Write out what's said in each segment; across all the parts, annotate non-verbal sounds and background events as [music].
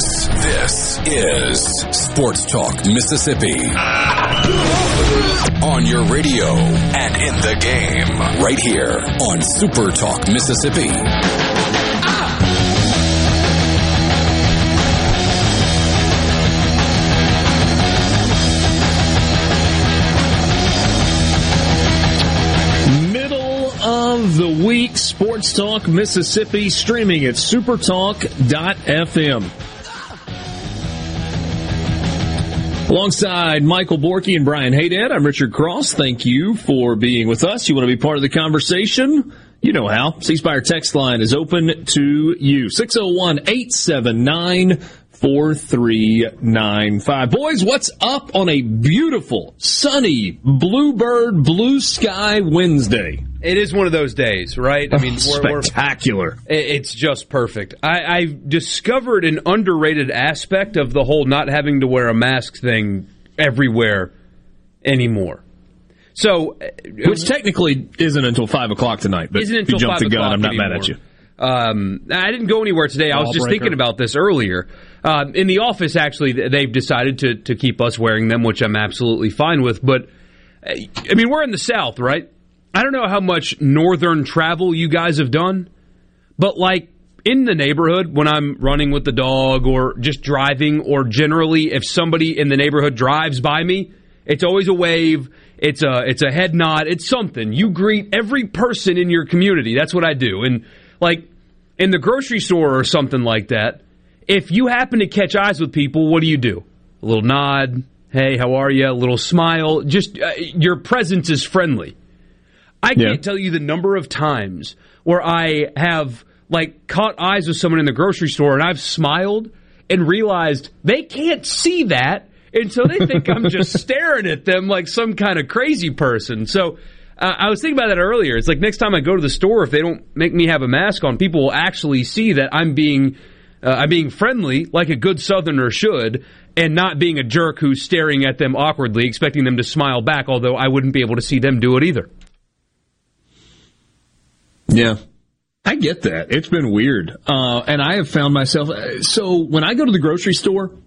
This, this is Sports Talk Mississippi. On your radio and in the game, right here on Super Talk Mississippi. Middle of the week, Sports Talk Mississippi, streaming at supertalk.fm. Alongside Michael Borky and Brian Haydad, I'm Richard Cross. Thank you for being with us. You want to be part of the conversation? You know how. C Spire text line is open to you. 601 879 4395. Boys, what's up on a beautiful, sunny, bluebird, blue sky Wednesday? It is one of those days, right? I mean, we're, spectacular. We're, it's just perfect. I, I've discovered an underrated aspect of the whole not having to wear a mask thing everywhere anymore. So, which technically isn't until five o'clock tonight. But isn't until you jump the gun, I'm not anymore. mad at you. Um, I didn't go anywhere today. I was just thinking about this earlier. Um, in the office, actually, they've decided to to keep us wearing them, which I'm absolutely fine with. But I mean, we're in the South, right? I don't know how much northern travel you guys have done, but like in the neighborhood when I'm running with the dog or just driving, or generally if somebody in the neighborhood drives by me, it's always a wave. It's a it's a head nod. It's something. You greet every person in your community. That's what I do. And like in the grocery store or something like that, if you happen to catch eyes with people, what do you do? A little nod. Hey, how are you? A little smile. Just uh, your presence is friendly. I can't tell you the number of times where I have like caught eyes with someone in the grocery store and I've smiled and realized they can't see that. And so they think I'm [laughs] just staring at them like some kind of crazy person. So uh, I was thinking about that earlier. It's like next time I go to the store, if they don't make me have a mask on, people will actually see that I'm being uh, I'm being friendly, like a good Southerner should, and not being a jerk who's staring at them awkwardly, expecting them to smile back. Although I wouldn't be able to see them do it either. Yeah. I get that. It's been weird. Uh, and I have found myself, uh, so when I go to the grocery store,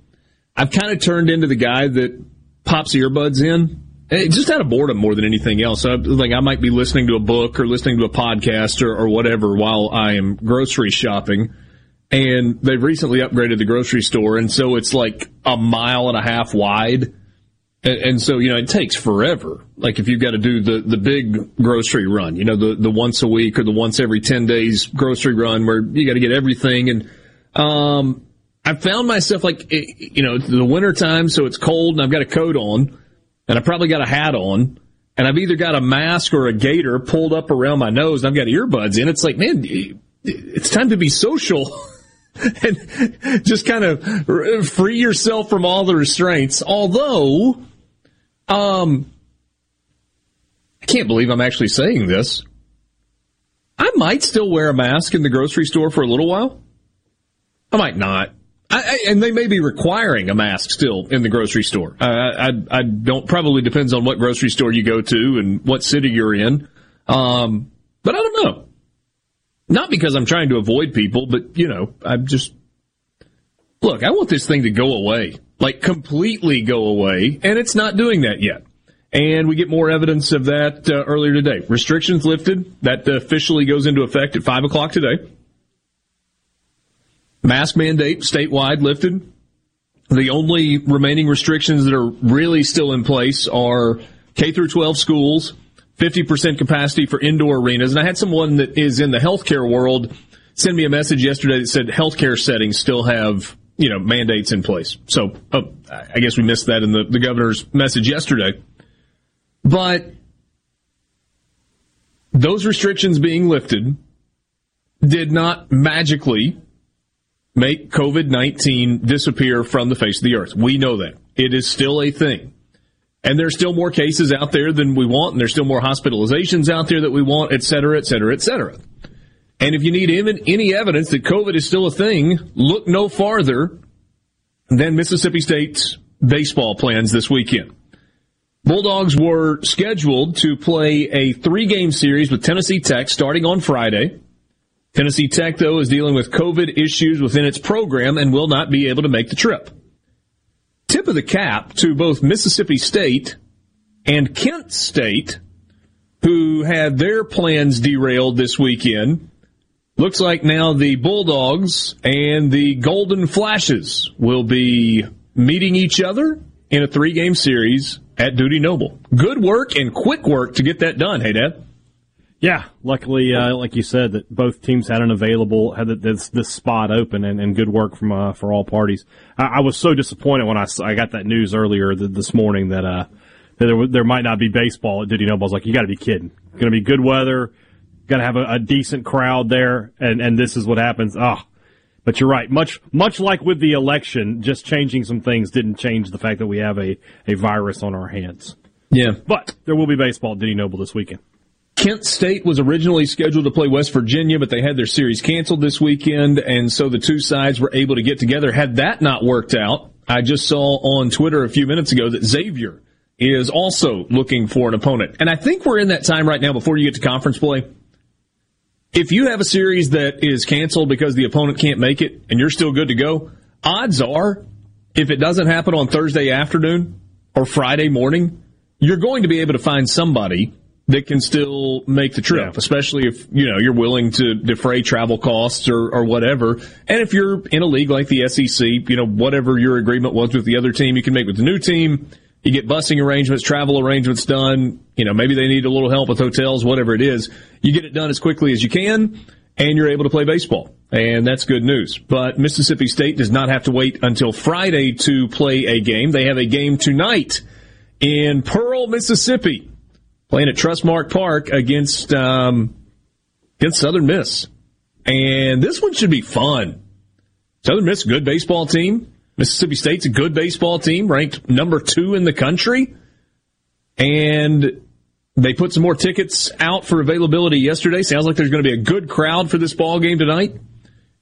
I've kind of turned into the guy that pops earbuds in. eh, Just out of boredom more than anything else. I, like I might be listening to a book or listening to a podcast or, or whatever while I am grocery shopping. And they've recently upgraded the grocery store. And so it's like a mile and a half wide. And, and so, you know, it takes forever. Like if you've got to do the, the big grocery run, you know, the, the once a week or the once every 10 days grocery run where you got to get everything. And, um, I found myself like, you know, the winter time, so it's cold and I've got a coat on and I probably got a hat on and I've either got a mask or a gaiter pulled up around my nose and I've got earbuds in. It's like, man, it's time to be social. [laughs] and just kind of free yourself from all the restraints. Although, um, I can't believe I'm actually saying this. I might still wear a mask in the grocery store for a little while. I might not. I, I, and they may be requiring a mask still in the grocery store. I, I, don't. Probably depends on what grocery store you go to and what city you're in. Um, but I don't know. Not because I'm trying to avoid people, but you know, I'm just look. I want this thing to go away, like completely go away, and it's not doing that yet. And we get more evidence of that uh, earlier today. Restrictions lifted. That officially goes into effect at five o'clock today. Mask mandate statewide lifted. The only remaining restrictions that are really still in place are K through 12 schools, 50% capacity for indoor arenas. And I had someone that is in the healthcare world send me a message yesterday that said healthcare settings still have, you know, mandates in place. So oh, I guess we missed that in the, the governor's message yesterday. But those restrictions being lifted did not magically make COVID 19 disappear from the face of the earth. We know that. It is still a thing. And there's still more cases out there than we want, and there's still more hospitalizations out there that we want, et cetera, et cetera, et cetera. And if you need any evidence that COVID is still a thing, look no farther than Mississippi State's baseball plans this weekend. Bulldogs were scheduled to play a three game series with Tennessee Tech starting on Friday. Tennessee Tech, though, is dealing with COVID issues within its program and will not be able to make the trip. Tip of the cap to both Mississippi State and Kent State, who had their plans derailed this weekend. Looks like now the Bulldogs and the Golden Flashes will be meeting each other in a three game series at Dudy Noble. Good work and quick work to get that done. Hey, Dad. Yeah, luckily, uh, like you said, that both teams had an available had this this spot open, and, and good work from uh, for all parties. I, I, was so disappointed when I, I got that news earlier th- this morning that uh that there, there might not be baseball at Dudy Noble. I was like, you got to be kidding! Going to be good weather, to have a, a, decent crowd there, and and this is what happens. Ah, oh. but you're right. Much much like with the election, just changing some things didn't change the fact that we have a a virus on our hands. Yeah, but there will be baseball at Dudy Noble this weekend. Kent State was originally scheduled to play West Virginia, but they had their series canceled this weekend, and so the two sides were able to get together. Had that not worked out, I just saw on Twitter a few minutes ago that Xavier is also looking for an opponent. And I think we're in that time right now before you get to conference play. If you have a series that is canceled because the opponent can't make it and you're still good to go, odds are if it doesn't happen on Thursday afternoon or Friday morning, you're going to be able to find somebody that can still make the trip, yeah. especially if, you know, you're willing to defray travel costs or, or whatever. And if you're in a league like the SEC, you know, whatever your agreement was with the other team, you can make with the new team. You get busing arrangements, travel arrangements done. You know, maybe they need a little help with hotels, whatever it is. You get it done as quickly as you can and you're able to play baseball. And that's good news. But Mississippi State does not have to wait until Friday to play a game. They have a game tonight in Pearl, Mississippi playing at Trustmark Park against um, against Southern Miss, and this one should be fun. Southern Miss, good baseball team. Mississippi State's a good baseball team, ranked number two in the country, and they put some more tickets out for availability yesterday. Sounds like there's going to be a good crowd for this ball game tonight,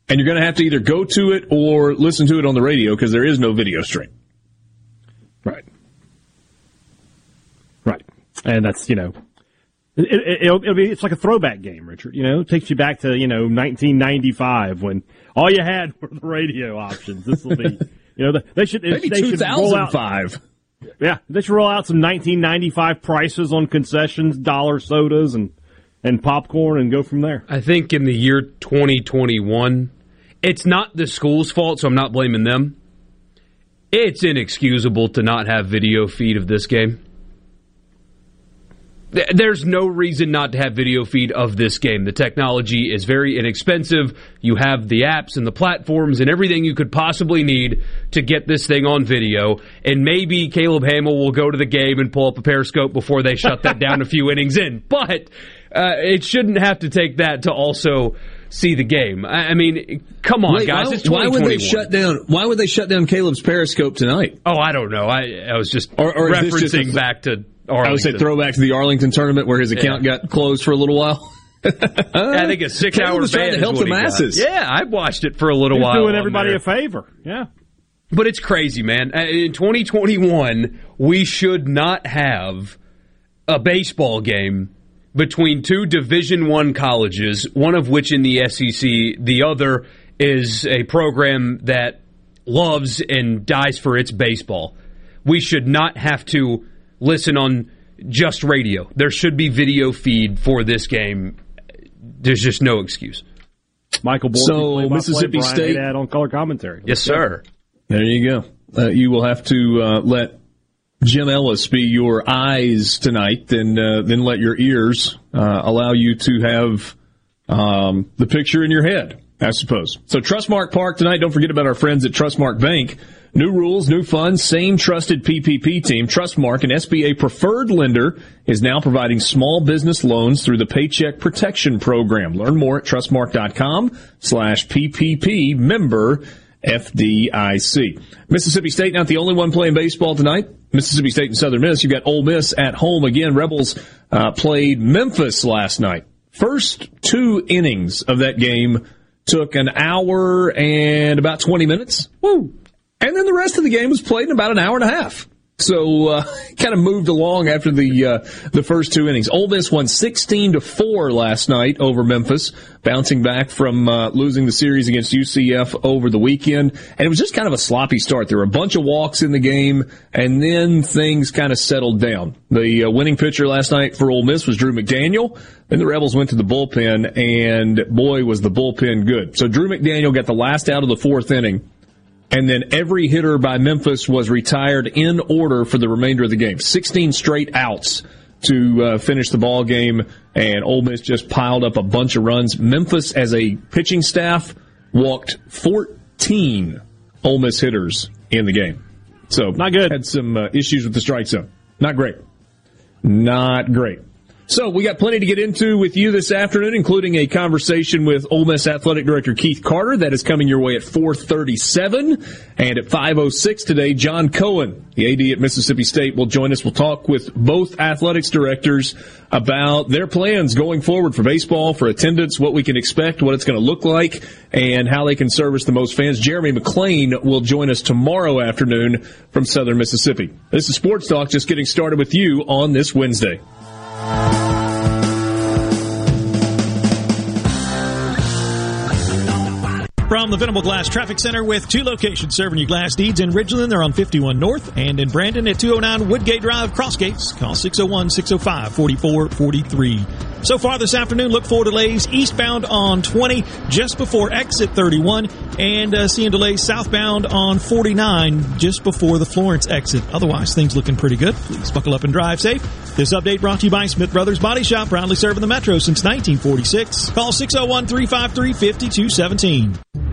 and you're going to have to either go to it or listen to it on the radio because there is no video stream. Right. Right and that's you know it, will it, be it's like a throwback game, Richard. You know, it takes you back to you know 1995 when all you had were the radio options. This will be [laughs] you know they should maybe they 2005. Should yeah, they should roll out some 1995 prices on concessions, dollar sodas, and and popcorn, and go from there. I think in the year 2021, it's not the school's fault, so I'm not blaming them. It's inexcusable to not have video feed of this game. There's no reason not to have video feed of this game. The technology is very inexpensive. You have the apps and the platforms and everything you could possibly need to get this thing on video. And maybe Caleb Hamill will go to the game and pull up a periscope before they shut that down a few [laughs] innings in. But uh, it shouldn't have to take that to also see the game. I, mean, come on, Wait, guys! Why, why, would they shut down? Why would they shut down Caleb's Periscope tonight? Oh, I don't know. I, I was just or, or referencing just back to Arlington. I would say throwback to the Arlington tournament where his account yeah. got closed for a little while. I think a six-hour was trying to help the masses. Got. Yeah, I watched it for a little He's while. Doing everybody a favor. Yeah. But it's crazy, man. Uh, in 2021, we should not have a baseball game between two Division One colleges, one of which in the SEC, the other is a program that loves and dies for its baseball. We should not have to listen on just radio. There should be video feed for this game. There's just no excuse. Michael Borky, so Mississippi State on color commentary. Yes, sir. There you go. Uh, you will have to uh, let Jim Ellis be your eyes tonight, and uh, then let your ears uh, allow you to have um, the picture in your head, I suppose. So Trustmark Park tonight. Don't forget about our friends at Trustmark Bank. New rules, new funds, same trusted PPP team. Trustmark, an SBA preferred lender, is now providing small business loans through the Paycheck Protection Program. Learn more at trustmark.com slash PPP member FDIC. Mississippi State not the only one playing baseball tonight. Mississippi State and Southern Miss. You've got Ole Miss at home again. Rebels uh, played Memphis last night. First two innings of that game took an hour and about 20 minutes. Woo! And then the rest of the game was played in about an hour and a half. So uh, [laughs] kind of moved along after the uh, the first two innings. Ole Miss won 16 to four last night over Memphis, bouncing back from uh, losing the series against UCF over the weekend. And it was just kind of a sloppy start. There were a bunch of walks in the game, and then things kind of settled down. The uh, winning pitcher last night for Ole Miss was Drew McDaniel. Then the Rebels went to the bullpen, and boy was the bullpen good. So Drew McDaniel got the last out of the fourth inning and then every hitter by Memphis was retired in order for the remainder of the game. 16 straight outs to uh, finish the ball game, and Ole Miss just piled up a bunch of runs. Memphis, as a pitching staff, walked 14 Ole Miss hitters in the game. So not good. Had some uh, issues with the strike zone. Not great. Not great. So we got plenty to get into with you this afternoon, including a conversation with Ole Miss Athletic Director Keith Carter. That is coming your way at 437. And at 506 today, John Cohen, the AD at Mississippi State, will join us. We'll talk with both athletics directors about their plans going forward for baseball, for attendance, what we can expect, what it's going to look like, and how they can service the most fans. Jeremy McClain will join us tomorrow afternoon from Southern Mississippi. This is Sports Talk, just getting started with you on this Wednesday. Bye. From the Venable Glass Traffic Center with two locations serving you glass deeds in Ridgeland. They're on 51 North and in Brandon at 209 Woodgate Drive, Crossgates. Call 601-605-4443. So far this afternoon, look for delays eastbound on 20 just before exit 31 and uh, seeing delays southbound on 49 just before the Florence exit. Otherwise, things looking pretty good. Please buckle up and drive safe. This update brought to you by Smith Brothers Body Shop, proudly serving the Metro since 1946. Call 601-353-5217.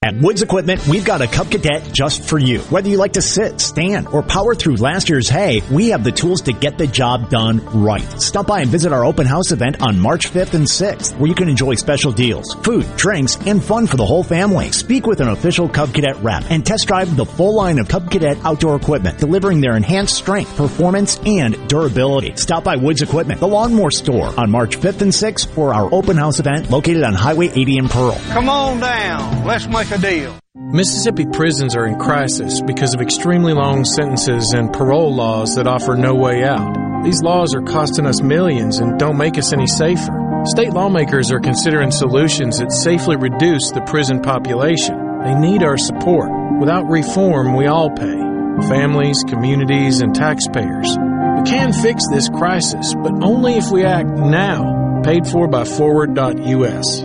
At Woods Equipment, we've got a Cub Cadet just for you. Whether you like to sit, stand, or power through last year's hay, we have the tools to get the job done right. Stop by and visit our open house event on March 5th and 6th, where you can enjoy special deals, food, drinks, and fun for the whole family. Speak with an official Cub Cadet rep and test drive the full line of Cub Cadet outdoor equipment, delivering their enhanced strength, performance, and durability. Stop by Woods Equipment, the lawnmower store, on March 5th and 6th for our open house event located on Highway 80 in Pearl. Come on down. Let's make deal. Mississippi prisons are in crisis because of extremely long sentences and parole laws that offer no way out. These laws are costing us millions and don't make us any safer. State lawmakers are considering solutions that safely reduce the prison population. They need our support. Without reform, we all pay families, communities, and taxpayers. We can fix this crisis, but only if we act now. Paid for by Forward.us.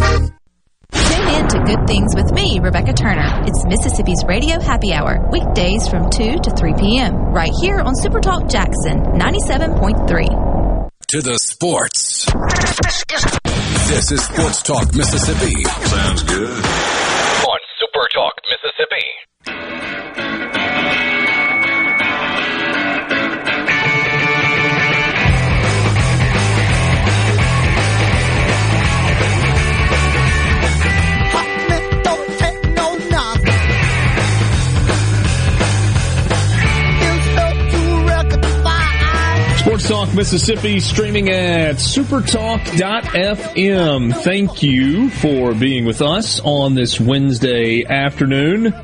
Roto-Rooter to Good Things with me, Rebecca Turner. It's Mississippi's Radio Happy Hour, weekdays from 2 to 3 p.m., right here on Supertalk Jackson 97.3. To the sports. This is Sports Talk Mississippi. Sounds good. On Supertalk Mississippi. Talk Mississippi streaming at supertalk.fm. Thank you for being with us on this Wednesday afternoon.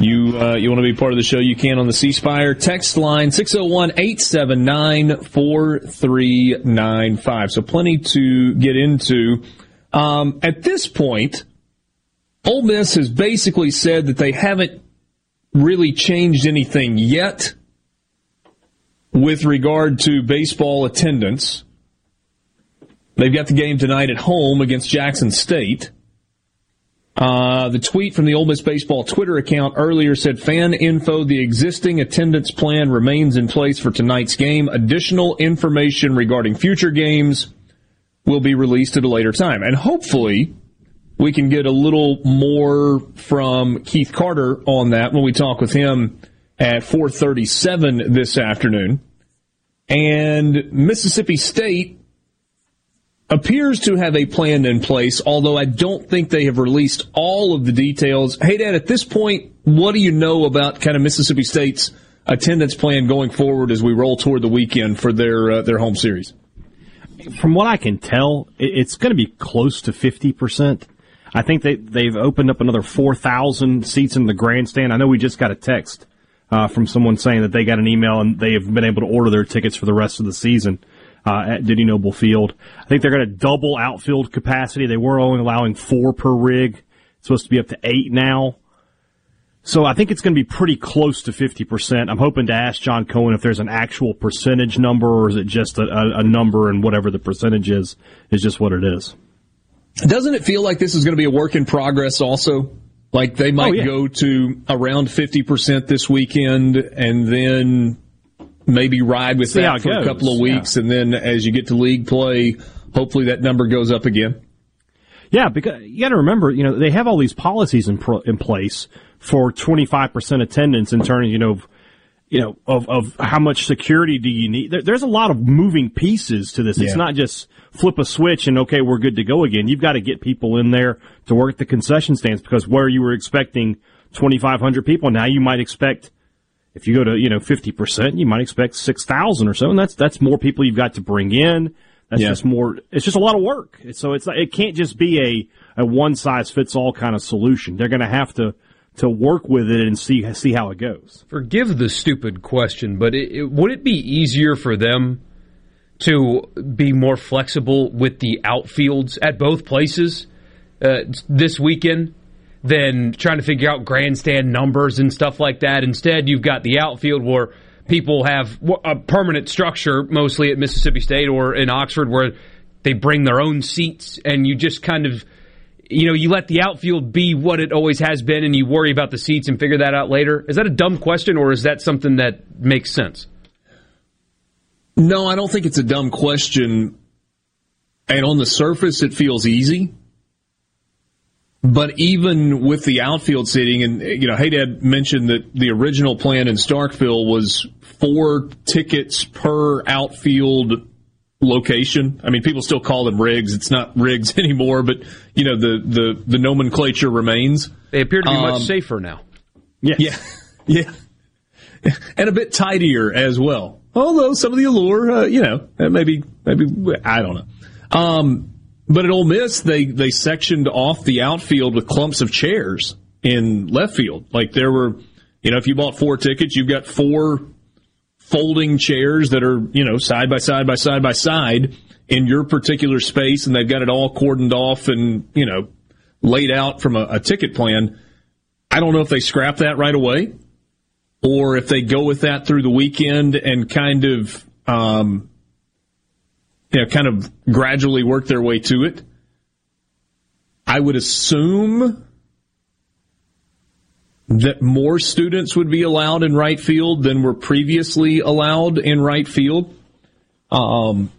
You uh, you want to be part of the show, you can on the C Spire text line 601-879-4395. So plenty to get into. Um, at this point, Ole Miss has basically said that they haven't really changed anything yet with regard to baseball attendance. They've got the game tonight at home against Jackson State. Uh, the tweet from the Ole Miss Baseball Twitter account earlier said fan info, the existing attendance plan remains in place for tonight's game. Additional information regarding future games will be released at a later time. And hopefully we can get a little more from Keith Carter on that when we talk with him at 437 this afternoon. And Mississippi State appears to have a plan in place, although I don't think they have released all of the details. Hey, Dad, at this point, what do you know about kind of Mississippi State's attendance plan going forward as we roll toward the weekend for their uh, their home series? From what I can tell, it's going to be close to fifty percent. I think they they've opened up another four thousand seats in the grandstand. I know we just got a text uh, from someone saying that they got an email and they have been able to order their tickets for the rest of the season uh, at Dudy Noble Field. I think they're going to double outfield capacity. They were only allowing four per rig. It's supposed to be up to eight now. So I think it's going to be pretty close to 50%. I'm hoping to ask John Cohen if there's an actual percentage number or is it just a, a, a number and whatever the percentage is, is just what it is. Doesn't it feel like this is going to be a work in progress also? Like they might oh, yeah. go to around 50% this weekend and then maybe ride with See that for goes. a couple of weeks. Yeah. And then as you get to league play, hopefully that number goes up again. Yeah, because you got to remember, you know, they have all these policies in pro, in place for 25% attendance in terms, you know, you know, of, of how much security do you need? There, there's a lot of moving pieces to this. Yeah. It's not just flip a switch and okay, we're good to go again. You've got to get people in there to work the concession stands because where you were expecting 2,500 people, now you might expect, if you go to, you know, 50%, you might expect 6,000 or so. And that's, that's more people you've got to bring in. That's yeah. just more, it's just a lot of work. So it's, it can't just be a, a one size fits all kind of solution. They're going to have to, to work with it and see see how it goes. Forgive the stupid question, but it, it, would it be easier for them to be more flexible with the outfields at both places uh, this weekend than trying to figure out grandstand numbers and stuff like that? Instead, you've got the outfield where people have a permanent structure, mostly at Mississippi State or in Oxford, where they bring their own seats, and you just kind of you know, you let the outfield be what it always has been and you worry about the seats and figure that out later? Is that a dumb question or is that something that makes sense? No, I don't think it's a dumb question. And on the surface, it feels easy. But even with the outfield seating, and, you know, Haydad mentioned that the original plan in Starkville was four tickets per outfield location. I mean, people still call them rigs. It's not rigs [laughs] anymore, but you know the the, the nomenclature remains. They appear to be um, much safer now. Yes. Yeah, [laughs] yeah, and a bit tidier as well. Although some of the allure, uh, you know, uh, maybe maybe I don't know. Um, but at Ole Miss, they they sectioned off the outfield with clumps of chairs in left field. Like there were, you know, if you bought four tickets, you've got four folding chairs that are, you know, side by side by side by side in your particular space and they've got it all cordoned off and, you know, laid out from a, a ticket plan. I don't know if they scrap that right away or if they go with that through the weekend and kind of, um, you know, kind of gradually work their way to it. I would assume that more students would be allowed in right field than were previously allowed in right field. Um,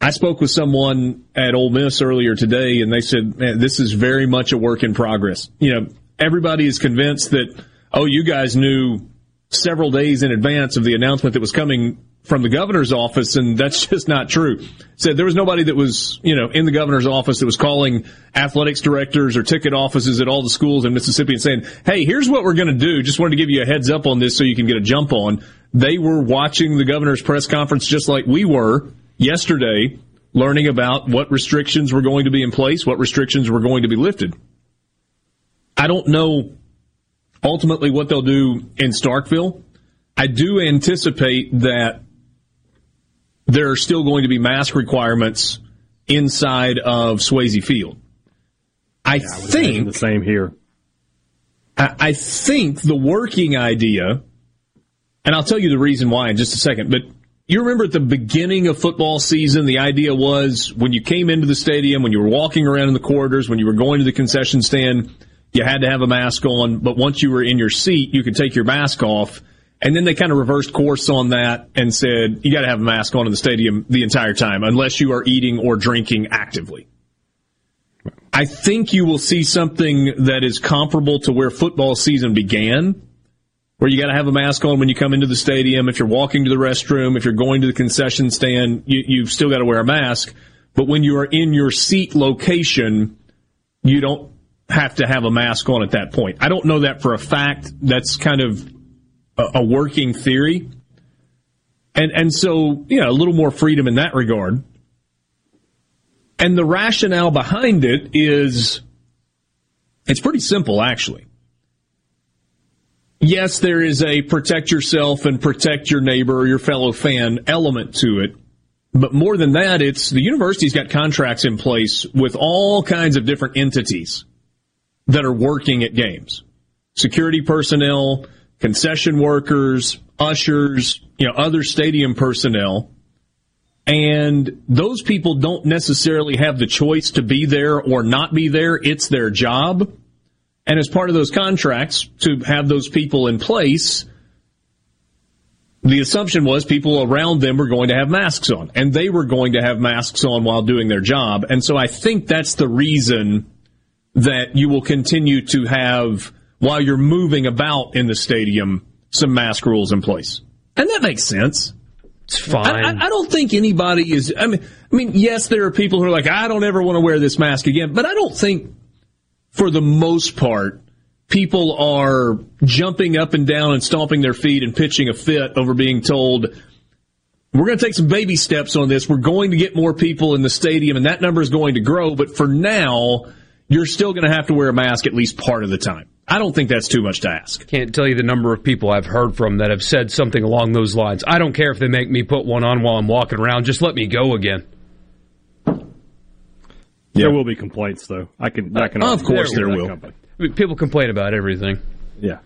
I spoke with someone at Ole Miss earlier today, and they said, "Man, this is very much a work in progress." You know, everybody is convinced that, oh, you guys knew several days in advance of the announcement that was coming from the governor's office, and that's [laughs] just not true. Said there was nobody that was, you know, in the governor's office that was calling athletics directors or ticket offices at all the schools in Mississippi and saying, "Hey, here's what we're going to do. Just wanted to give you a heads up on this so you can get a jump on." They were watching the governor's press conference just like we were yesterday, learning about what restrictions were going to be in place, what restrictions were going to be lifted. I don't know ultimately what they'll do in Starkville. I do anticipate that there are still going to be mask requirements inside of Swayze Field. I Yeah, I think the same here. I, I think the working idea, and I'll tell you the reason why in just a second, but you remember at the beginning of football season, the idea was when you came into the stadium, when you were walking around in the corridors, when you were going to the concession stand, you had to have a mask on, but once you were in your seat, you could take your mask off. And then they kind of reversed course on that and said, you got to have a mask on in the stadium the entire time unless you are eating or drinking actively. I think you will see something that is comparable to where football season began, where you got to have a mask on when you come into the stadium. If you're walking to the restroom, if you're going to the concession stand, you, you've still got to wear a mask. But when you are in your seat location, you don't have to have a mask on at that point. I don't know that for a fact. That's kind of a, a working theory. And, and so, you know, a little more freedom in that regard. And the rationale behind it is, it's pretty simple, actually. Yes, there is a protect yourself and protect your neighbor or your fellow fan element to it. But more than that, it's the university's got contracts in place with all kinds of different entities that are working at games. Security personnel, concession workers, ushers, you know, other stadium personnel. And those people don't necessarily have the choice to be there or not be there. It's their job. And as part of those contracts to have those people in place, the assumption was people around them were going to have masks on and they were going to have masks on while doing their job. And so I think that's the reason that you will continue to have while you're moving about in the stadium some mask rules in place. And that makes sense. It's fine. I, I, I don't think anybody is. I mean, I mean, yes, there are people who are like, I don't ever want to wear this mask again. But I don't think, for the most part, people are jumping up and down and stomping their feet and pitching a fit over being told, we're going to take some baby steps on this. We're going to get more people in the stadium, and that number is going to grow. But for now, you're still going to have to wear a mask at least part of the time. I don't think that's too much to ask. Can't tell you the number of people I've heard from that have said something along those lines. I don't care if they make me put one on while I'm walking around. Just let me go again. There will be complaints, though. I can. I can. Of course argue there will. company. I mean, people complain about everything. Yeah.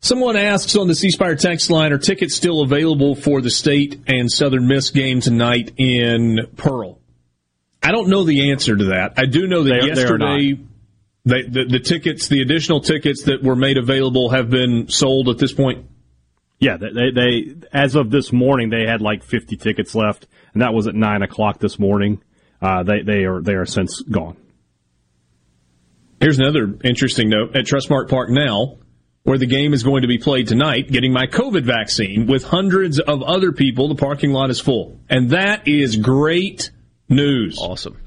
Someone asks on the C Spire text line, are tickets still available for the state and Southern Miss game tonight in Pearl? I don't know the answer to that. I do know that They are- they yesterday, they, the, the tickets, the additional tickets that were made available have been sold at this point. Yeah, they, they, they as of this morning they had like 50 tickets left, and that was at nine o'clock this morning. Uh, they they are they are since gone. Here's another interesting note at Trustmark Park now, where the game is going to be played tonight, getting my COVID vaccine with hundreds of other people. The parking lot is full. And that is great news. Awesome.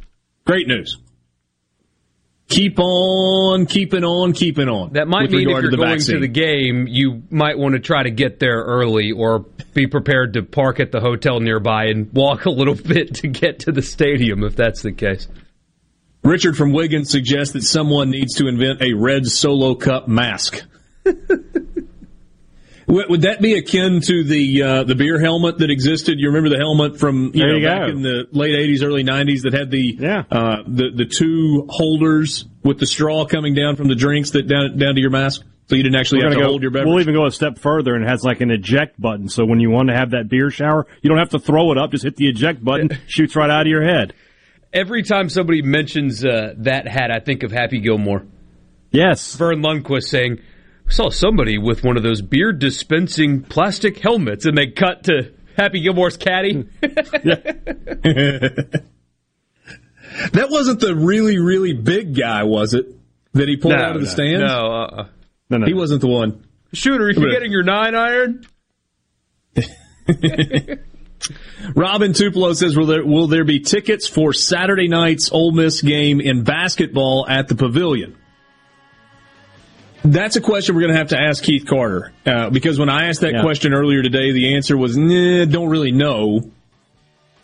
Great news. Keep on keeping on keeping on. That might mean if you're to the going vaccine. to the game, you might want to try to get there early or be prepared to park at the hotel nearby and walk a little [laughs] bit to get to the stadium if that's the case. Richard from Wiggins suggests that someone needs to invent a red solo cup mask. [laughs] would, would that be akin to the uh, the beer helmet that existed? You remember the helmet from you There know you back go. in the late '80s, early '90s that had the Yeah. uh, the the two holders with the straw coming down from the drinks that down down to your mask, so you didn't actually We're have to go, hold your beverage. We'll even go a step further and it has like an eject button. So when you want to have that beer shower, you don't have to throw it up. Just hit the eject button, shoots right out of your head. Every time somebody mentions uh, that hat, I think of Happy Gilmore. Yes. Verne Lundquist saying, I saw somebody with one of those beer dispensing plastic helmets, and they cut to Happy Gilmore's caddy. [laughs] [laughs] that wasn't the really really big guy, was it? that he pulled no, out of the no, stands? No, uh, no, no, he wasn't the one. Shooter, are you getting your nine iron? [laughs] Robin Tupelo says, will there, will there be tickets for Saturday night's Ole Miss game in basketball at the Pavilion? That's a question we're going to have to ask Keith Carter uh, because when I asked that Yeah. question earlier today, the answer was, nah, don't really know.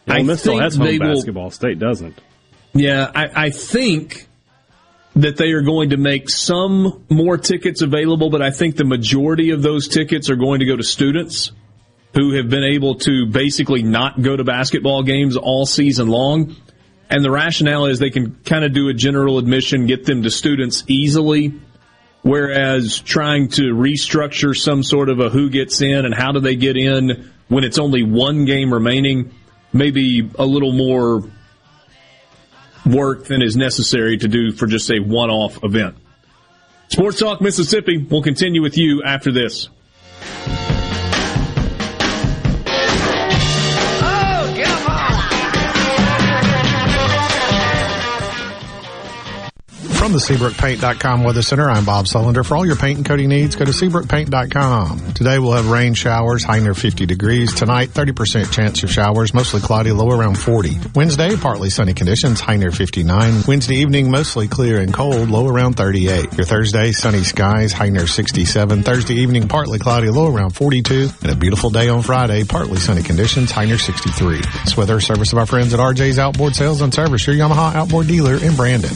Miss still has home will- basketball. State doesn't. Yeah, I, I think that they are going to make some more tickets available, but I think the majority of those tickets are going to go to students who have been able to basically not go to basketball games all season long. And the rationale is they can kind of do a general admission, get them to students easily, whereas trying to restructure some sort of a who gets in and how do they get in when it's only one game remaining, maybe a little more work than is necessary to do for just a one-off event. Sports Talk Mississippi will continue with you after this. From the SeabrookPaint.com Weather Center, I'm Bob Sullender. For all your paint and coating needs, go to SeabrookPaint.com. Today we'll have rain showers, high near 50 degrees. Tonight, 30% chance of showers, mostly cloudy, low around 40. Wednesday, partly sunny conditions, high near 59. Wednesday evening, mostly clear and cold, low around 38. Your Thursday, sunny skies, high near 67. Thursday evening, partly cloudy, low around 42. And a beautiful day on Friday, partly sunny conditions, high near 63. This weather service of our friends at RJ's Outboard Sales and Service, your Yamaha outboard dealer in Brandon.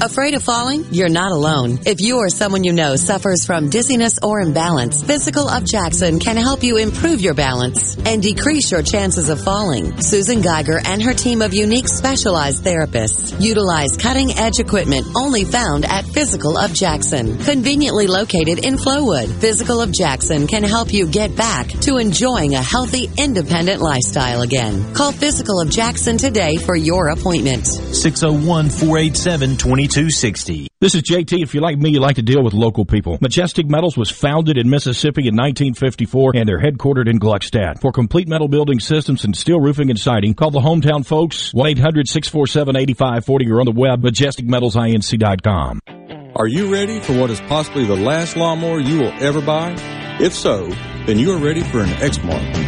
Afraid of falling? You're not alone. If you or someone you know suffers from dizziness or imbalance, Physical of Jackson can help you improve your balance and decrease your chances of falling. Susan Geiger and her team of unique specialized therapists utilize cutting edge equipment only found at Physical of Jackson, conveniently located in Flowood. Physical of Jackson can help you get back to enjoying a healthy, independent lifestyle again. Call Physical of Jackson today for your appointment. 601 487 2260. This is JT. If you're like me, you like to deal with local people. Majestic Metals was founded in Mississippi in 1954 and they're headquartered in Gluckstadt. For complete metal building systems and steel roofing and siding, call the hometown folks 1-800-647-8540 or on the web majesticmetalsinc.com. Are you ready for what is possibly the last lawnmower you will ever buy? If so, then you are ready for an Exmark.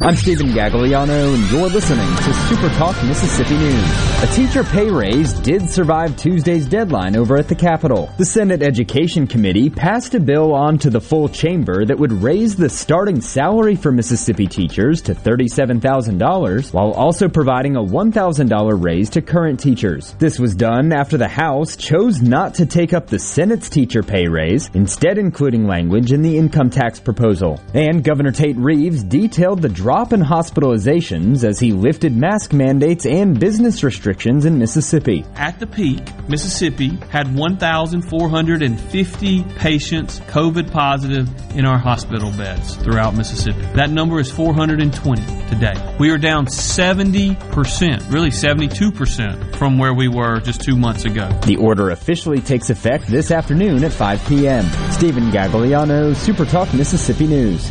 I'm Stephen Gagliano, and you're listening to Super Talk Mississippi News. A teacher pay raise did survive Tuesday's deadline over at the Capitol. The Senate Education Committee passed a bill on to the full chamber that would raise the starting salary for Mississippi teachers to $37,000 while also providing a $1,000 raise to current teachers. This was done after the House chose not to take up the Senate's teacher pay raise, instead including language in the income tax proposal. And Governor Tate Reeves detailed the drop in hospitalizations as he lifted mask mandates and business restrictions in Mississippi. At the peak, Mississippi had 1,450 patients COVID positive in our hospital beds throughout Mississippi. That number is 420 today. We are down 70%, really 72% from where we were just two months ago. The order officially takes effect this afternoon at 5 p.m. Stephen Gagliano, Super Talk Mississippi News.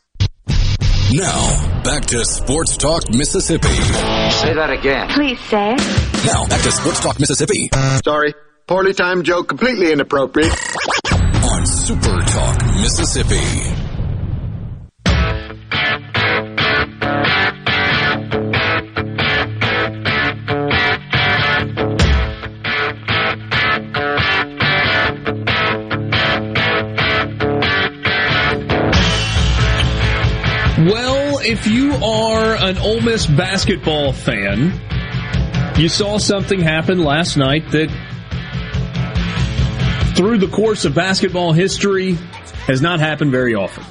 Now, back to Sports Talk Mississippi. Say that again. Please say. Now, back to Sports Talk Mississippi. Sorry. Poorly timed joke, completely inappropriate. On Super Talk Mississippi. You are an Ole Miss basketball fan, you saw something happen last night that, through the course of basketball history, has not happened very often.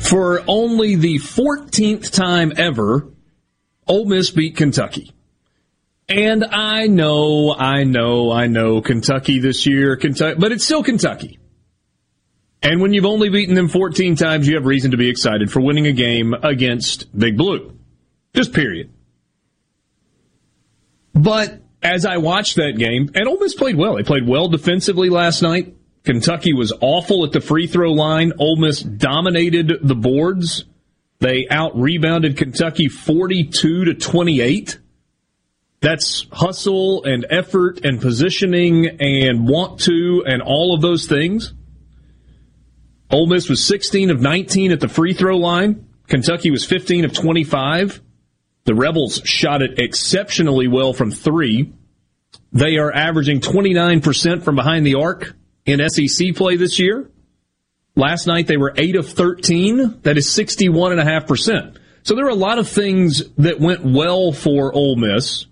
For only the 14th time ever, Ole Miss beat Kentucky. And I know, I know, I know Kentucky this year, Kentucky, but it's still Kentucky. And when you've only beaten them 14 times, you have reason to be excited for winning a game against Big Blue. Just period. But as I watched that game, and Ole Miss played well. They played well defensively last night. Kentucky was awful at the free throw line. Ole Miss dominated the boards. They out rebounded Kentucky 42 to 28. That's hustle and effort and positioning and want to and all of those things. Ole Miss was 16 of 19 at the free throw line. Kentucky was 15 of 25. The Rebels shot it exceptionally well from three. They are averaging 29% from behind the arc in SEC play this year. Last night they were 8 of 13. That is 61.5%. So there are a lot of things that went well for Ole Miss.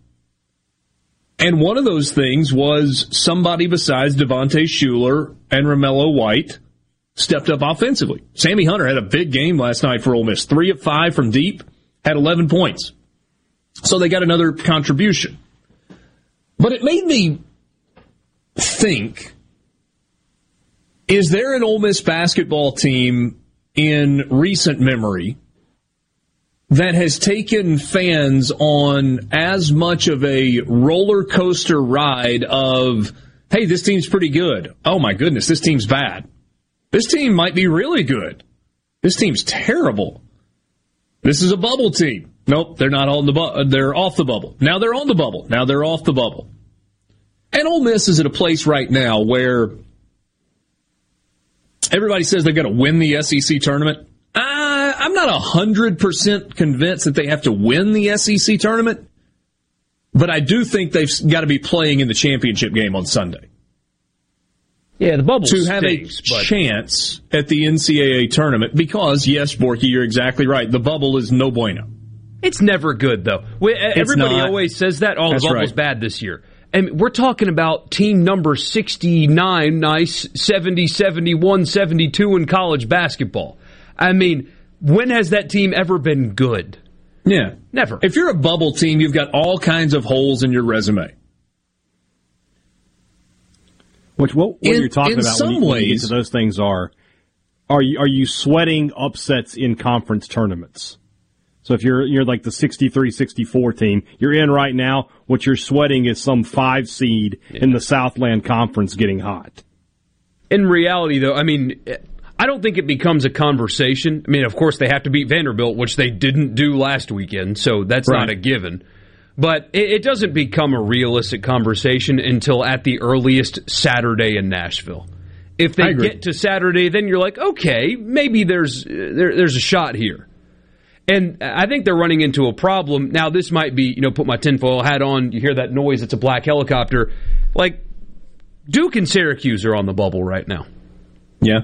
And one of those things was somebody besides Devontae Shuler and Romello White stepped up offensively. Sammy Hunter had a big game last night for Ole Miss. Three of five from deep, had 11 points. So they got another contribution. But it made me think, is there an Ole Miss basketball team in recent memory that has taken fans on as much of a roller coaster ride of, hey, this team's pretty good. Oh my goodness, this team's bad. This team might be really good. This team's terrible. This is a bubble team. Nope, they're not on the bu- they're off the bubble. Now they're on the bubble. Now they're off the bubble. And Ole Miss is at a place right now where everybody says they've got to win the SEC tournament. Uh, I'm not hundred percent convinced that they have to win the SEC tournament, but I do think they've got to be playing in the championship game on Sunday. Yeah, the bubble to have stinks, a but- chance at the NCAA tournament because yes, Borky, you're exactly right. The bubble is no bueno. It's never good though. We, everybody not. always says that. Oh, That's the bubble's right. bad this year. And we're talking about team number 69, nice, 70, 71, 72 in college basketball. I mean, when has that team ever been good? Yeah, Never. If you're a bubble team, you've got all kinds of holes in your resume. Which what, what In- you're talking in about some when you, when you ways- those things are are you are you sweating upsets in conference tournaments? So if you're you're like the 63-64 team, you're in right now. What you're sweating is some five seed in the Southland Conference getting hot. In reality, though, I mean, I don't think it becomes a conversation. I mean, of course, they have to beat Vanderbilt, which they didn't do last weekend, so that's not a given. But it, it doesn't become a realistic conversation until at the earliest Saturday in Nashville. If they get to Saturday, then you're like, okay, maybe there's there, there's a shot here. And I think they're running into a problem. Now, this might be, you know, put my tinfoil hat on. You hear that noise, it's a black helicopter. Like, Duke and Syracuse are on the bubble right now. Yeah.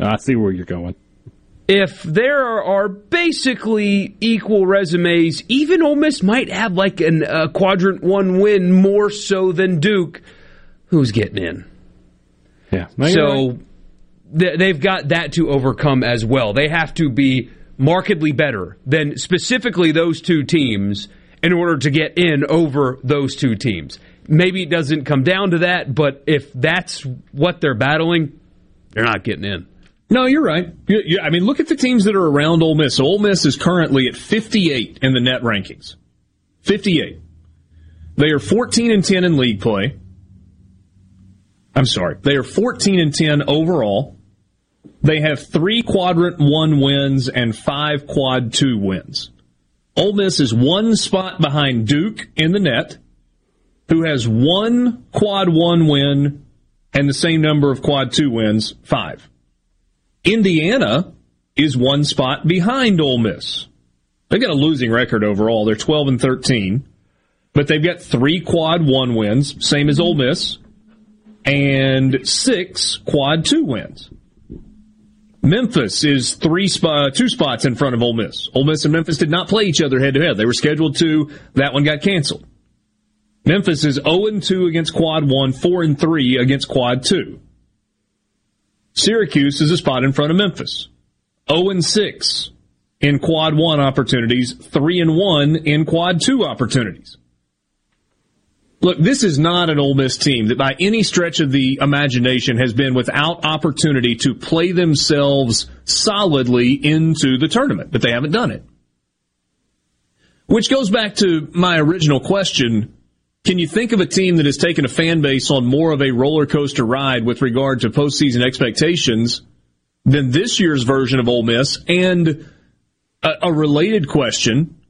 I see where you're going. If there are, basically equal resumes, even Ole Miss might have like an, a quadrant one win more so than Duke. Who's getting in? Yeah. So th- they've got that to overcome as well. They have to be markedly better than specifically those two teams in order to get in over those two teams. Maybe it doesn't come down to that, but if that's what they're battling, they're not getting in. No, you're right. You, you, I mean, look at the teams that are around Ole Miss. Ole Miss is currently at 58 in the net rankings. 58. They are 14 and 10 in league play. I'm sorry. They are 14 and 10 overall. They have three quadrant one wins and five quad two wins. Ole Miss is one spot behind Duke in the net, who has one quad one win and the same number of quad two wins, five. Indiana is one spot behind Ole Miss. They got a losing record overall. They're 12 and 13, but they've got three quad one wins, same as Ole Miss, and six quad two wins. Memphis is three spot, uh, two spots in front of Ole Miss. Ole Miss and Memphis did not play each other head to head. They were scheduled to. That one got canceled. Memphis is 0 and 2 against quad 1, 4 and 3 against quad 2. Syracuse is a spot in front of Memphis. 0 and 6 in quad 1 opportunities, 3 and 1 in quad 2 opportunities. Look, this is not an Ole Miss team that by any stretch of the imagination has been without opportunity to play themselves solidly into the tournament, but they haven't done it. Which goes back to my original question. Can you think of a team that has taken a fan base on more of a roller coaster ride with regard to postseason expectations than this year's version of Ole Miss? And a, a related question.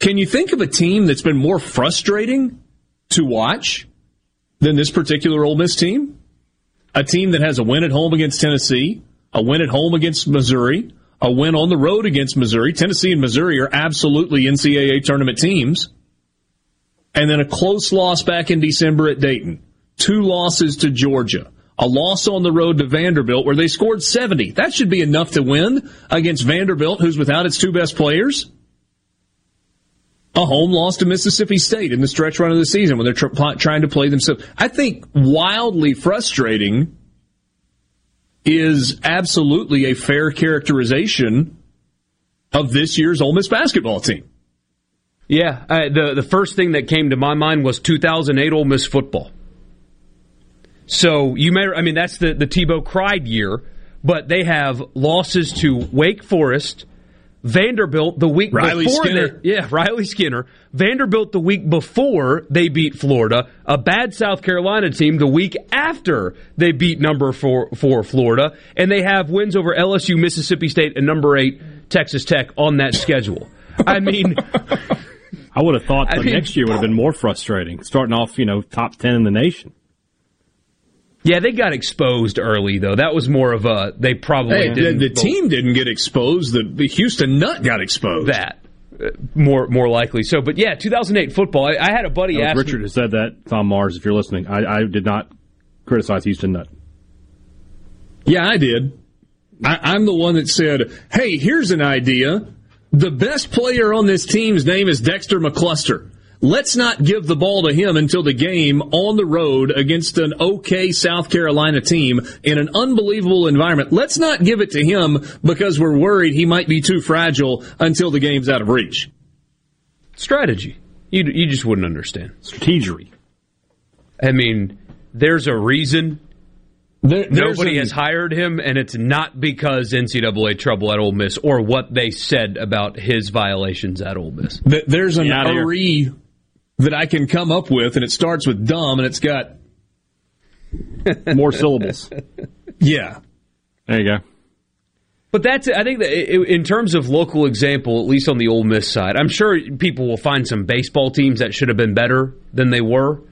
Can you think of a team that's been more frustrating to watch than this particular Ole Miss team? A team that has a win at home against Tennessee, a win at home against Missouri, a win on the road against Missouri. Tennessee and Missouri are absolutely NCAA tournament teams. And then a close loss back in December at Dayton. Two losses to Georgia. A loss on the road to Vanderbilt where they scored 70. That should be enough to win against Vanderbilt, who's without its two best players. A home loss to Mississippi State in the stretch run of the season when they're tr- trying to play themselves. I think wildly frustrating is absolutely a fair characterization of this year's Ole Miss basketball team. Yeah, uh, the the first thing that came to my mind was 2008 Ole Miss football. So you may, I mean, that's the the Tebow cried year, but they have losses to Wake Forest, Vanderbilt the week Riley before. Skinner. They, yeah, [laughs] Riley Skinner, Vanderbilt the week before they beat Florida, a bad South Carolina team the week after they beat number four, four Florida, and they have wins over LSU, Mississippi State, and number eight Texas Tech on that schedule. I mean. [laughs] I would have thought I the mean- next year would have been more frustrating, starting off, you know, top 10 in the nation. Yeah, they got exposed early though. That was more of a they probably Hey, the, didn't. the team didn't get exposed. The, the Houston Nutt got exposed. that uh, more more likely. So, but yeah, 2008 football. I, I had a buddy That ask Richard me, who said that, Tom Mars, if you're listening. I, I did not criticize Houston Nutt. Yeah, I did. I, am the one that said, "Hey, here's an idea. The best player on this team's name is Dexter McCluster." Let's not give the ball to him until the game on the road against an okay South Carolina team in an unbelievable environment. Let's not give it to him because we're worried he might be too fragile until the game's out of reach. Strategy. You, you just wouldn't understand. Strategery. I mean, there's a reason there, Nobody a, has hired him, and it's not because NCAA trouble at Ole Miss or what they said about his violations at Ole Miss. There's an RE that I can come up with, and it starts with dumb, and it's got [laughs] more syllables. Yeah, there you go. But that's, I think that in terms of local example, at least on the Ole Miss side, I'm sure people will find some baseball teams that should have been better than they were.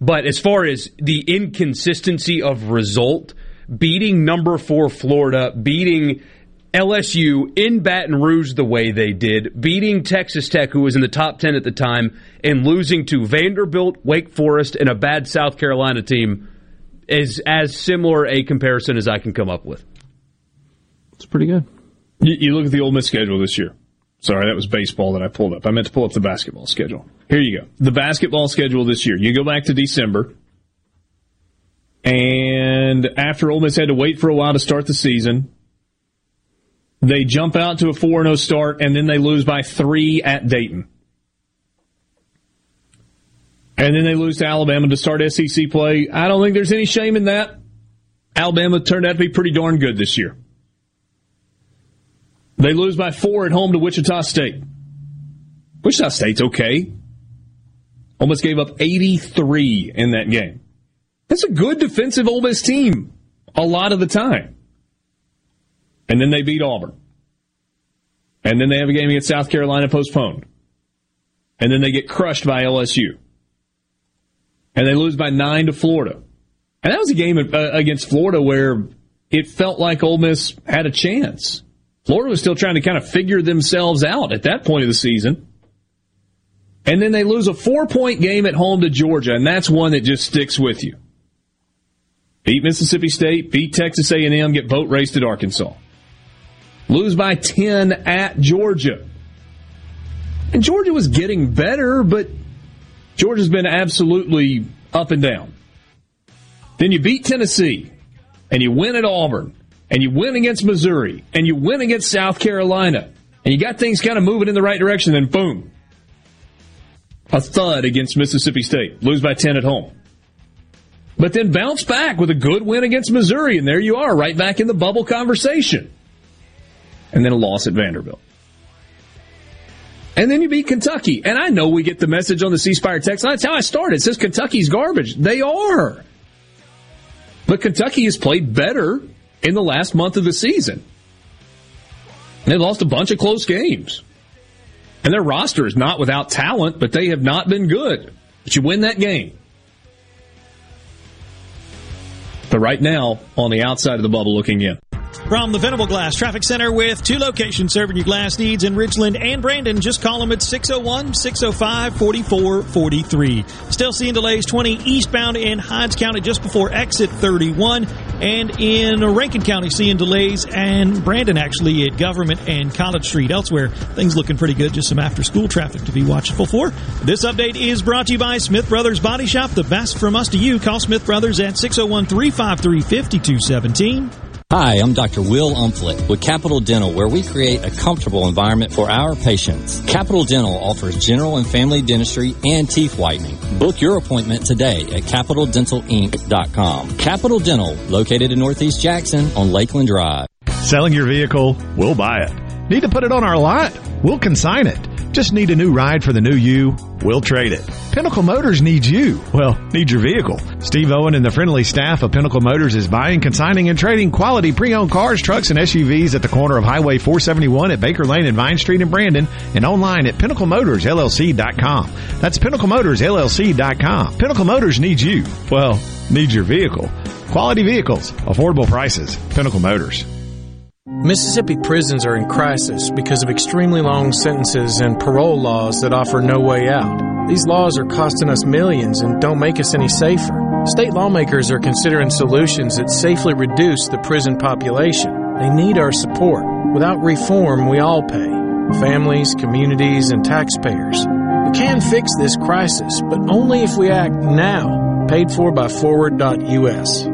But as far as the inconsistency of result, beating number four Florida, beating LSU in Baton Rouge the way they did, beating Texas Tech, who was in the top 10 at the time, and losing to Vanderbilt, Wake Forest, and a bad South Carolina team is as similar a comparison as I can come up with. It's pretty good. You, you look at the Ole Miss schedule this year. Sorry, that was baseball that I pulled up. I meant to pull up the basketball schedule. Here you go. The basketball schedule this year. You go back to December. And after Ole Miss had to wait for a while to start the season, they jump out to a 4 0 start, and then they lose by three at Dayton. And then they lose to Alabama to start SEC play. I don't think there's any shame in that. Alabama turned out to be pretty darn good this year. They lose by four at home to Wichita State. Wichita State's okay. Almost gave up 83 in that game. That's a good defensive Ole Miss team a lot of the time. And then they beat Auburn. And then they have a game against South Carolina postponed. And then they get crushed by LSU. And they lose by nine to Florida. And that was a game uh, against Florida where it felt like Ole Miss had a chance. Florida was still trying to kind of figure themselves out at that point of the season. And then they lose a four point game at home to Georgia, and that's one that just sticks with you. Beat Mississippi State, beat Texas A&M, get boat raced at Arkansas. Lose by 10 at Georgia. And Georgia was getting better, but Georgia's been absolutely up and down. Then you beat Tennessee, and you win at Auburn, and you win against Missouri, and you win against South Carolina, and you got things kind of moving in the right direction, then boom. A thud against Mississippi State. Lose by 10 at home. But then bounce back with a good win against Missouri, and there you are, right back in the bubble conversation and then a loss at Vanderbilt. And then you beat Kentucky. And I know we get the message on the C Spire text. That's how I started. It says Kentucky's garbage. They are. But Kentucky has played better in the last month of the season. They lost a bunch of close games. And their roster is not without talent, but they have not been good. But you win that game. But right now, on the outside of the bubble looking in. From the Venable Glass Traffic Center with two locations serving your glass needs in Ridgeland and Brandon. Just call them at 601 605 4443. Still seeing delays 20 eastbound in Hinds County just before exit 31. And in Rankin County, seeing delays and Brandon actually at Government and College Street. Elsewhere, things looking pretty good. Just some after school traffic to be watchful for. This update is brought to you by Smith Brothers Body Shop. The best from us to you. Call Smith Brothers at 601 353 5217. Hi, I'm Dr. Will Umflett with Capital Dental, where we create a comfortable environment for our patients. Capital Dental offers general and family dentistry and teeth whitening. Book your appointment today at capitaldentalinc.com. Capital Dental, located in Northeast Jackson on Lakeland Drive. Selling your vehicle? We'll buy it. Need to put it on our lot? We'll consign it. Just need a new ride for the new you? We'll trade it. Pinnacle Motors needs you. Well, needs your vehicle. Steve Owen and the friendly staff of Pinnacle Motors is buying, consigning, and trading quality pre-owned cars, trucks, and SUVs at the corner of Highway 471 at Baker Lane and Vine Street in Brandon and online at PinnacleMotorsLLC.com. That's PinnacleMotorsLLC.com. Pinnacle Motors needs you. Well, needs your vehicle. Quality vehicles, affordable prices. Pinnacle Motors. Mississippi prisons are in crisis because of extremely long sentences and parole laws that offer no way out. These laws are costing us millions and don't make us any safer. State lawmakers are considering solutions that safely reduce the prison population. They need our support. Without reform, we all pay families, communities, and taxpayers. We can fix this crisis, but only if we act now. Paid for by Forward.us.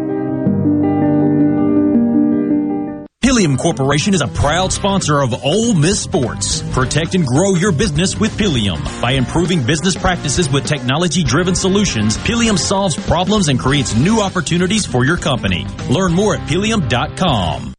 Pilium Corporation is a proud sponsor of Ole Miss Sports. Protect and grow your business with Pilium. By improving business practices with technology driven solutions, Pilium solves problems and creates new opportunities for your company. Learn more at pilium.com.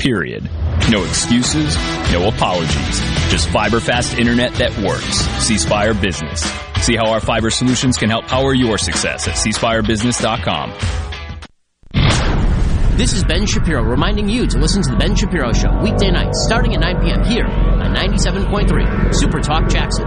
Period. No excuses, no apologies. Just fiber fast internet that works. C Spire Business. See how our fiber solutions can help power your success at cspirebusiness.com. This is Ben Shapiro reminding you to listen to The Ben Shapiro Show weekday nights starting at 9 p.m. here on 97.3 Super Talk Jackson.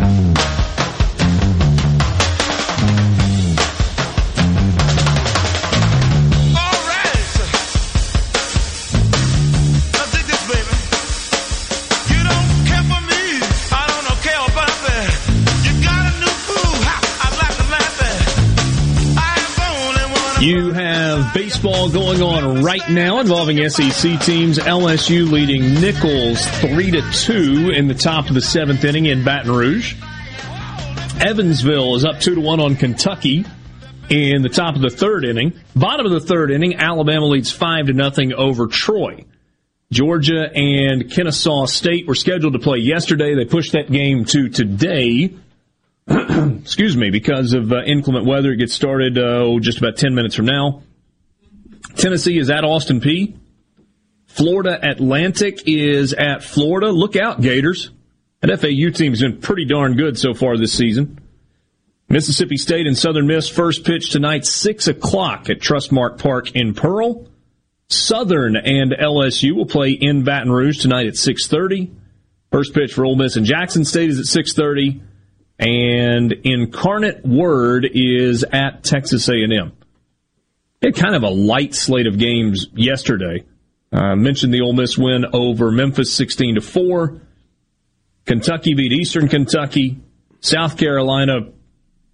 You have baseball going on right now involving SEC teams. LSU leading Nicholls three to two in the top of the seventh inning in Baton Rouge. Evansville is up two to one on Kentucky in the top of the third inning. Bottom of the third inning, Alabama leads five to nothing over Troy. Georgia and Kennesaw State were scheduled to play yesterday. They pushed that game to today. [clears throat] excuse me, because of uh, inclement weather. It gets started uh, just about 10 minutes from now. Tennessee is at Austin Peay Florida Atlantic is at Florida. Look out, Gators. That FAU team's been pretty darn good so far this season. Mississippi State and Southern Miss first pitch tonight, 6 o'clock at Trustmark Park in Pearl. Southern and LSU will play in Baton Rouge tonight at 6.30. First pitch for Ole Miss and Jackson State is at 6.30 and Incarnate Word is at Texas A&M. It kind of a light slate of games yesterday. I uh, mentioned the Ole Miss win over Memphis 16 to 4. Kentucky beat Eastern Kentucky. South Carolina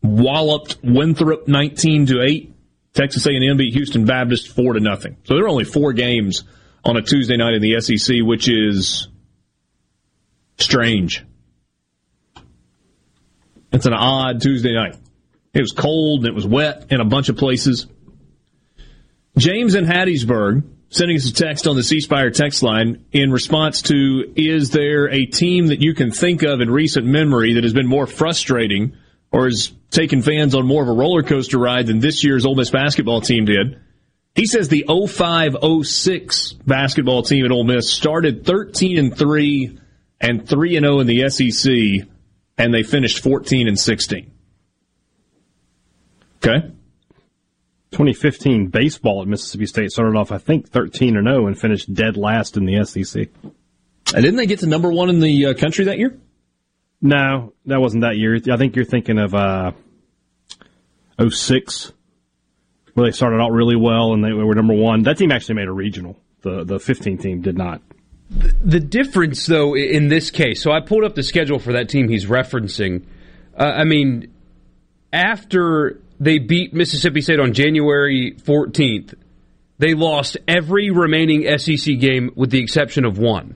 walloped Winthrop 19 to 8. Texas A&M beat Houston Baptist 4 to nothing. So there are only four games on a Tuesday night in the SEC, which is strange. It's an odd Tuesday night. It was cold and it was wet in a bunch of places. James in Hattiesburg sending us a text on the C Spire text line in response to Is there a team that you can think of in recent memory that has been more frustrating or has taken fans on more of a roller coaster ride than this year's Ole Miss basketball team did? He says the 0506 basketball team at Ole Miss started 13 and 3 and 3 and 0 in the SEC and they finished 14 and 16. Okay. 2015 baseball at Mississippi State started off, I think, 13 and 0 and finished dead last in the SEC. And didn't they get to number one in the uh, country that year? No, that wasn't that year. I think you're thinking of uh, 06, where they started out really well and they were number one. That team actually made a regional. The the 15 team did not. The difference, though, in this case, so I pulled up the schedule for that team he's referencing. Uh, I mean, after they beat Mississippi State on January 14th. They lost every remaining SEC game with the exception of one.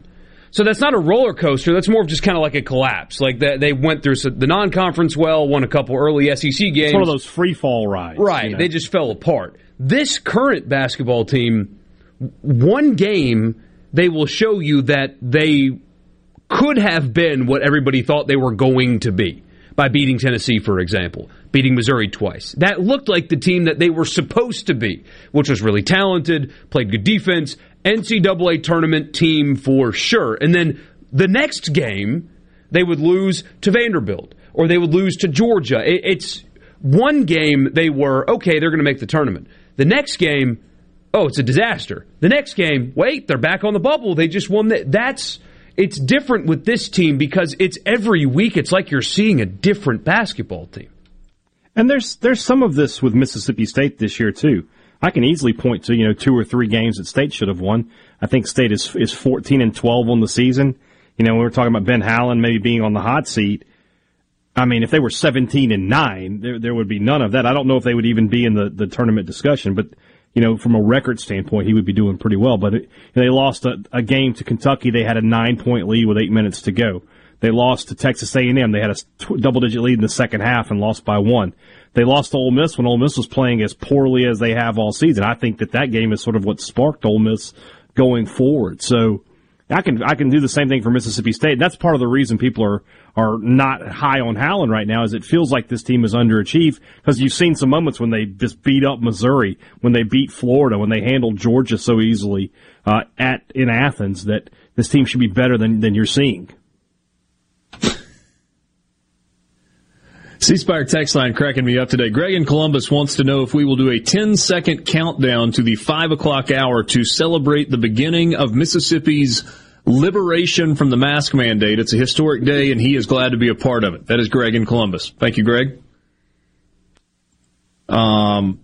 So that's not a roller coaster. That's more of just kind of like a collapse. Like that, they went through the non-conference well, won a couple early SEC games. It's one of those free fall rides, right? You know? They just fell apart. This current basketball team, one game, they will show you that they could have been what everybody thought they were going to be by beating Tennessee, for example, beating Missouri twice. That looked like the team that they were supposed to be, which was really talented, played good defense, NCAA tournament team for sure. And then the next game, they would lose to Vanderbilt or they would lose to Georgia. It's one game they were, okay, they're going to make the tournament. The next game, oh, it's a disaster. The next game, wait, they're back on the bubble. They just won that. That's it's different with this team because it's every week. It's like you're seeing a different basketball team. And there's there's some of this with Mississippi State this year too. I can easily point to you know two or three games that State should have won. I think State is is 14 and 12 on the season. You know, we were talking about Ben Howland maybe being on the hot seat. I mean, if they were 17 and nine, there there would be none of that. I don't know if they would even be in the the tournament discussion, but you know, from a record standpoint, he would be doing pretty well. But it, they lost a, a, game to Kentucky. They had a nine point lead with eight minutes to go. They lost to Texas A&M. They had a double digit lead in the second half and lost by one. They lost to Ole Miss when Ole Miss was playing as poorly as they have all season. I think that that game is sort of what sparked Ole Miss going forward. So I can I can do the same thing for Mississippi State. That's part of the reason people are are not high on Howland right now. Is it feels like this team is underachieved because you've seen some moments when they just beat up Missouri, when they beat Florida, when they handled Georgia so easily uh, at in Athens. That this team should be better than than you're seeing. C Spire text line cracking me up today. Greg in Columbus wants to know if we will do a 10 second countdown to the 5 o'clock hour to celebrate the beginning of Mississippi's liberation from the mask mandate. It's a historic day, and he is glad to be a part of it. That is Greg in Columbus. Thank you, Greg. Um,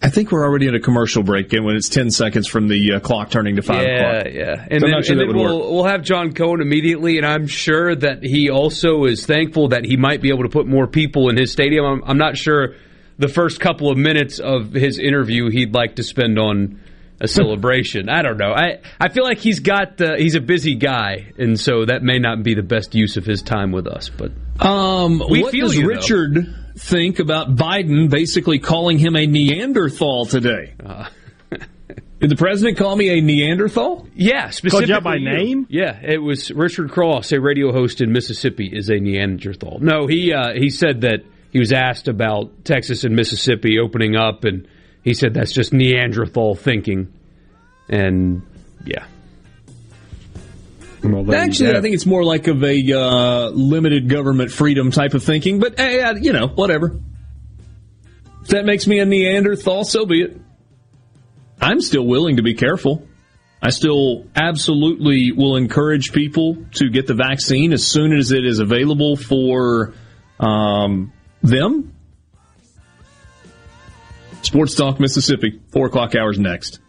I think we're already in a commercial break and when it's 10 seconds from the uh, clock turning to 5 yeah, o'clock. Yeah, yeah. And so then, sure and then we'll, work. we'll have John Cohen immediately, and I'm sure that he also is thankful that he might be able to put more people in his stadium. I'm, I'm not sure the first couple of minutes of his interview he'd like to spend on a celebration. I don't know. I I feel like he's got uh, he's a busy guy, and so that may not be the best use of his time with us. But um, we what does you, Richard though. think about Biden basically calling him a Neanderthal today? Uh. [laughs] Did the president call me a Neanderthal? Yeah, specifically. Called you by name? Yeah, it was Richard Cross, a radio host in Mississippi, is a Neanderthal. No, he uh, he said that he was asked about Texas and Mississippi opening up and he said that's just Neanderthal thinking. And yeah. Well, Actually, I think it's more like of a uh, limited government freedom type of thinking, but uh, you know, whatever. If that makes me a Neanderthal, so be it. I'm still willing to be careful. I still absolutely will encourage people to get the vaccine as soon as it is available for um, them. Sports Talk Mississippi, 4 o'clock hours next.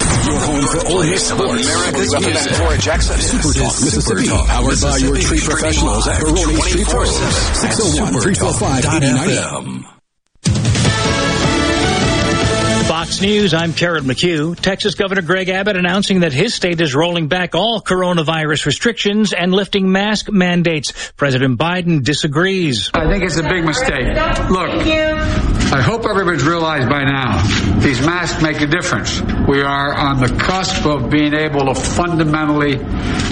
Your home for Ole Miss sports. America's music. Cora Jackson. Super Talk Mississippi. Talk. Powered by your tree professionals at Baroni Tree Pros. 601 345 8090. Fox News, I'm Karen McHugh. Texas Governor Greg Abbott announcing that his state is rolling back all coronavirus restrictions and lifting mask mandates. President Biden disagrees. I think it's a big mistake. Look, I hope everybody's realized by now these masks make a difference. We are on the cusp of being able to fundamentally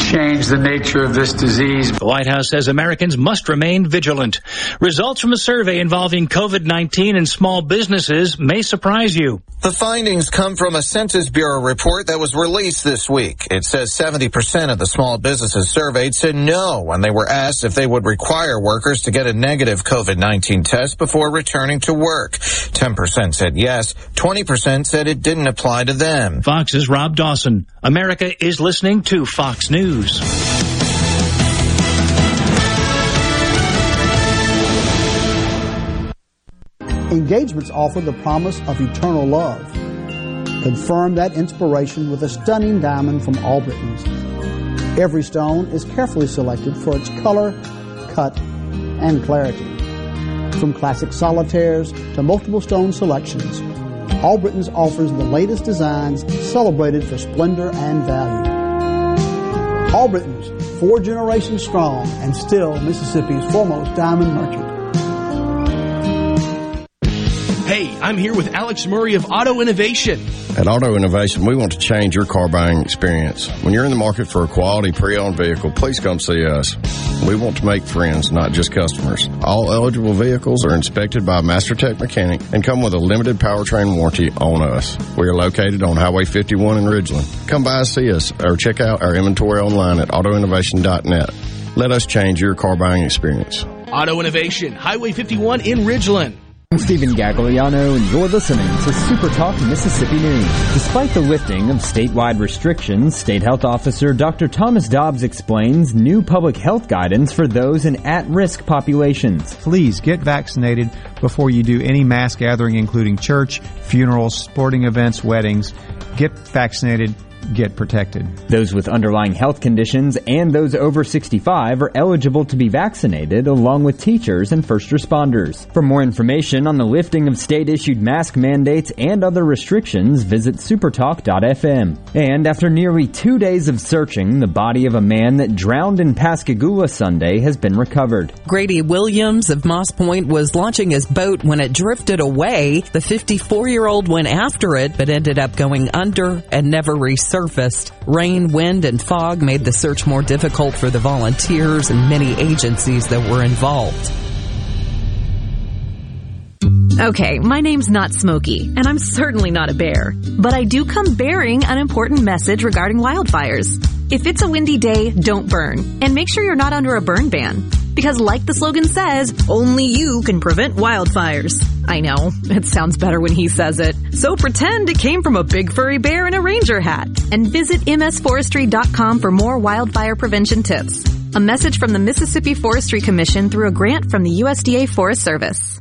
change the nature of this disease. The White House says Americans must remain vigilant. Results from a survey involving COVID 19 and small businesses may surprise you. The findings come from a Census Bureau report that was released this week. It says 70% of the small businesses surveyed said no when they were asked if they would require workers to get a negative COVID-19 test before returning to work. 10% said yes. 20% said it didn't apply to them. Fox's Rob Dawson. America is listening to Fox News. Engagements offer the promise of eternal love. Confirm that inspiration with a stunning diamond from Albritton's. Every stone is carefully selected for its color, cut, and clarity. From classic solitaires to multiple stone selections, Albritton's offers the latest designs celebrated for splendor and value. Albritton's, four generations strong and still Mississippi's foremost diamond merchant. Hey, I'm here with Alex Murray of Auto Innovation. At Auto Innovation, we want to change your car buying experience. When you're in the market for a quality pre-owned vehicle, please come see us. We want to make friends, not just customers. All eligible vehicles are inspected by a Master Tech mechanic and come with a limited powertrain warranty on us. We are located on Highway 51 in Ridgeland. Come by and see us or check out our inventory online at autoinnovation.net. Let us change your car buying experience. Auto Innovation, Highway 51 in Ridgeland. I'm Stephen Gagliano, and you're listening to Super Talk Mississippi News. Despite the lifting of statewide restrictions, State Health Officer Dr. Thomas Dobbs explains new public health guidance for those in at-risk populations. Please get vaccinated before you do any mass gathering, including church, funerals, sporting events, weddings. Get vaccinated get protected. Those with underlying health conditions and those over 65 are eligible to be vaccinated along with teachers and first responders. For more information on the lifting of state issued mask mandates and other restrictions, visit supertalk.fm. And after nearly two days of searching, the body of a man that drowned in Pascagoula Sunday has been recovered. Grady Williams of Moss Point was launching his boat when it drifted away. The 54 year old went after it but ended up going under and never resurfaced. Rain, wind, and fog made the search more difficult for the volunteers and many agencies that were involved. Okay, my name's not Smokey, and I'm certainly not a bear, but I do come bearing an important message regarding wildfires. If it's a windy day, don't burn, and make sure you're not under a burn ban. Because like the slogan says, only you can prevent wildfires. I know, it sounds better when he says it. So pretend it came from a big furry bear in a ranger hat. And visit msforestry.com for more wildfire prevention tips. A message from the Mississippi Forestry Commission through a grant from the USDA Forest Service.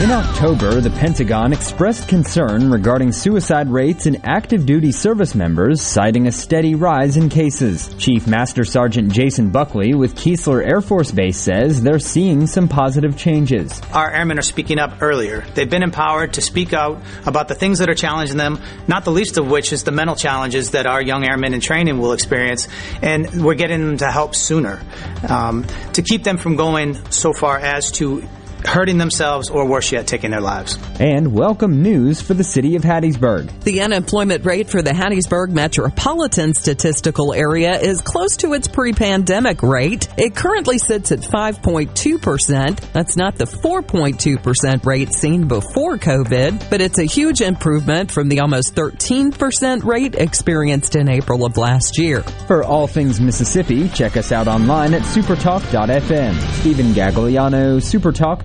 In October, the Pentagon expressed concern regarding suicide rates in active duty service members, citing a steady rise in cases. Chief Master Sergeant Jason Buckley with Keesler Air Force Base says they're seeing some positive changes. Our airmen are speaking up earlier. They've been empowered to speak out about the things that are challenging them, not the least of which is the mental challenges that our young airmen in training will experience, and we're getting them to help sooner um, to keep them from going so far as to hurting themselves or worse yet, taking their lives. And welcome news for the city of Hattiesburg. The unemployment rate for the Hattiesburg metropolitan statistical area is close to its pre-pandemic rate. It currently sits at 5.2%. That's not the 4.2% rate seen before COVID, but it's a huge improvement from the almost 13% rate experienced in April of last year. For all things Mississippi, check us out online at supertalk.fm. Stephen Gagliano, Supertalk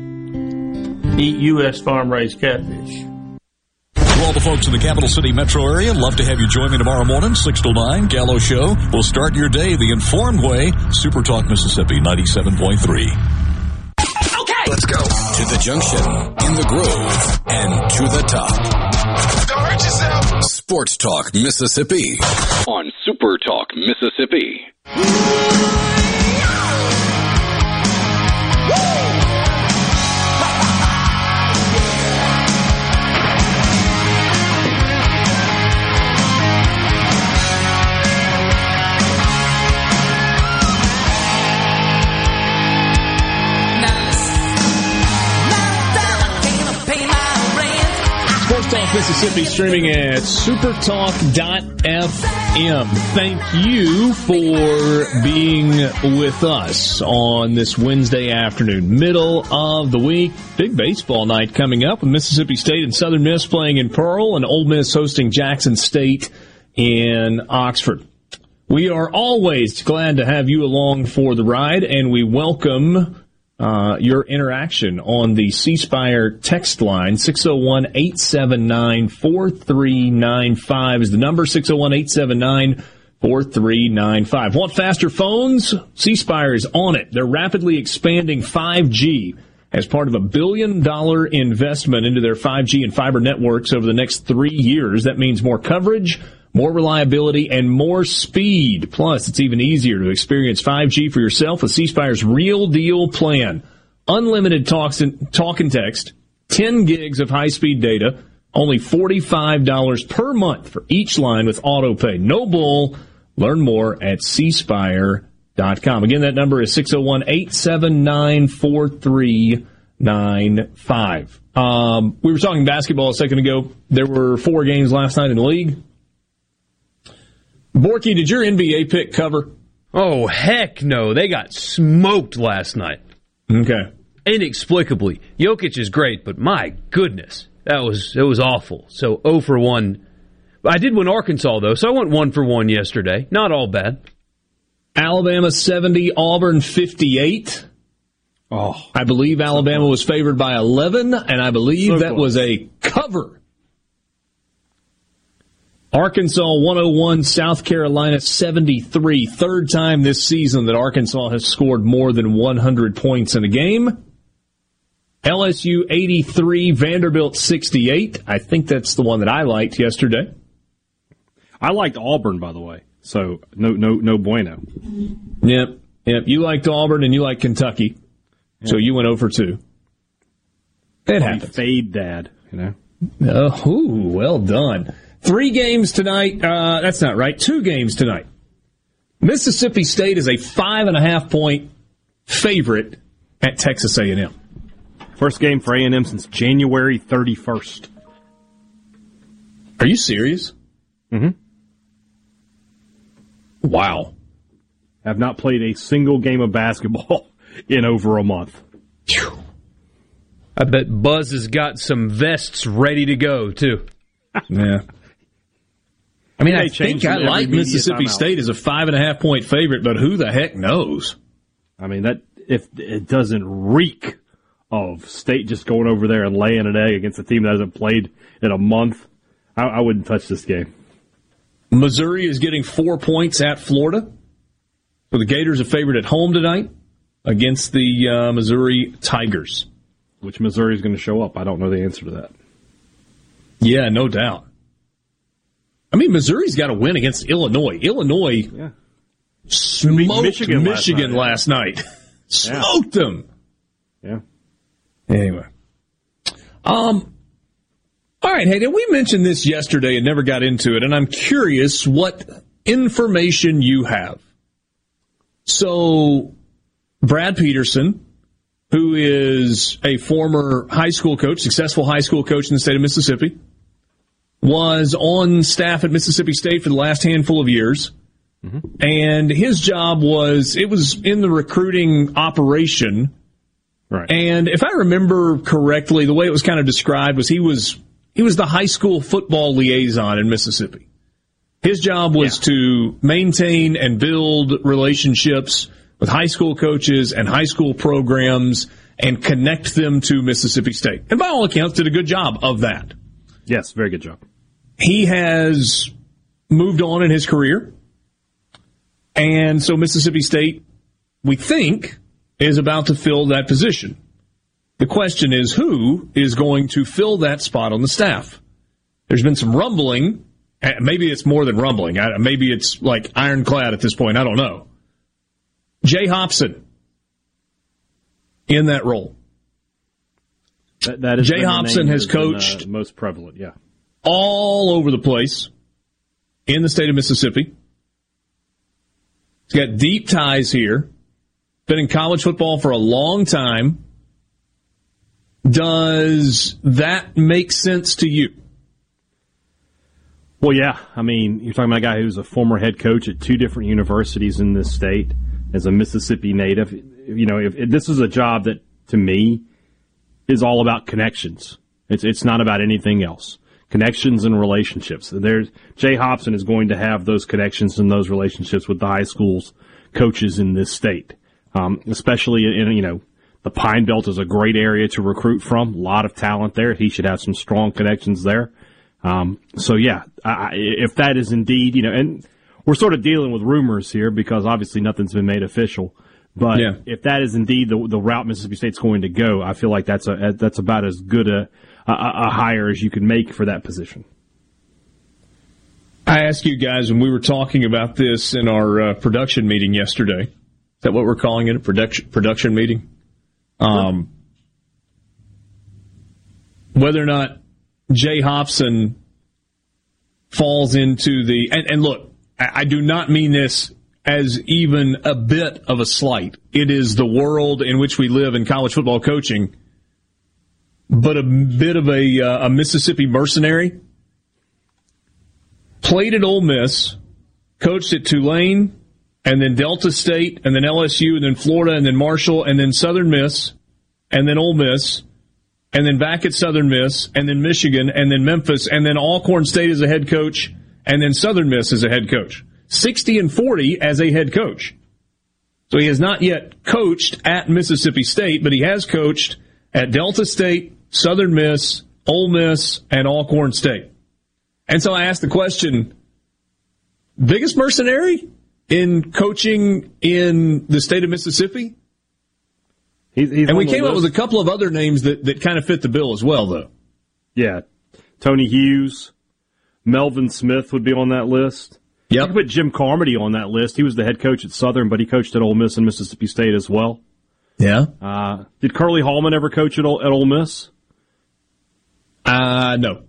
eat U.S. farm raised catfish. To all the folks in the capital city metro area, love to have you join me tomorrow morning, 6 to 9, Gallo Show. We'll start your day the informed way. Super Talk Mississippi 97.3. Okay. Let's go. To the junction, in the grove, and to the top. Don't hurt yourself. Sports Talk Mississippi on Super Talk Mississippi. Mississippi streaming at supertalk.fm. Thank you for being with us on this Wednesday afternoon, middle of the week. Big baseball night coming up with Mississippi State and Southern Miss playing in Pearl and Ole Miss hosting Jackson State in Oxford. We are always glad to have you along for the ride and we welcome uh, your interaction on the C Spire text line. 601 879 4395 is the number 601 879 4395. Want faster phones? C Spire is on it. They're rapidly expanding 5G as part of a billion dollar investment into their 5G and fiber networks over the next three years. That means more coverage more reliability, and more speed. Plus, it's even easier to experience 5G for yourself with C Spire's Real Deal plan. Unlimited talks and, talk and text, 10 gigs of high speed data, only $45 per month for each line with auto pay. No bull. Learn more at cspire.com. Again, that number is 601 879 4395. Um, we were talking basketball a second ago. There were four games last night in the league. Borky, did your NBA pick cover? Oh, heck no. They got smoked last night. Okay. Inexplicably. Jokic is great, but my goodness. That was it was awful. So 0 for 1. I did win Arkansas though, so I went 1 for 1 yesterday. Not all bad. Alabama 70, Auburn 58. Oh, I believe Alabama was favored by 11 and I believe so that was a cover. Arkansas 101, South Carolina 73. Third time this season that Arkansas has scored more than 100 points in a game. LSU 83, Vanderbilt 68. I think that's the one that I liked yesterday. I liked Auburn, by the way. So no, no, no bueno. Yep, yep. You liked Auburn and you liked Kentucky. Yep. So you went oh over 2. It happens. Fade dad, you know. Oh, ooh, well done. Three games tonight. Uh, that's not right. Two games tonight. Mississippi State is a five and a half point favorite at Texas A&M. First game for A&M since January 31st. Are you serious? Mm-hmm. Wow. Have not played a single game of basketball [laughs] in over a month. I bet Buzz has got some vests ready to go too. [laughs] yeah. I mean, I think I like Mississippi State as a five and a half point favorite, but who the heck knows? I mean, that if it doesn't reek of State just going over there and laying an egg against a team that hasn't played in a month, I, I wouldn't touch this game. Missouri is getting four points at Florida. So the Gators are favored at home tonight against the uh, Missouri Tigers. Which Missouri is going to show up? I don't know the answer to that. Yeah, no doubt. I mean, Missouri's got to win against Illinois. Illinois yeah. smoked Michigan, Michigan last night. Last night. [laughs] smoked yeah. them. Yeah. Anyway, um, All right, hey, did we mention this yesterday and never got into it? And I'm curious what information you have. So, Brad Peterson, who is a former high school coach, successful high school coach in the state of Mississippi, was on staff at Mississippi State for the last handful of years. Mm-hmm. And his job was, it was in the recruiting operation. Right. And if I remember correctly, the way it was kind of described was he was, he was the high school football liaison in Mississippi. His job was yeah. to maintain and build relationships with high school coaches and high school programs and connect them to Mississippi State. And by all accounts, did a good job of that. Yes, very good job. He has moved on in his career. And so Mississippi State, we think, is about to fill that position. The question is who is going to fill that spot on the staff? There's been some rumbling. Maybe it's more than rumbling. Maybe it's like ironclad at this point. I don't know. Jay Hopson in that role. That, that is Jay Hopson has coached been, uh, most prevalent, yeah, all over the place in the state of Mississippi. He's got deep ties here. Been in college football for a long time. Does that make sense to you? Well, yeah. I mean, you're talking about a guy who's a former head coach at two different universities in this state as a Mississippi native. You know, if, if this is a job that to me is all about connections. It's it's not about anything else. Connections and relationships. There's Jay Hopson is going to have those connections and those relationships with the high schools coaches in this state, um, especially in you know the Pine Belt is a great area to recruit from. A lot of talent there. He should have some strong connections there. Um, so yeah, I, if that is indeed you know and we're sort of dealing with rumors here because obviously nothing's been made official. But yeah. if that is indeed the, the route Mississippi State's going to go, I feel like that's a that's about as good a, a, a hire as you can make for that position. I asked you guys when we were talking about this in our uh, production meeting yesterday. Is that what we're calling it? A production production meeting. Um, whether or not Jay Hopson falls into the and, and look, I do not mean this as even a bit of a slight. It is the world in which we live in college football coaching, but a bit of a, uh, a Mississippi mercenary. Played at Ole Miss, coached at Tulane, and then Delta State, and then LSU, and then Florida, and then Marshall, and then Southern Miss, and then Ole Miss, and then back at Southern Miss, and then Michigan, and then Memphis, and then Alcorn State as a head coach, and then Southern Miss as a head coach. 60 and 40 as a head coach. So he has not yet coached at Mississippi State, but he has coached at Delta State, Southern Miss, Ole Miss, and Alcorn State. And so I asked the question, biggest mercenary in coaching in the state of Mississippi? He's, he's and we came up with a couple of other names that, that kind of fit the bill as well, though. Yeah. Tony Hughes, Melvin Smith would be on that list. Yep. You put Jim Carmody on that list. He was the head coach at Southern, but he coached at Ole Miss and Mississippi State as well. Yeah. Uh, did Curly Hallman ever coach at, at Ole Miss? Uh, no.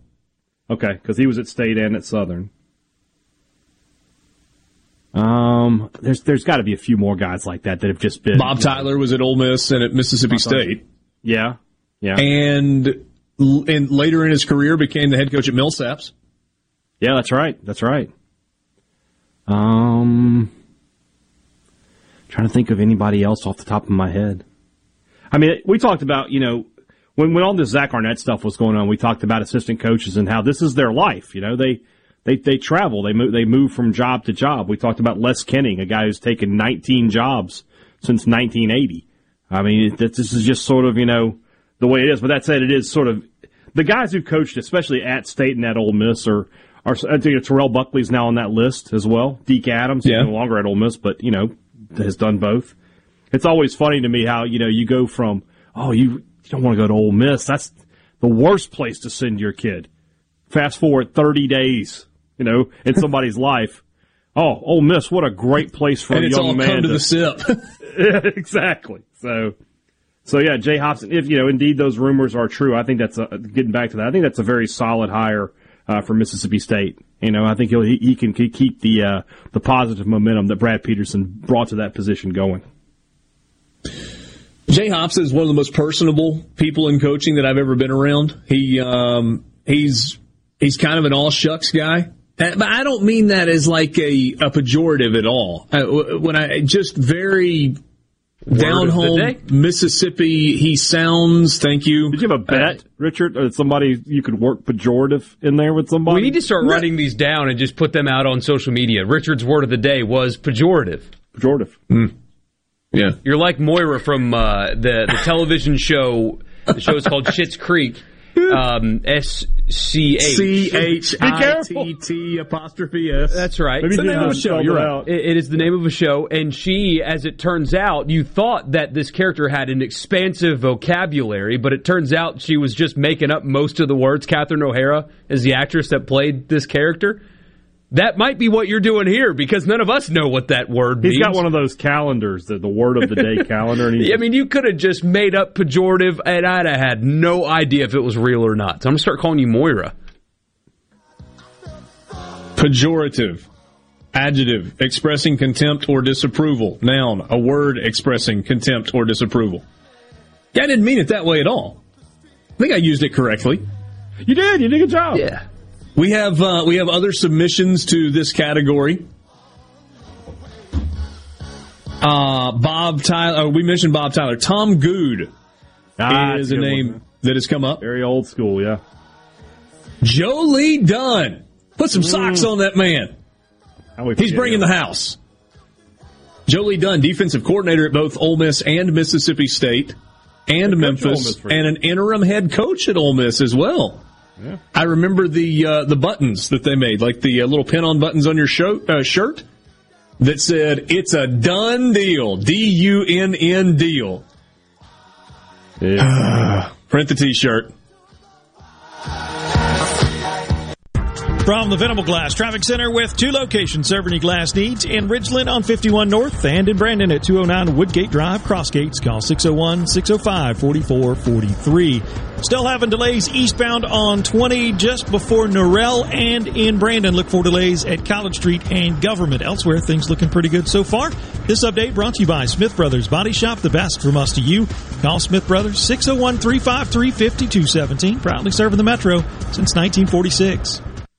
Okay, because he was at State and at Southern. Um, there's there's got to be a few more guys like that that have just been. Bob Tyler was at Ole Miss and at Mississippi State. Yeah, yeah, and and later in his career became the head coach at Millsaps. Yeah, that's right. That's right. Um, trying to think of anybody else off the top of my head. I mean, we talked about you know when when all this Zach Arnett stuff was going on, we talked about assistant coaches and how this is their life. You know, they they they travel, they move they move from job to job. We talked about Les Koenning, a guy who's taken 19 jobs since 1980. I mean, this is just sort of you know the way it is. But that said, it is sort of the guys who coached, especially at State and at Ole Miss, are our, I think Terrell Buckley's now on that list as well. Deke Adams, yeah. no longer at Ole Miss, but you know has done both. It's always funny to me how you know you go from oh you, you don't want to go to Ole Miss. That's the worst place to send your kid. Fast forward 30 days, you know, in somebody's [laughs] life. Oh, Ole Miss, what a great place for and a young man to, to the sip. [laughs] [laughs] exactly. So, So yeah, Jay Hopson. If you know, indeed those rumors are true, I think that's a, getting back to that. I think that's a very solid hire uh, for Mississippi State. You know, I think he he can keep the uh, the positive momentum that Brad Peterson brought to that position going. Jay Hopson is one of the most personable people in coaching that I've ever been around. He um, he's he's kind of an all shucks guy. Uh, but I don't mean that as like a, a pejorative at all. Uh, when I just very down home Mississippi. He sounds. Thank you. Did you have a bet, uh, Richard, or somebody you could work pejorative in there with somebody? We need to start writing these down and just put them out on social media. Richard's word of the day was pejorative. Pejorative. Mm. Yeah, you're like Moira from uh, the the television show. The show is called Schitt's Creek um, S C H C H I T T apostrophe S. That's right. Maybe it's the name of a show. You're right. It, it is the name of a show, and she, as it turns out, you thought that this character had an expansive vocabulary, but it turns out she was just making up most of the words. Catherine O'Hara is the actress that played this character that might be what you're doing here because none of us know what that word He's means. got one of those calendars, the, the word of the day [laughs] calendar. And I mean, you could have just made up pejorative, and I'd have had no idea if it was real or not. So I'm going to start calling you Moira. Pejorative. Adjective, expressing contempt or disapproval. Noun, a word expressing contempt or disapproval. Yeah, I didn't mean it that way at all. I think I used it correctly. You did. You did a good job. Yeah. We have uh, we have other submissions to this category. Uh, Bob Tyler. Oh, we mentioned Bob Tyler. Tom Good ah, is a name one, that has come up. Very old school, yeah. Joe Lee Dunn. Put some mm. socks on that man. He's bringing the house. Joe Lee Dunn, defensive coordinator at both Ole Miss and Mississippi State and Memphis, and an interim head coach at Ole Miss as well. Yeah. I remember the uh, the buttons that they made, like the uh, little pin-on buttons on your show, uh, shirt that said "It's a done deal." D U N N deal. Yeah. [sighs] print the T-shirt. From the Venable Glass Traffic Center with two locations serving your glass needs in Ridgeland on 51 North and in Brandon at 209 Woodgate Drive, Crossgates. Call 601 605 4443. Still having delays eastbound on 20 just before Norrell and in Brandon. Look for delays at College Street and Government. Elsewhere, things looking pretty good so far. This update brought to you by Smith Brothers Body Shop, the best from us to you. Call Smith Brothers 601 353 5217. Proudly serving the Metro since 1946.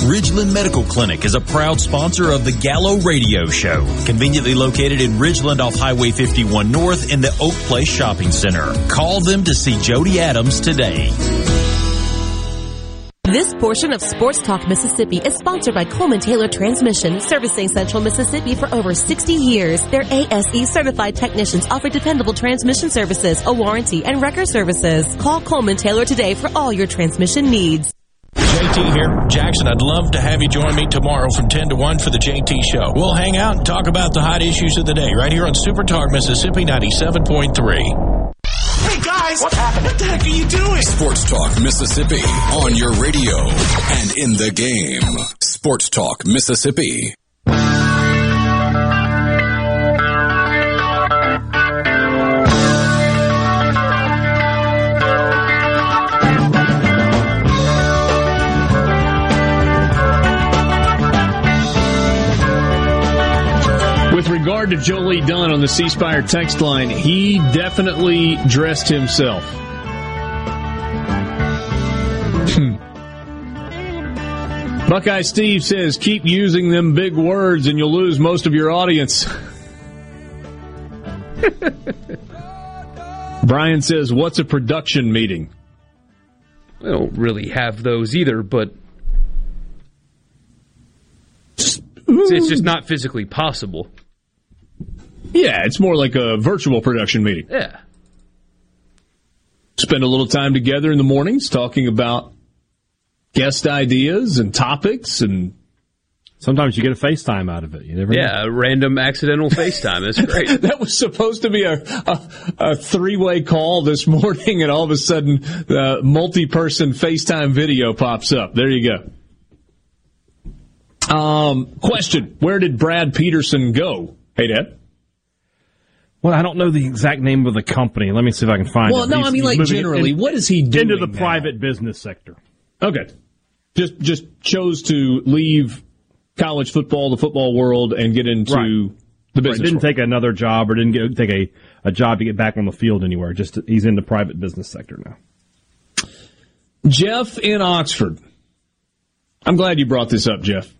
Ridgeland Medical Clinic is a proud sponsor of the Gallo Radio Show, conveniently located in Ridgeland off Highway 51 North in the Oak Place Shopping Center. Call them to see Jody Adams today. This portion of Sports Talk Mississippi is sponsored by Coleman Taylor Transmission, servicing Central Mississippi for over 60 years. Their ASE certified technicians offer dependable transmission services, a warranty, and record services. Call Coleman Taylor today for all your transmission needs. JT here. Jackson, I'd love to have you join me tomorrow from 10 to 1 for the JT Show. We'll hang out and talk about the hot issues of the day right here on Super Talk Mississippi 97.3. Hey guys, what happened? What the heck are you doing? Sports Talk Mississippi on your radio and in the game. Sports Talk Mississippi. Regard to Joe Lee Dunn on the C text line, he definitely dressed himself. Hmm. Buckeye Steve says, keep using them big words and you'll lose most of your audience. [laughs] Brian says, what's a production meeting? I don't really have those either, but it's just not physically possible. Yeah, it's more like a virtual production meeting. Yeah. Spend a little time together in the mornings talking about guest ideas and topics and sometimes you get a FaceTime out of it. You never Yeah, a random accidental FaceTime. That's great. [laughs] that was supposed to be a, a, a three way call this morning, and all of a sudden, the multi person FaceTime video pops up. There you go. Um, question Where did Brad Peterson go? Hey, Dad. Well, I don't know the exact name of the company. Let me see if I can find Well, it. Well, no, I mean, like, generally, what is he Into doing the now? private business sector. Okay. Just just chose to leave college football, the football world, and get into Right. the Right, business. didn't world. take another job or didn't get, take a, a job to get back on the field anywhere. Just he's in the private business sector now. Jeff in Oxford. I'm glad you brought this up, Jeff.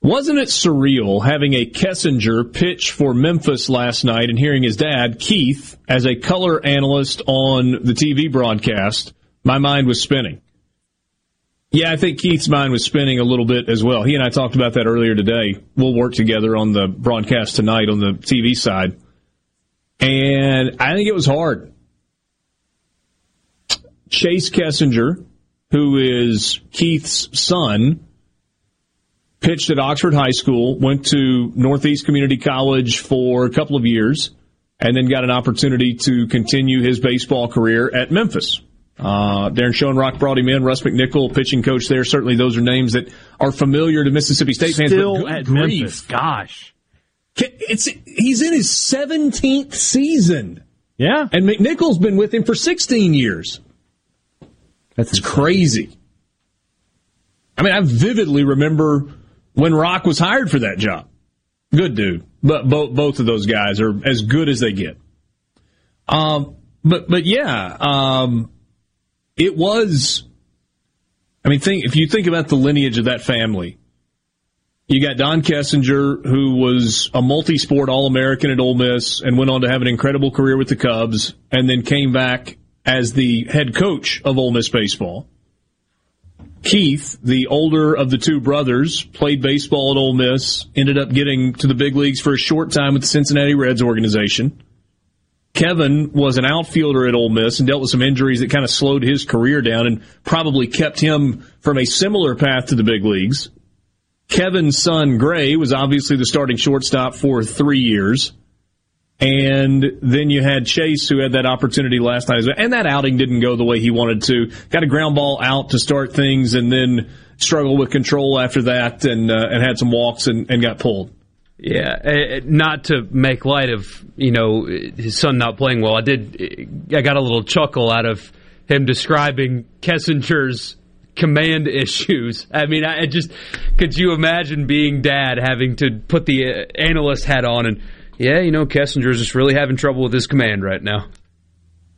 Wasn't it surreal having a Kessinger pitch for Memphis last night and hearing his dad, Keith, as a color analyst on the TV broadcast? My mind was spinning. Yeah, I think Keith's mind was spinning a little bit as well. He and I talked about that earlier today. We'll work together on the broadcast tonight on the TV side. And I think it was hard. Chase Kessinger, who is Keith's son, pitched at Oxford High School, went to Northeast Community College for a couple of years, and then got an opportunity to continue his baseball career at Memphis. Uh, Daron Schoenrock brought him in. Russ McNickle, pitching coach there. Certainly, those are names that are familiar to Mississippi State fans. Still but at grief. Memphis. Gosh. It's he's in his seventeenth season. Yeah, and McNickle's been with him for sixteen years. That's crazy. I mean, I vividly remember when Rock was hired for that job. Good dude, but both both of those guys are as good as they get. Um, but but yeah, um, it was. I mean, think if you think about the lineage of that family, you got Don Kessinger, who was a multi-sport All-American at Ole Miss and went on to have an incredible career with the Cubs, and then came back as the head coach of Ole Miss baseball. Keith, the older of the two brothers, played baseball at Ole Miss, ended up getting to the big leagues for a short time with the Cincinnati Reds organization. Kevin was an outfielder at Ole Miss and dealt with some injuries that kind of slowed his career down and probably kept him from a similar path to the big leagues. Kevin's son Grae was obviously the starting shortstop for three years. And then you had Chase, who had that opportunity last night, and that outing didn't go the way he wanted to. Got a ground ball out to start things, and then struggled with control after that, and uh, and had some walks and, and got pulled. Yeah, eh, not to make light of you know his son not playing well. I did. I got a little chuckle out of him describing Kessinger's command [laughs] issues. I mean, I just could you imagine being dad having to put the uh, analyst hat on and yeah, you know, Kessinger's just really having trouble with his command right now.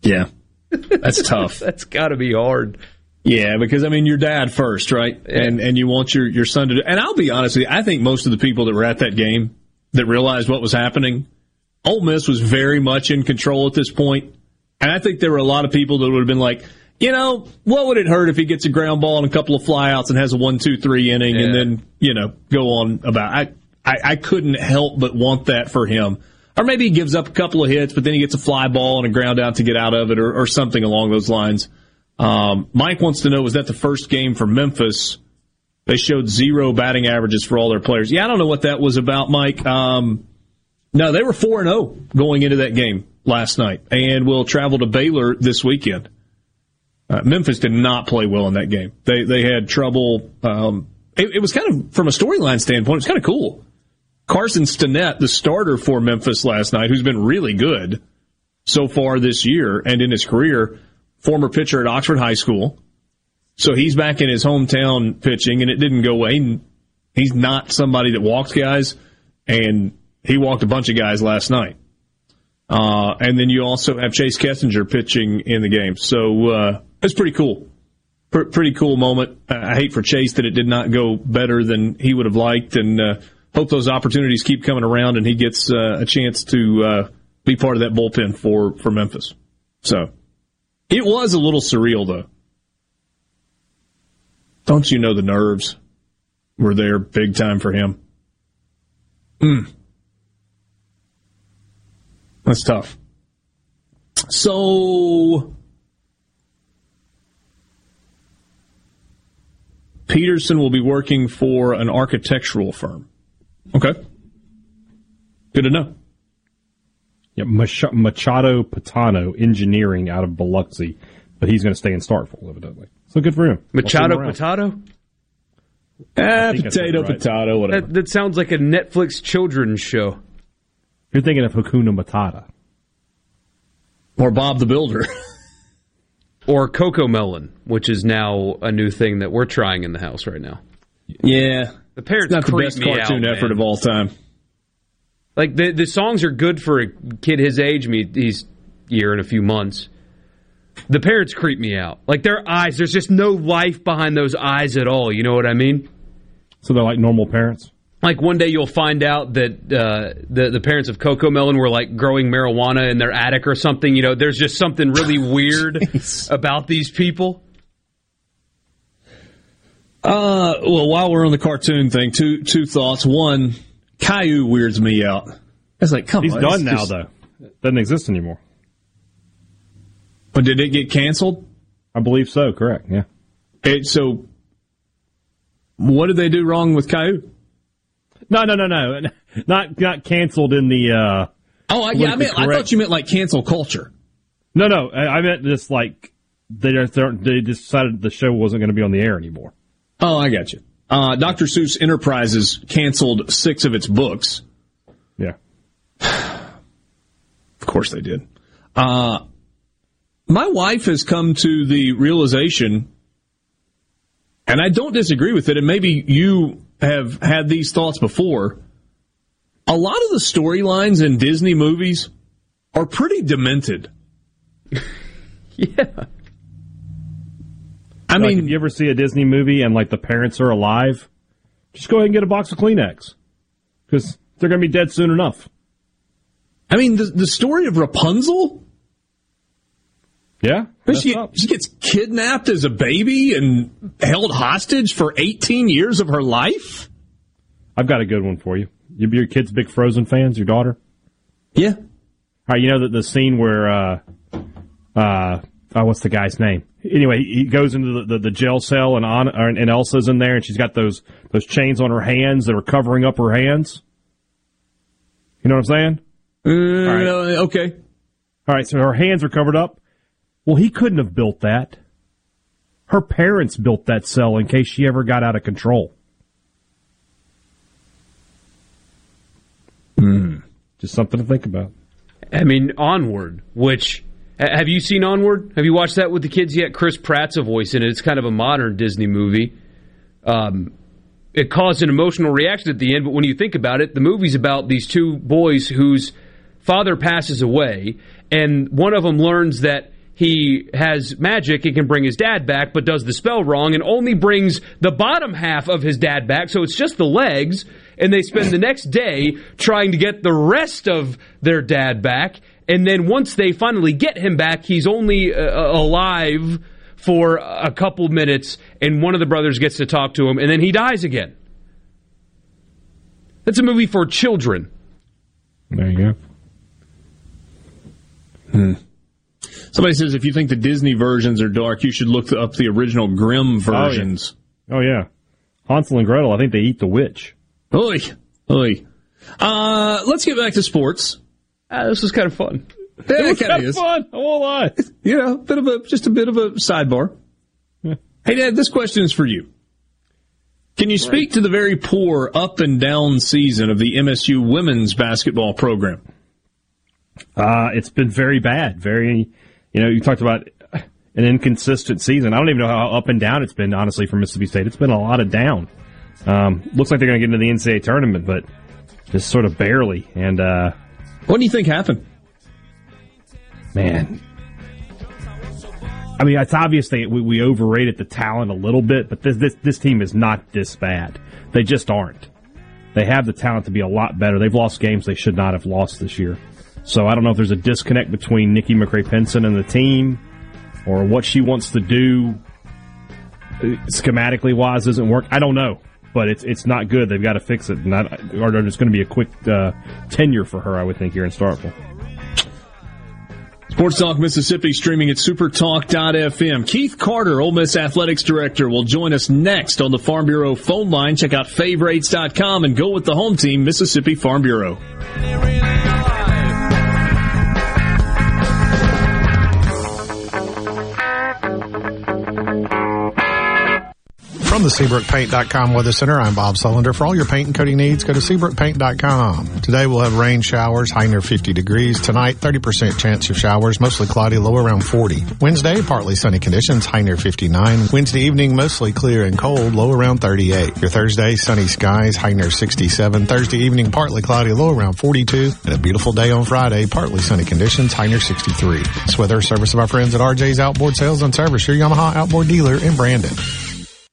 Yeah, that's tough. [laughs] that's got to be hard. Yeah, because I mean, your dad first, right? Yeah. And and you want your your son to. Do, and I'll be honest with you, I think most of the people that were at that game that realized what was happening, Ole Miss was very much in control at this point. point, and I think there were a lot of people that would have been like, you know, what would it hurt if he gets a ground ball and a couple of flyouts and has a one, two, three inning, yeah. and then you know go on about. I, I I couldn't help but want that for him. Or maybe he gives up a couple of hits, but then he gets a fly ball and a ground out to get out of it, or, or something along those lines. Um, Mike wants to know, was that the first game for Memphis? They showed zero batting averages for all their players. Yeah, I don't know what that was about, Mike. Um, no, they were 4 and 0 going into that game last night and will travel to Baylor this weekend. Uh, Memphis did not play well in that game. They they had trouble. Um, it, it, was kind of from a storyline standpoint, it's kind of cool. Carson Stinnett, the starter for Memphis last night, who's been really good so far this year and in his career, former pitcher at Oxford High School. So he's back in his hometown pitching, and it didn't go away. He's not somebody that walks guys, and he walked a bunch of guys last night. Uh, and then you also have Chase Kessinger pitching in the game. So uh, it's pretty cool. P- pretty cool moment. I hate for Chase that it did not go better than he would have liked, and uh, hope those opportunities keep coming around and he gets uh, a chance to uh, be part of that bullpen for, for Memphis. So it was a little surreal, though. Don't you know the nerves were there big time for him? Mm. That's tough. So Peterson will be working for an architectural firm. Okay. Good to know. Yeah, Mach- Machado Patano Engineering out of Biloxi, but he's going to stay in Starkville, evidently. So good for him. Machado Potato? Eh, potato, right. potato, whatever. That, that, sounds like a Netflix children's show. You're thinking of Hakuna Matata. Or Bob the Builder. [laughs] or Cocomelon, which is now a new thing that we're trying in the house right now. Yeah. The parents it's not the best cartoon out, effort man. of all time. Like the the songs are good for a kid his age. Me, he's year in a few months. The parents creep me out. Like their eyes, there's just no life behind those eyes at all. You know what I mean? So they're like normal parents. Like one day you'll find out that uh, the the parents of Cocomelon were like growing marijuana in their attic or something. You know, there's just something really [laughs] weird about these people. Uh, well, while we're on the cartoon thing, two two thoughts. One, Caillou weirds me out. It's like, come He's on. He's done now, just... though. Doesn't exist anymore. But did it get canceled? I believe so. Correct. Yeah. It, so, what did they do wrong with Caillou? No, no, no, no. [laughs] Not not canceled in the. Uh, oh, I, yeah. I mean, I thought you meant like cancel culture. No, no. I, I meant just like they they decided the show wasn't going to be on the air anymore. Oh, I got you. Uh, Dr. Seuss Enterprises canceled six of its books. Yeah. [sighs] of course they did. Uh, my wife has come to the realization, and I don't disagree with it, and maybe you have had these thoughts before. A lot of the storylines in Disney movies are pretty demented. [laughs] yeah. I like, mean, if you ever see a Disney movie and like the parents are alive, just go ahead and get a box of Kleenex because they're going to be dead soon enough. I mean, the, the story of Rapunzel. Yeah, she, she gets kidnapped as a baby and held hostage for 18 years of her life. I've got a good one for you. You, your kids big Frozen fans? Your daughter? Yeah. All right. You know that the scene where uh, uh, oh, what's the guy's name? anyway, he goes into the, the, the jail cell and on and Elsa's in there, and she's got those those chains on her hands that are covering up her hands. You know what I'm saying? Uh, All right. Okay. All right. So her hands are covered up. Well, he couldn't have built that. Her parents built that cell in case she ever got out of control. Hmm. Just something to think about. I mean, onward, which have you seen Onward? Have you watched that with the kids yet? Chris Pratt's a voice in it. It's kind of a modern Disney movie. Um, it caused an emotional reaction at the end, but when you think about it, the movie's about these two boys whose father passes away, and one of them learns that he has magic and can bring his dad back, but does the spell wrong and only brings the bottom half of his dad back. So it's just the legs. And they spend the next day trying to get the rest of their dad back. And then once they finally get him back, he's only uh, alive for a couple minutes, and one of the brothers gets to talk to him, and then he dies again. That's a movie for children. There you go. Hmm. Somebody says if you think the Disney versions are dark, you should look up the original Grimm versions. Oh yeah, oh, yeah. Hansel and Gretel. I think they eat the witch. Oi, oi. Uh, let's get back to sports. Ah, this was kind of fun. Yeah, it was kind of fun. I won't lie. [laughs] You know, bit of a just a bit of a sidebar. Yeah. [laughs] Hey, Dad, this question is for you. Can you speak to the very poor up and down season of the MSU women's basketball program? Uh, it's been very bad. Very, you know, you talked about an inconsistent season. I don't even know how up and down it's been, honestly, for Mississippi State. It's been a lot of down. Um, looks like they're going to get into the NCAA tournament, but just sort of barely. And uh, what do you think happened? Man, I mean, it's obvious that we, we overrated the talent a little bit, but this, this this team is not this bad. They just aren't. They have the talent to be a lot better. They've lost games they should not have lost this year. So I don't know if there's a disconnect between Nikki McCray-Penson and the team, or what she wants to do uh, schematically wise doesn't work. I don't know, but it's it's not good. They've got to fix it, not, or there's going to be a quick uh, tenure for her. I would think here in Starkville. Sports Talk Mississippi streaming at supertalk.fm. Keith Carter, Ole Miss Athletics Director, will join us next on the Farm Bureau phone line. Check out favorites.com and go with the home team, Mississippi Farm Bureau. From the SeabrookPaint.com Weather Center, I'm Bob Sullender. For all your paint and coating needs, go to SeabrookPaint.com. Today we'll have rain showers, high near 50 degrees. Tonight, 30% chance of showers, mostly cloudy, low around 40. Wednesday, partly sunny conditions, high near 59. Wednesday evening, mostly clear and cold, low around 38. Your Thursday, sunny skies, high near 67. Thursday evening, partly cloudy, low around 42. And a beautiful day on Friday, partly sunny conditions, high near 63. This weather service of our friends at RJ's Outboard Sales and Service, your Yamaha outboard dealer in Brandon.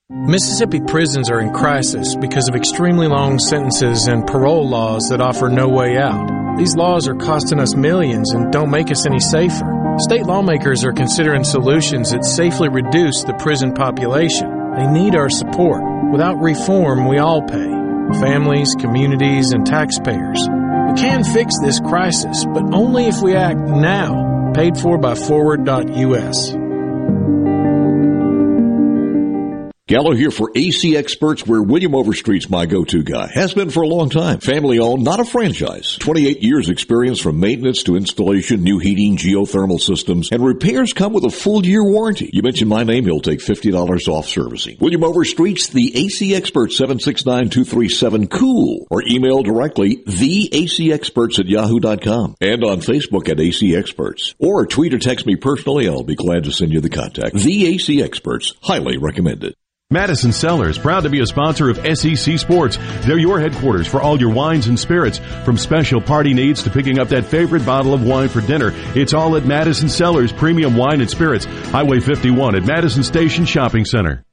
Mississippi prisons are in crisis because of extremely long sentences and parole laws that offer no way out. These laws are costing us millions and don't make us any safer. State lawmakers are considering solutions that safely reduce the prison population. They need our support. Without reform, we all pay families, communities, and taxpayers. We can fix this crisis, but only if we act now. Paid for by Forward.us. Gallo here for AC Experts, where William Overstreet's my go-to guy. Has been for a long time. Family owned, not a franchise. 28 years experience from maintenance to installation, new heating, geothermal systems, and repairs come with a full year warranty. You mention my name, he'll take $50 off servicing. William Overstreet's the AC Expert 769-237-COOL or email directly theacexperts at yahoo.com and on Facebook at AC Experts. Or tweet or text me personally, I'll be glad to send you the contact. The AC Experts, highly recommended. Madison Cellars, proud to be a sponsor of SEC Sports. They're your headquarters for all your wines and spirits. From special party needs to picking up that favorite bottle of wine for dinner. It's all at Madison Cellars Premium Wine and Spirits, Highway 51 at Madison Station Shopping Center.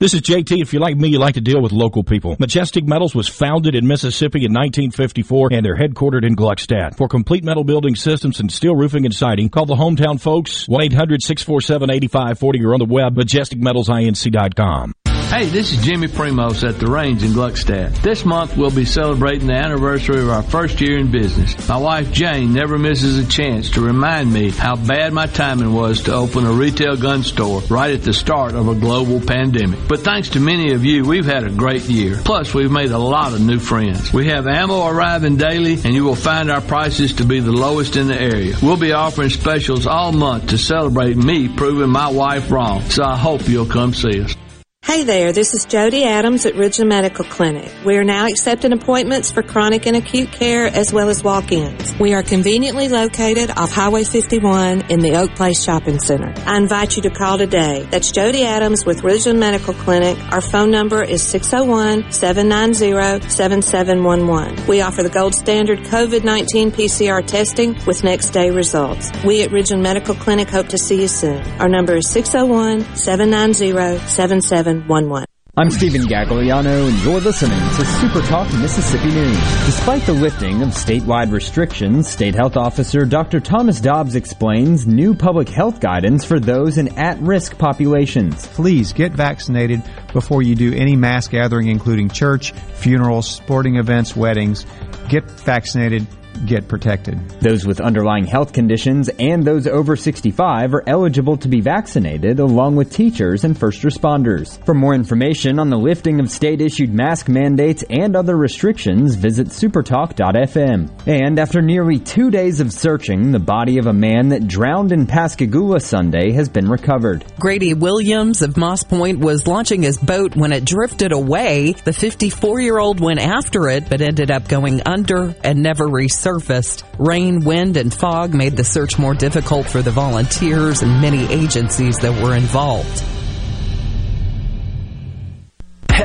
This is JT. If you're like me, you like to deal with local people. Majestic Metals was founded in Mississippi in 1954 and they're headquartered in Gluckstadt. For complete metal building systems and steel roofing and siding, call the hometown folks 1-800-647-8540 or on the web majesticmetalsinc.com. Hey, this is Jimmy Primos at the Range in Gluckstadt. This month we'll be celebrating the anniversary of our first year in business. My wife Jane never misses a chance to remind me how bad my timing was to open a retail gun store right at the start of a global pandemic. But thanks to many of you, we've had a great year. Plus, we've made a lot of new friends. We have ammo arriving daily and you will find our prices to be the lowest in the area. We'll be offering specials all month to celebrate me proving my wife wrong. So I hope you'll come see us. Hey there, this is Jody Adams at Ridgeland Medical Clinic. We are now accepting appointments for chronic and acute care as well as walk-ins. We are conveniently located off Highway 51 in the Oak Place Shopping Center. I invite you to call today. That's Jody Adams with Ridgeland Medical Clinic. Our phone number is 601-790-7711. We offer the gold standard COVID-19 PCR testing with next day results. We at Ridgeland Medical Clinic hope to see you soon. Our number is 601-790-7711. 7711. I'm Stephen Gagliano, and you're listening to Super Talk Mississippi News. Despite the lifting of statewide restrictions, State Health Officer Dr. Thomas Dobbs explains new public health guidance for those in at-risk populations. Please get vaccinated before you do any mass gathering, including church, funerals, sporting events, weddings. Get vaccinated get protected. Those with underlying health conditions and those over 65 are eligible to be vaccinated along with teachers and first responders. For more information on the lifting of state issued mask mandates and other restrictions, visit supertalk.fm. And after nearly two days of searching, the body of a man that drowned in Pascagoula Sunday has been recovered. Grady Williams of Moss Point was launching his boat when it drifted away. The 54 year old went after it but ended up going under and never resurfaced surfaced. Rain, wind, and fog made the search more difficult for the volunteers and many agencies that were involved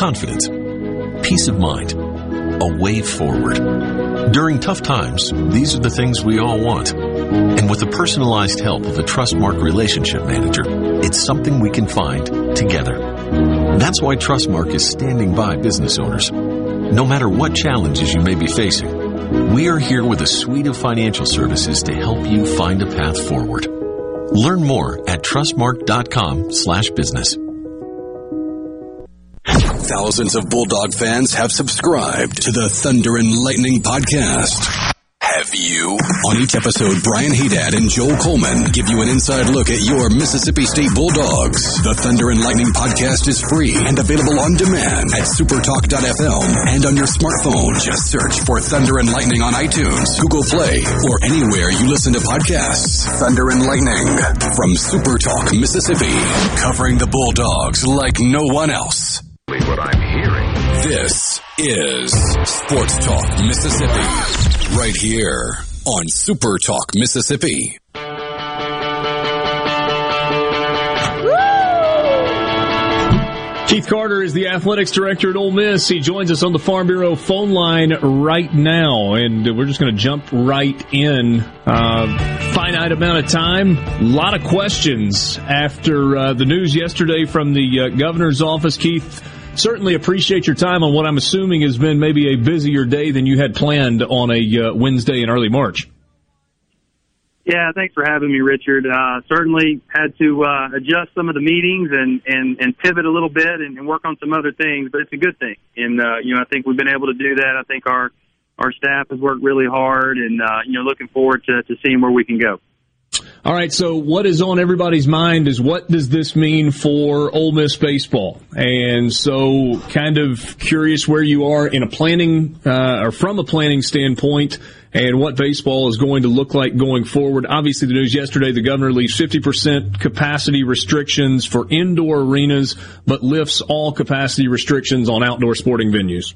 Confidence, peace of mind, a way forward. During tough times, these are the things we all want. And with the personalized help of a Trustmark relationship manager, it's something we can find together. That's why Trustmark is standing by business owners. No matter what challenges you may be facing, we are here with a suite of financial services to help you find a path forward. Learn more at trustmark.com slash business. Thousands of Bulldog fans have subscribed to the Thunder and Lightning podcast. Have you? On each episode, Brian Hadad and Joel Coleman give you an inside look at your Mississippi State Bulldogs. The Thunder and Lightning podcast is free and available on demand at supertalk.fm and on your smartphone. Just search for Thunder and Lightning on iTunes, Google Play, or anywhere you listen to podcasts. Thunder and Lightning from Supertalk, Mississippi, covering the Bulldogs like no one else what I'm hearing. This is Sports Talk Mississippi, right here on Super Talk Mississippi. Keith Carter is the athletics director at Ole Miss. He joins us on the Farm Bureau phone line right now, and we're just going to jump right in. Uh, finite amount of time, a lot of questions after uh, the news yesterday from the uh, governor's office. Keith, certainly appreciate your time on what I'm assuming has been maybe a busier day than you had planned on a uh, Wednesday in early March. Yeah, thanks for having me, Richard. Uh, certainly had to uh, adjust some of the meetings and, and, and pivot a little bit and, and work on some other things, but it's a good thing. And, uh, you know, I think we've been able to do that. I think our, our staff has worked really hard and, uh, you know, looking forward to, to seeing where we can go. All right, so what is on everybody's mind is what does this mean for Ole Miss baseball? And so, kind of curious where you are in a planning uh, or from a planning standpoint, and what baseball is going to look like going forward. Obviously, the news yesterday: the governor leaves 50% capacity restrictions for indoor arenas, but lifts all capacity restrictions on outdoor sporting venues.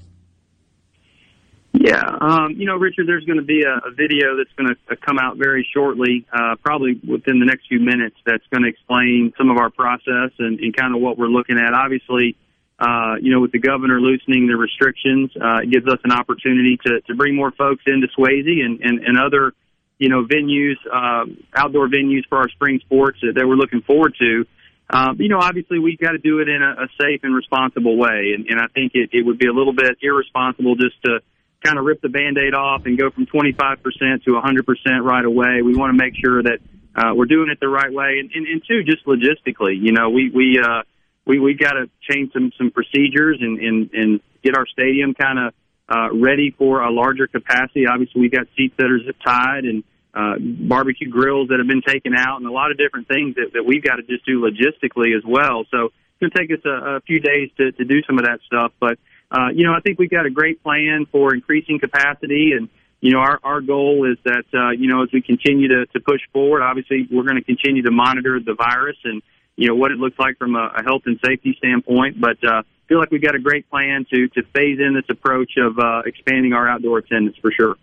Yeah, um, you know, Richard, there's going to be a, a video that's going to come out very shortly, uh, probably within the next few minutes, that's going to explain some of our process and, and kind of what we're looking at. Obviously, uh, you know, with the governor loosening the restrictions, uh, it gives us an opportunity to, to bring more folks into Swayze and, and, and other, you know, venues, uh, outdoor venues for our spring sports that, that we're looking forward to. Uh, you know, obviously we've got to do it in a, a safe and responsible way. And, and I think it, it would be a little bit irresponsible just to, kind of rip the band-aid off and go from 25% to 100% right away. We want to make sure that uh, we're doing it the right way. And, and, and two, just logistically, you know, we, we, uh, we we got to change some some procedures and and, and get our stadium kind of uh, ready for a larger capacity. Obviously, we got seats that are zip tied and uh, barbecue grills that have been taken out, and a lot of different things that, that we've got to just do logistically as well. So it's going to take us a, a few days to, to do some of that stuff, but uh, you know, I think we've got a great plan for increasing capacity and you know, our, our goal is that, uh, you know, as we continue to, to push forward, obviously we're going to continue to monitor the virus and, you know, what it looks like from a, a health and safety standpoint. But, uh, feel like we've got a great plan to, to phase in this approach of, uh, expanding our outdoor attendance for sure.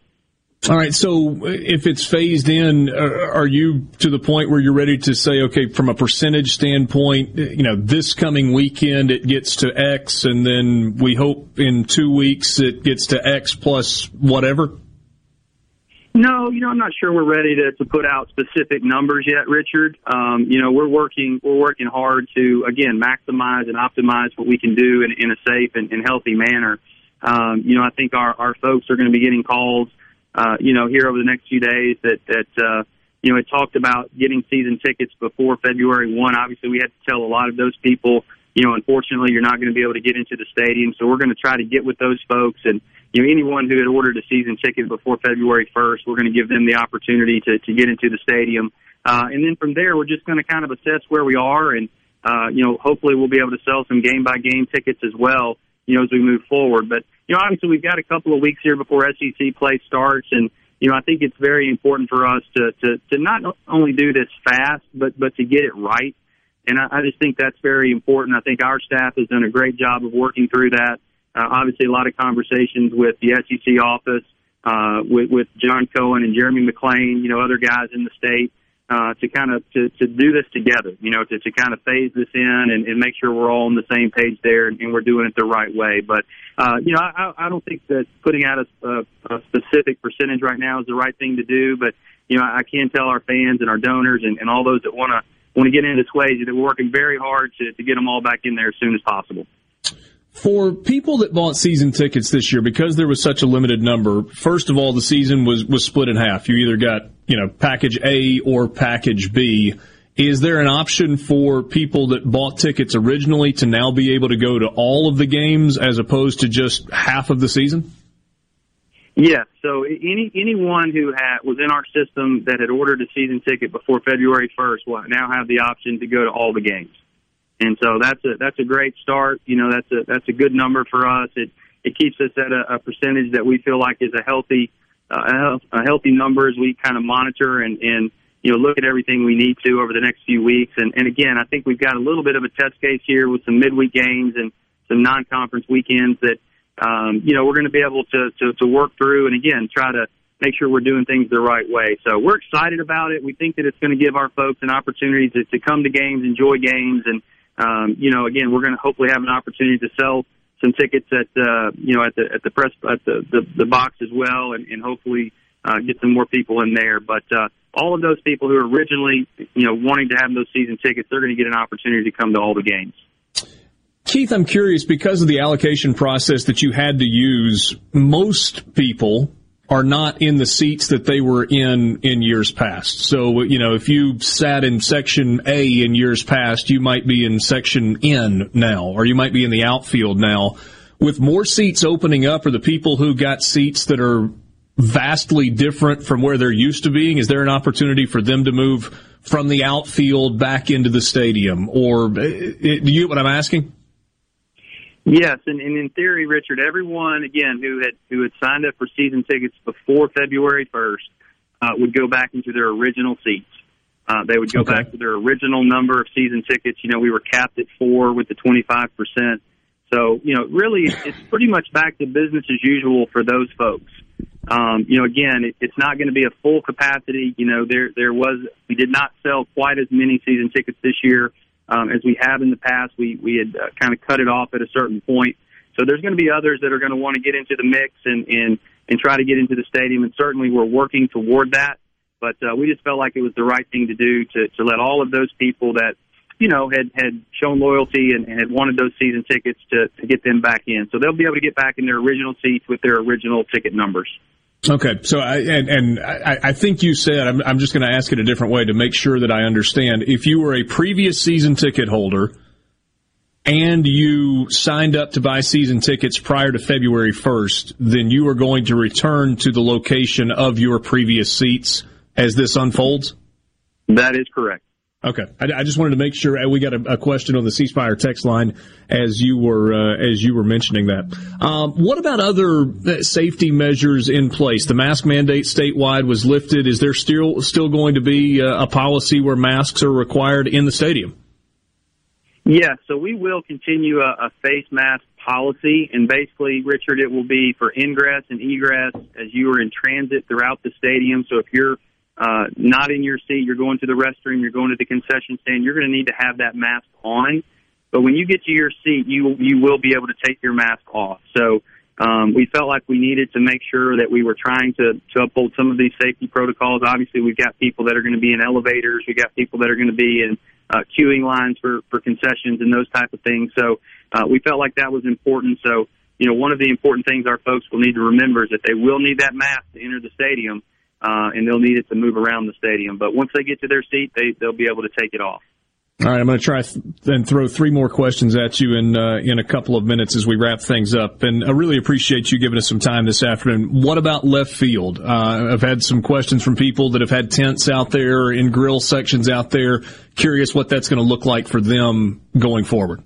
All right. So if it's phased in, uh, are you to the point where you're ready to say, okay, from a percentage standpoint, you know, this coming weekend it gets to X and then we hope in two weeks it gets to X plus whatever? No, you know, I'm not sure we're ready to, to put out specific numbers yet, Richard. Um, you know, we're working we're working hard to again maximize and optimize what we can do in, in a safe and, and healthy manner. Um, you know, I think our, our folks are going to be getting calls, uh, you know, here over the next few days that that uh, you know it talked about getting season tickets before February one. Obviously, we had to tell a lot of those people, you know, unfortunately, you're not going to be able to get into the stadium. So we're going to try to get with those folks and you know, anyone who had ordered a season ticket before February 1st, we're going to give them the opportunity to, to get into the stadium. Uh, and then from there, we're just going to kind of assess where we are and, uh, you know, hopefully we'll be able to sell some game by game tickets as well, you know, as we move forward. But, you know, obviously we've got a couple of weeks here before SEC play starts and, you know, I think it's very important for us to, to, to not only do this fast, but, but to get it right. And I, I just think that's very important. I think our staff has done a great job of working through that. Uh, obviously, a lot of conversations with the SEC office, uh, with, with John Cohen and Jeremy McClain, you know, other guys in the state, uh, to kind of to, to do this together, you know, to, to kind of phase this in and, and make sure we're all on the same page there and, and we're doing it the right way. But uh, you know, I, I don't think that putting out a, a, a specific percentage right now is the right thing to do. But you know, I can tell our fans and our donors and, and all those that want to want to get into way that we're working very hard to, to get them all back in there as soon as possible. For people that bought season tickets this year, because there was such a limited number, first of all, the season was, was split in half. You either got, you know, package A or package B. Is there an option for people that bought tickets originally to now be able to go to all of the games as opposed to just half of the season? yeah So any anyone who had was in our system that had ordered a season ticket before February 1st will now have the option to go to all the games and so that's a that's a great start. You know, that's a that's a good number for us. It it keeps us at a, a percentage that we feel like is a healthy uh, a healthy number as we kind of monitor and and you know look at everything we need to over the next few weeks. And and again, I think we've got a little bit of a test case here with some midweek games and some non-conference weekends that um, you know we're going to be able to, to to work through and again try to make sure we're doing things the right way. So we're excited about it. We think that it's going to give our folks an opportunity to, to come to games, enjoy games, and um, you know, again, we're going to hopefully have an opportunity to sell some tickets at uh, you know at the at the press at the the, the box as well, and, and hopefully uh, get some more people in there. But uh, all of those people who are originally you know wanting to have those season tickets, they're going to get an opportunity to come to all the games. Keith, I'm curious because of the allocation process that you had to use. Most people are not in the seats that they were in in years past. So, you know, if you sat in section A in years past, you might be in section N now, or you might be in the outfield now. With more seats opening up, are the people who got seats that are vastly different from where they're used to being? Is there an opportunity for them to move from the outfield back into the stadium? Or uh, do you get what I'm asking? Yes, and, and in theory, Richard, everyone again who had who had signed up for season tickets before February first uh, would go back into their original seats. Uh, they would go okay. back to their original number of season tickets. You know, we were capped at four with the twenty five percent. So, you know, really, it's pretty much back to business as usual for those folks. Um, you know, again, it, it's not going to be a full capacity. You know, there there was we did not sell quite as many season tickets this year um, as we have in the past. We we had uh, kind of cut it off at a certain point. So there's going to be others that are going to want to get into the mix and and and try to get into the stadium. And certainly we're working toward that. But uh, we just felt like it was the right thing to do to to let all of those people that you know had had shown loyalty and, and had wanted those season tickets to to get them back in. So they'll be able to get back in their original seats with their original ticket numbers. Okay, so I and, and I, I, think you said I'm, I'm just going to ask it a different way to make sure that I understand. If you were a previous season ticket holder and you signed up to buy season tickets prior to February 1st, then you are going to return to the location of your previous seats as this unfolds? That is correct. Okay, I, I, just wanted to make sure uh, we got a, a, question on the C Spire text line as you were uh, as you were mentioning that. Um, what about other uh, safety measures in place? The mask mandate statewide was lifted. Is there still still going to be a, uh, a policy where masks are required in the stadium? Yeah, so we will continue a, a face mask policy, and basically, Richard, it will be for ingress and egress as you are in transit throughout the stadium. So if you're uh, not in your seat, you're going to the restroom, you're going to the concession stand, you're going to need to have that mask on. But when you get to your seat, you you will be able to take your mask off. So um, we felt like we needed to make sure that we were trying to, to uphold some of these safety protocols. Obviously, we've got people that are going to be in elevators, we've got people that are going to be in uh, queuing lines for for concessions and those type of things. So uh, we felt like that was important. So you know, one of the important things our folks will need to remember is that they will need that mask to enter the stadium uh, and they'll need it to move around the stadium. But once they get to their seat, they they'll be able to take it off. All right, I'm going to try and throw three more questions at you in uh, in a couple of minutes as we wrap things up. And I really appreciate you giving us some time this afternoon. What about left field? Uh, I've had some questions from people that have had tents out there in grill sections out there. Curious what that's going to look like for them going forward.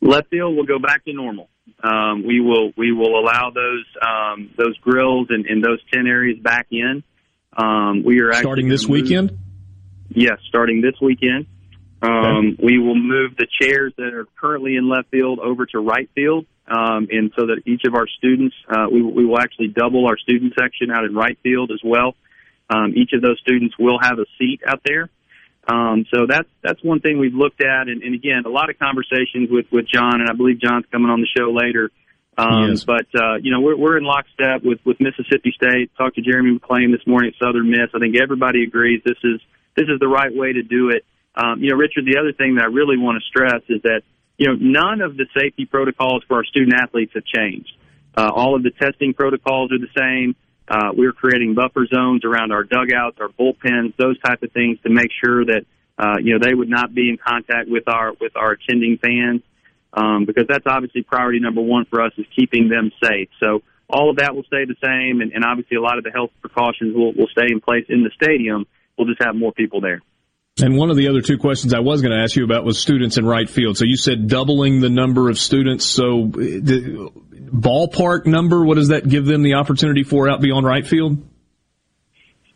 Left field will go back to normal. Um, we will we will allow those um, those grills and, and those tent areas back in. Um, we are starting this move, weekend. Yes, starting this weekend. Um, okay. We will move the chairs that are currently in left field over to right field, um, and so that each of our students, uh, we, we will actually double our student section out in right field as well. Um, each of those students will have a seat out there. Um, so that's that's one thing we've looked at, and, and again, a lot of conversations with with John, and I believe John's coming on the show later. Um, but uh, you know, we're we're in lockstep with with Mississippi State. Talked to Jeremy McClain this morning at Southern Miss. I think everybody agrees this is this is the right way to do it. Um, you know, Richard, the other thing that I really want to stress is that you know none of the safety protocols for our student athletes have changed. Uh, all of the testing protocols are the same. Uh, we're creating buffer zones around our dugouts, our bullpens, those type of things to make sure that uh, you know they would not be in contact with our with our attending fans, um, because that's obviously priority number one for us is keeping them safe. So all of that will stay the same, and, and obviously a lot of the health precautions will, will stay in place in the stadium. We'll just have more people there. And one of the other two questions I was going to ask you about was students in right field. So you said doubling the number of students. So uh, the ballpark number, what does that give them the opportunity for out beyond right field?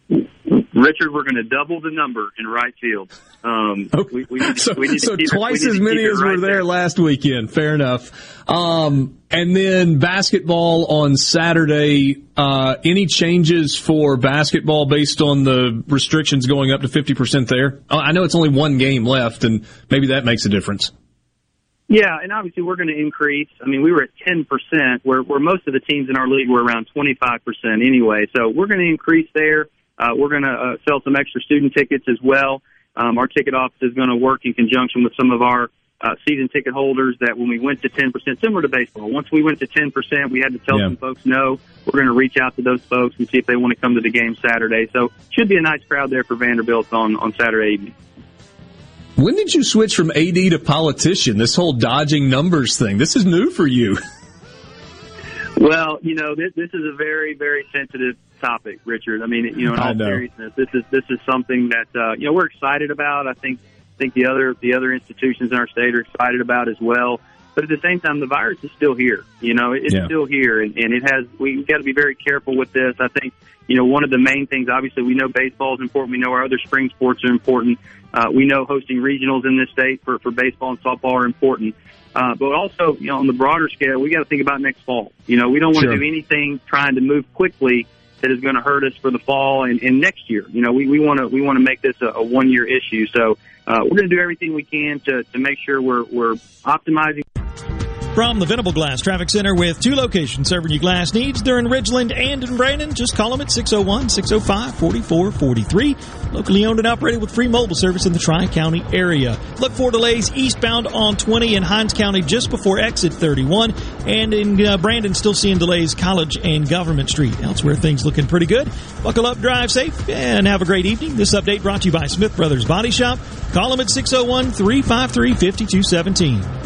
Richard, we're going to double the number in right field. Um, [laughs] okay. we, we need, so, we so twice it, as many as right were there, there, last weekend. Fair enough. Um, and then basketball on Saturday. Uh, any changes for basketball based on the restrictions going up to 50% there? Uh, I know it's only one game left, and maybe that makes a difference. Yeah, and obviously we're going to increase. I mean, we were at 10%, where, where most of the teams in our league were around 25% anyway. So we're going to increase there. Uh, we're going to uh, sell some extra student tickets as well. Um, our ticket office is going to work in conjunction with some of our uh, season ticket holders that when we went to 10%, similar to baseball, once we went to 10%, we had to tell yeah. some folks no. We're going to reach out to those folks and see if they want to come to the game Saturday. So should be a nice crowd there for Vanderbilt on, on Saturday evening. When did you switch from AD to politician? This whole dodging numbers thing. This is new for you. [laughs] Well, you know, this, this is a very, very sensitive topic, Richard. I mean, you know, in [laughs] all seriousness, this is this is something that uh, you know we're excited about. I think think the other the other institutions in our state are excited about as well. But at the same time, the virus is still here. You know, it's yeah. still here, and, and it has. We've got to be very careful with this. I think you know one of the main things. Obviously, we know baseball is important. We know our other spring sports are important. Uh, we know hosting regionals in this state for for baseball and softball are important. Uh, but also, you know, on the broader scale, we got to think about next fall. You know, we don't want to sure. do anything trying to move quickly that is going to hurt us for the fall and, and next year. You know, we, we want to we want to make this a, a one year issue. So uh, we're going to do everything we can to to make sure we're we're optimizing. From the Venable Glass Traffic Center with two locations serving you glass needs. They're in Ridgeland and in Brandon. Just call them at 601 605 4443. Locally owned and operated with free mobile service in the Tri County area. Look for delays eastbound on 20 in Hinds County just before exit 31. And in uh, Brandon, still seeing delays College and Government Street. Elsewhere, things looking pretty good. Buckle up, drive safe, and have a great evening. This update brought to you by Smith Brothers Body Shop. Call them at 601 353 5217.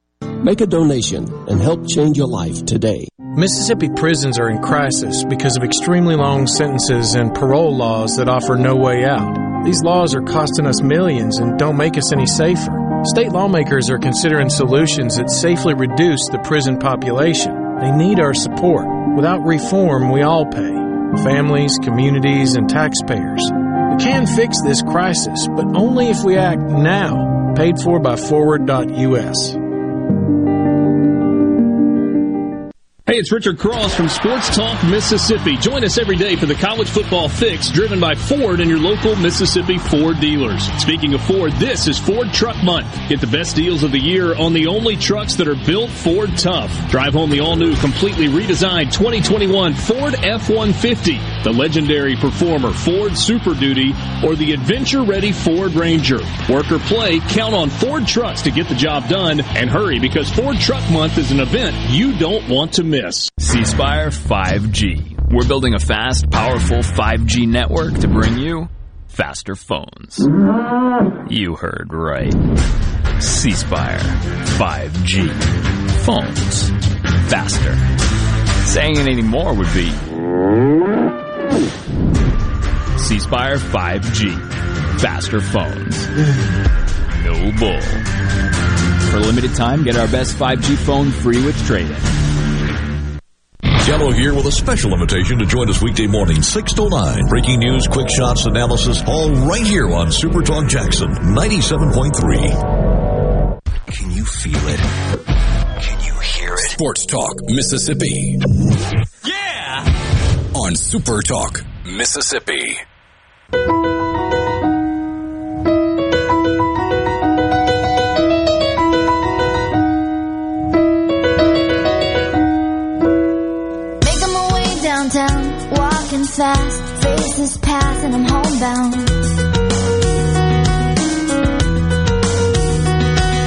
Make a donation and help change your life today. Mississippi prisons are in crisis because of extremely long sentences and parole laws that offer no way out. These laws are costing us millions and don't make us any safer. State lawmakers are considering solutions that safely reduce the prison population. They need our support. Without reform, we all pay families, communities, and taxpayers. We can fix this crisis, but only if we act now. Paid for by Forward.us thank you Hey, it's Richard Cross from Sports Talk Mississippi. Join us every day for the college football fix driven by Ford and your local Mississippi Ford dealers. Speaking of Ford, this is Ford Truck Month. Get the best deals of the year on the only trucks that are built Ford tough. Drive home the all new, completely redesigned 2021 Ford F-150, the legendary performer Ford Super Duty, or the adventure ready Ford Ranger. Work or play, count on Ford trucks to get the job done and hurry because Ford Truck Month is an event you don't want to miss. C Spire 5G. We're building a fast, powerful 5G network to bring you faster phones. You heard right. C Spire 5G. Phones. Faster. Saying it anymore would be C Spire 5G. Faster phones. No bull. For a limited time, get our best 5G phone free with trade-in. Jello here with a special invitation to join us weekday morning, 6 to 9. Breaking news, quick shots, analysis, all right here on Super Talk Jackson 97.3. Can you feel it? Can you hear it? Sports Talk Mississippi. Yeah! On Super Talk Mississippi. Fast, faces pass, and I'm homebound.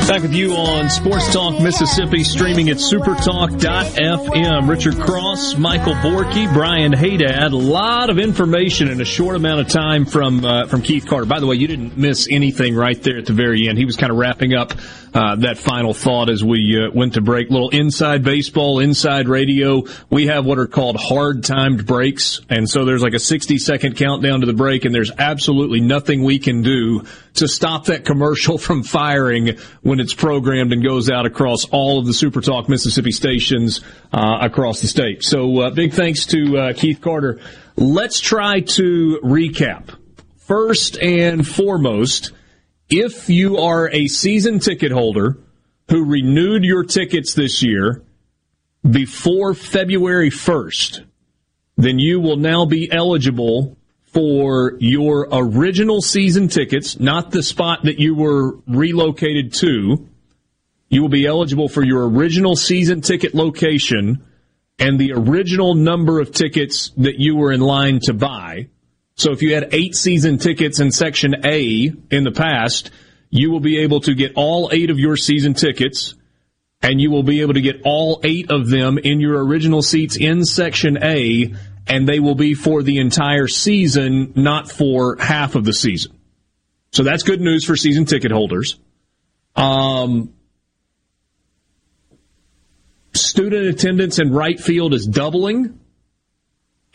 Back with you on Sports Talk Mississippi, streaming at supertalk.fm. Richard Cross, Michael Borky, Brian Hadad. A lot of information in a short amount of time from uh, from Keith Carter. By the way, you didn't miss anything right there at the very end. He was kind of wrapping up uh, that final thought as we uh, went to break. Little inside baseball, inside radio. We have what are called hard timed breaks, and so there's like a 60 second countdown to the break, and there's absolutely nothing we can do to stop that commercial [laughs] from firing when it's programmed and goes out across all of the Super Talk Mississippi stations uh, across the state. So uh, big thanks to uh, Keith Carter. Let's try to recap. First and foremost, if you are a season ticket holder who renewed your tickets this year, before February 1st, then you will now be eligible for your original season tickets, not the spot that you were relocated to. You will be eligible for your original season ticket location and the original number of tickets that you were in line to buy. So if you had eight season tickets in section A in the past, you will be able to get all eight of your season tickets and you will be able to get all eight of them in your original seats in section A and they will be for the entire season, not for half of the season. So that's good news for season ticket holders. Um, student attendance in right field is doubling.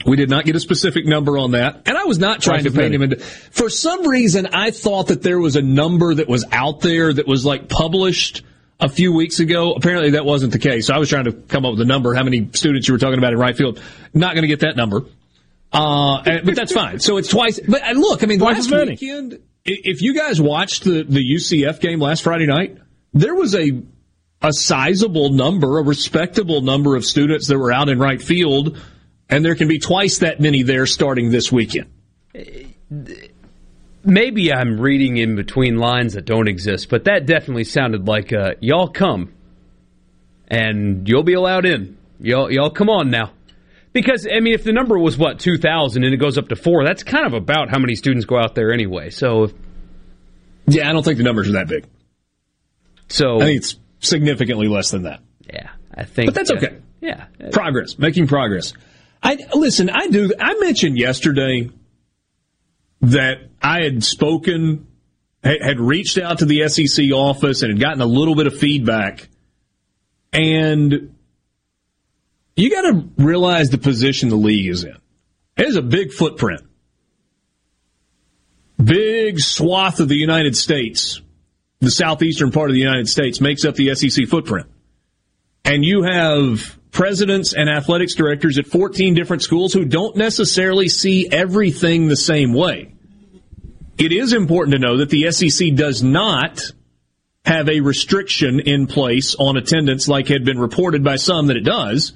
We did not get a specific number on that. And I was not trying to paint him into, for some reason, I thought that there was a number that was out there that was like published a few weeks ago. Apparently that wasn't the case. So I was trying to come up with a number, how many students you were talking about in right field. Not going to get that number. Uh, but that's fine. So it's twice. But uh, look, I mean, Twice last weekend, if you guys watched the, the UCF game last Friday night, there was a, a sizable number, a respectable number of students that were out in right field, and there can be twice that many there starting this weekend. maybe I'm reading in between lines that don't exist, but that definitely sounded like uh, y'all come and you'll be allowed in. Y'all, y'all come on now. Because I mean, if the number was what two thousand and it goes up to four, that's kind of about how many students go out there anyway. So, if, yeah, I don't think the numbers are that big. So I think it's significantly less than that. Yeah, I think. But that's okay. yeah, progress, making progress. I listen. I do. I mentioned yesterday that I had spoken, had reached out to the SEC office and had gotten a little bit of feedback, and you got to realize the position the league is in. It is a big footprint, big swath of the United States. The southeastern part of the United States makes up the SEC footprint and you have presidents and athletics directors at 14 different schools who don't necessarily see everything the same way. It is important to know that the SEC does not have a restriction in place on attendance like had been reported by some that it does.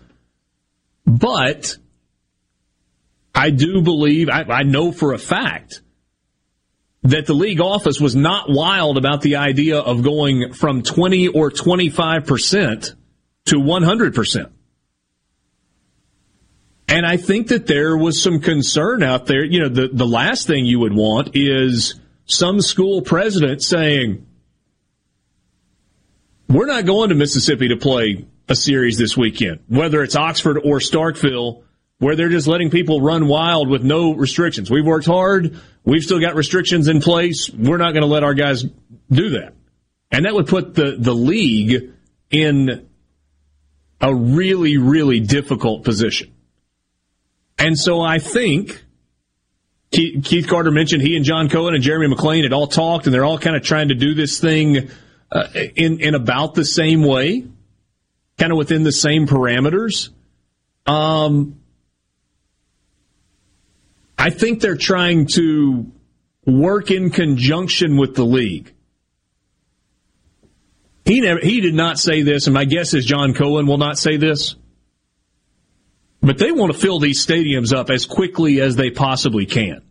But I do believe, I, I know for a fact that the league office was not wild about the idea of going from 20 or 25 percent to 100%. And I think that there was some concern out there. You know, the, the last thing you would want is some school president saying, we're not going to Mississippi to play a series this weekend, whether it's Oxford or Starkville, where they're just letting people run wild with no restrictions. We've worked hard. We've still got restrictions in place. We're not going to let our guys do that. And that would put the, the league in a really, really difficult position. And so I think Keith, Carter mentioned he and John Cohen and Jeremy McClain had all talked, and they're all kind of trying to do this thing uh, in in about the same way, kind of within the same parameters. Um, I think they're trying to work in conjunction with the league. He never, he did not say this, and my guess is John Cohen will not say this. But they want to fill these stadiums up as quickly as they possibly can.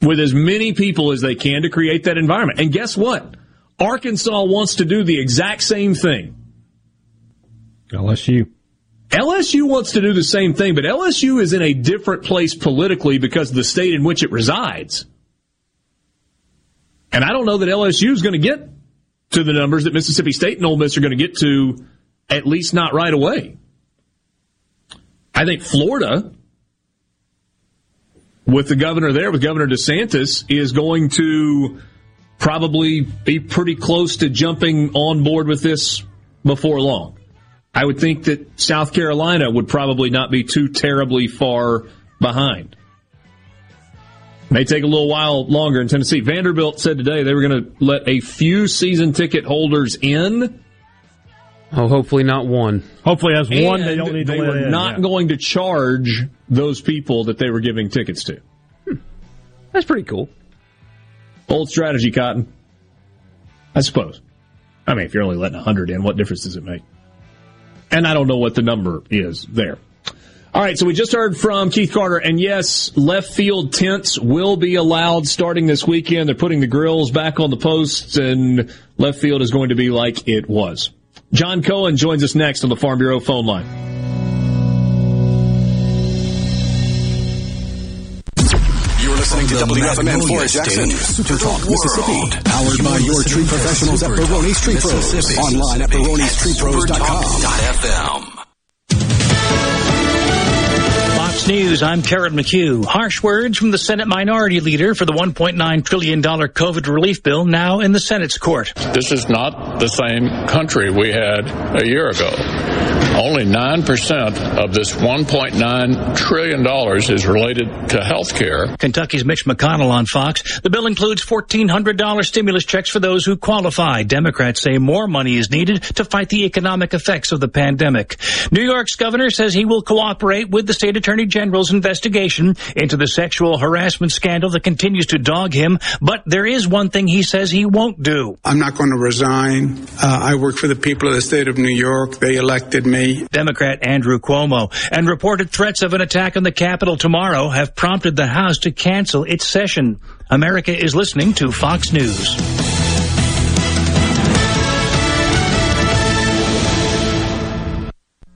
With as many people as they can to create that environment. And guess what? Arkansas wants to do the exact same thing. LSU. LSU wants to do the same thing, but LSU is in a different place politically because of the state in which it resides. And I don't know that LSU is going to get to the numbers that Mississippi State and Ole Miss are going to get to, at least not right away. I think Florida, with the governor there, with Governor DeSantis, is going to probably be pretty close to jumping on board with this before long. I would think that South Carolina would probably not be too terribly far behind. May take a little while longer in Tennessee. Vanderbilt said today they were going to let a few season ticket holders in. Oh, hopefully not one. Hopefully, as one, they don't need they to let were in, not yeah. going to charge those people that they were giving tickets to. Hmm. That's pretty cool. Old strategy, Cotton. I suppose. I mean, if you're only letting 100 in, what difference does it make? and I don't know what the number is there. All right, so we just heard from Keith Carter, and yes, left field tents will be allowed starting this weekend. They're putting the grills back on the posts, and left field is going to be like it was. John Cohen joins us next on the Farm Bureau phone line. You're listening to WFMN Flora Jackson, Super Talk, Mississippi. Powered by your tree professionals at Baroni's Tree Pros. Online at baronestreepros.com. FM. Fox News, I'm Karen McHugh. Harsh words from the Senate Minority Leader for the $1.9 trillion COVID relief bill now in the Senate's court. This is not the same country we had a year ago. Only 9% of this $1.9 trillion is related to health care. Kentucky's Mitch McConnell on Fox. The bill includes $1,400 stimulus checks for those who qualify. Democrats say more money is needed to fight the economic effects of the pandemic. New York's governor says he will cooperate with the state attorney general's investigation into the sexual harassment scandal that continues to dog him. But there is one thing he says he won't do. I'm not going to resign. Uh, I work for the people of the state of New York. They elected me. Democrat Andrew Cuomo and reported threats of an attack on the Capitol tomorrow have prompted the House to cancel its session. America is listening to Fox News.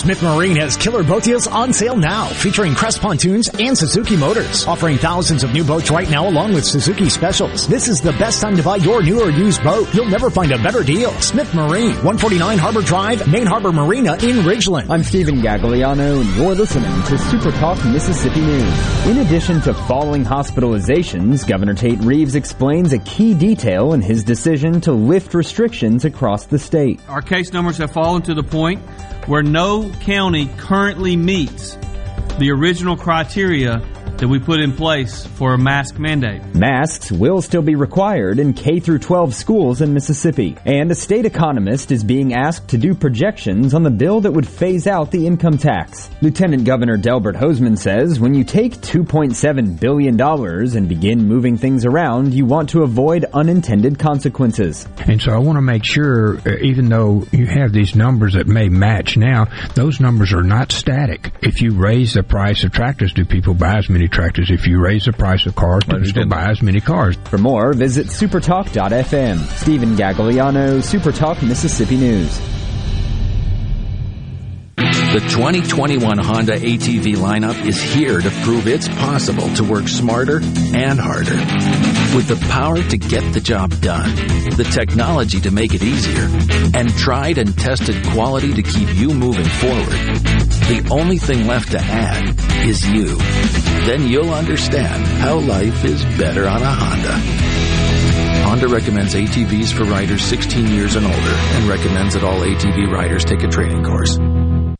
Smith Marine has killer boat deals on sale now, featuring Crest pontoons and Suzuki motors, offering thousands of new boats right now along with Suzuki specials. This is the best time to buy your new or used boat. You'll never find a better deal. Smith Marine, 149 Harbor Drive, Main Harbor Marina in Ridgeland. I'm Stephen Gagliano, and you're listening to Super Talk Mississippi News. In addition to falling hospitalizations, Governor Tate Reeves explains a key detail in his decision to lift restrictions across the state. Our case numbers have fallen to the point where no county currently meets the original criteria that we put in place for a mask mandate. Masks will still be required in K through 12 schools in Mississippi, and a state economist is being asked to do projections on the bill that would phase out the income tax. Lieutenant Governor Delbert Hosemann says when you take 2.7 billion dollars and begin moving things around, you want to avoid unintended consequences. And so I want to make sure uh, even though you have these numbers that may match now, those numbers are not static. If you raise the price of tractors, do people buy as many tractors. If you raise the price of cars, then people buy as many cars. For more, visit supertalk.fm. Stephen Gagliano, Supertalk Mississippi News. The 2021 Honda ATV lineup is here to prove it's possible to work smarter and harder. With the power to get the job done, the technology to make it easier, and tried and tested quality to keep you moving forward, the only thing left to add is you. Then you'll understand how life is better on a Honda. Honda recommends ATVs for riders 16 years and older and recommends that all ATV riders take a training course.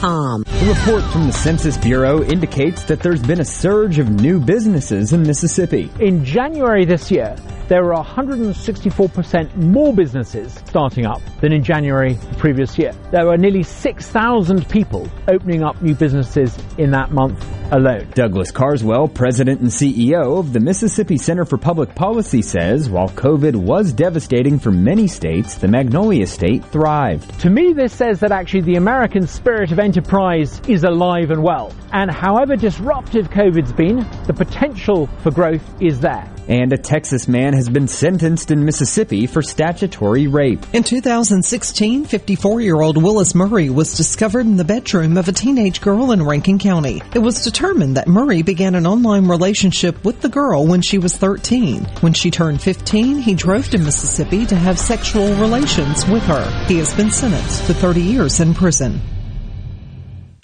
The report from the Census Bureau indicates that there's been a surge of new businesses in Mississippi. In January this year, there were 164% more businesses starting up than in January the previous year. There were nearly 6,000 people opening up new businesses in that month alone. Douglas Carswell, president and CEO of the Mississippi Center for Public Policy, says while COVID was devastating for many states, the Magnolia State thrived. To me, this says that actually the American spirit of enterprise is alive and well. And however disruptive COVID's been, the potential for growth is there. And a Texas man has been sentenced in Mississippi for statutory rape. In 2016, 54 year old Willis Murray was discovered in the bedroom of a teenage girl in Rankin County. It was determined that Murray began an online relationship with the girl when she was 13. When she turned 15, he drove to Mississippi to have sexual relations with her. He has been sentenced to 30 years in prison.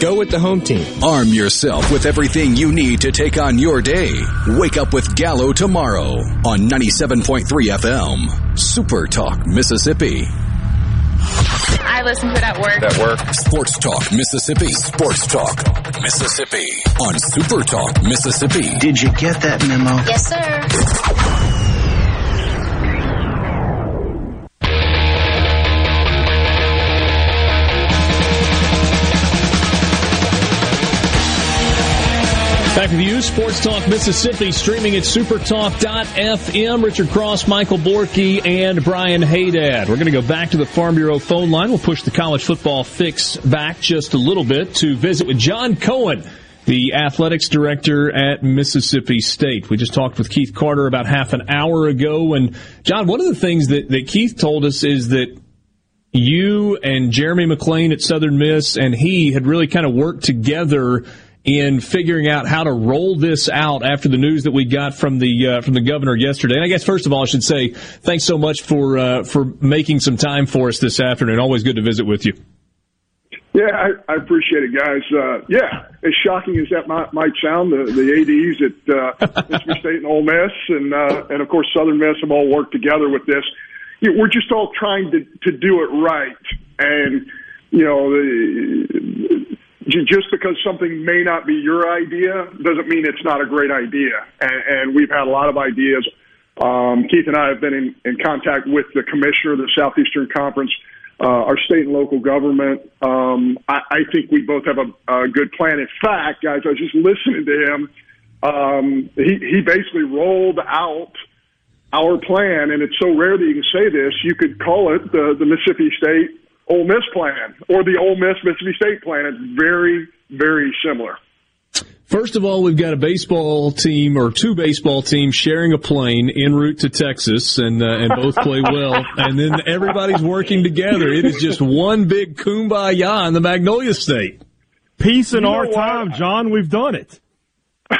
Go with the home team. Arm yourself with everything you need to take on your day. Wake up with Gallo tomorrow on 97.3 FM. Super Talk, Mississippi. I listen to it at work. At work. Sports Talk, Mississippi. Sports Talk, Mississippi. On Super Talk, Mississippi. Did you get that memo? Yes, sir. Back with you, Sports Talk Mississippi, streaming at supertalk.fm. Richard Cross, Michael Borky, and Brian Hadad. We're going to go back to the Farm Bureau phone line. We'll push the college football fix back just a little bit to visit with John Cohen, the athletics director at Mississippi State. We just talked with Keith Carter about half an hour ago. And John, one of the things that, that Keith told us is that you and Jeremy McClain at Southern Miss and he had really kind of worked together in figuring out how to roll this out after the news that we got from the uh, from the governor yesterday. And I guess first of all, I should say thanks so much for uh, for making some time for us this afternoon. Always good to visit with you. Yeah, I, I appreciate it, guys. Uh, yeah, as shocking as that might, might sound, the, the ads at uh, [laughs] Mississippi State and Ole Miss, and uh, and of course Southern Miss have all worked together with this. You know, we're just all trying to to do it right, and you know the just because something may not be your idea doesn't mean it's not a great idea. And, and we've had a lot of ideas. Um, Keith and I have been in, in contact with the commissioner of the Southeastern Conference, uh, our state and local government. Um, I, I think we both have a, a good plan. In fact, guys, I was just listening to him. Um, he, he basically rolled out our plan, and it's so rare that you can say this. You could call it the, the Mississippi State Ole Miss plan or the Ole Miss Mississippi State plan. It's very, very similar. First of all, we've got a baseball team or two baseball teams sharing a plane en route to Texas, and uh, and both play well. [laughs] and then everybody's working together. It is just one big kumbaya in the Magnolia State. Peace in You know our what? time, John. We've done it. [laughs]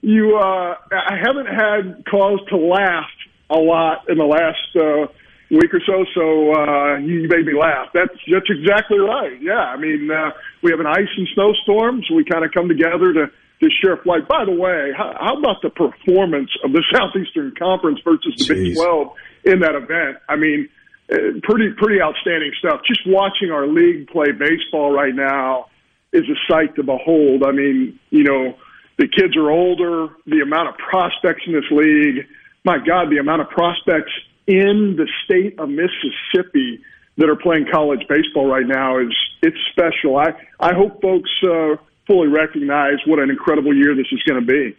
you, uh, I haven't had cause to laugh a lot in the last uh, week or so, so uh, you made me laugh. That's that's exactly right. Yeah, I mean, uh, we have an ice and snowstorm, so we kind of come together to to share a flight. By the way, how, how about the performance of the [laughs] Southeastern Conference versus the Big Twelve in that event? I mean, uh, pretty pretty outstanding stuff. Just watching our league play baseball right now is a sight to behold. I mean, you know, the kids are older. The amount of prospects in this league, my God, the amount of prospects in the state of Mississippi that are playing college baseball right now is it's special. I I hope folks uh, fully recognize what an incredible year this is going to be.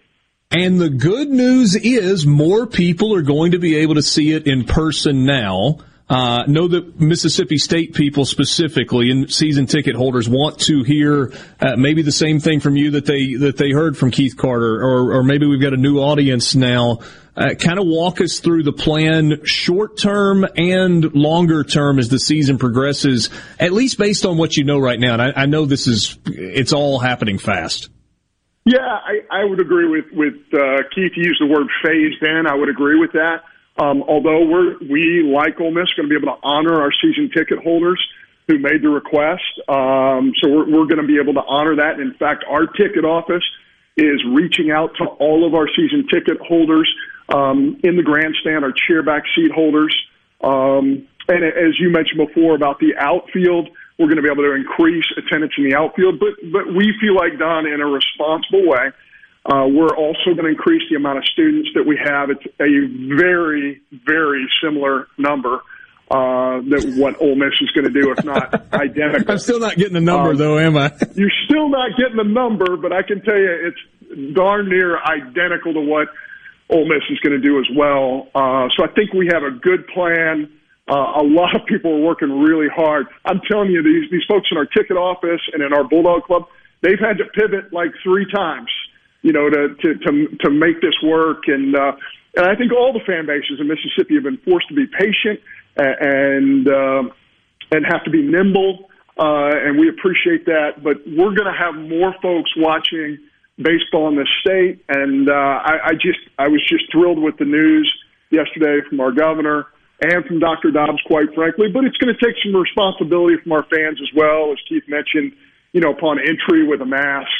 And the good news is more people are going to be able to see it in person now. Uh, know that Mississippi State people specifically and season ticket holders want to hear uh, maybe the same thing from you that they that they heard from Keith Carter, or or maybe we've got a new audience now. Uh, kind of walk us through the plan, short term and longer term, as the season progresses. At least based on what you know right now, and I, I know this is it's all happening fast. Yeah, I, I would agree with with uh, Keith. You used the word phased in. I would agree with that. Um, although we're, we, like Ole Miss, going to be able to honor our season ticket holders who made the request. Um, so we're, we're going to be able to honor that. In fact, our ticket office is reaching out to all of our season ticket holders um, in the grandstand, our chairback seat holders. Um, and as you mentioned before about the outfield, we're going to be able to increase attendance in the outfield. But but we feel like done in a responsible way uh, we're also going to increase the amount of students that we have. It's a very, very similar number uh, that what Ole Miss is going to do, if not [laughs] identical. I'm still not getting the number, um, though, am I? [laughs] You're still not getting the number, but I can tell you it's darn near identical to what Ole Miss is going to do as well. Uh, so I think we have a good plan. Uh, a lot of people are working really hard. I'm telling you, these these folks in our ticket office and in our Bulldog Club, they've had to pivot like three times you know, to to to, to make this work. And uh, and I think all the fan bases in Mississippi have been forced to be patient and uh, and have to be nimble. Uh, and we appreciate that. But we're going to have more folks watching baseball in the state. And uh, I, I just I was just thrilled with the news yesterday from our governor and from Dr. Dobbs, quite frankly. But it's going to take some responsibility from our fans as well, as Keith mentioned. You know, upon entry with a mask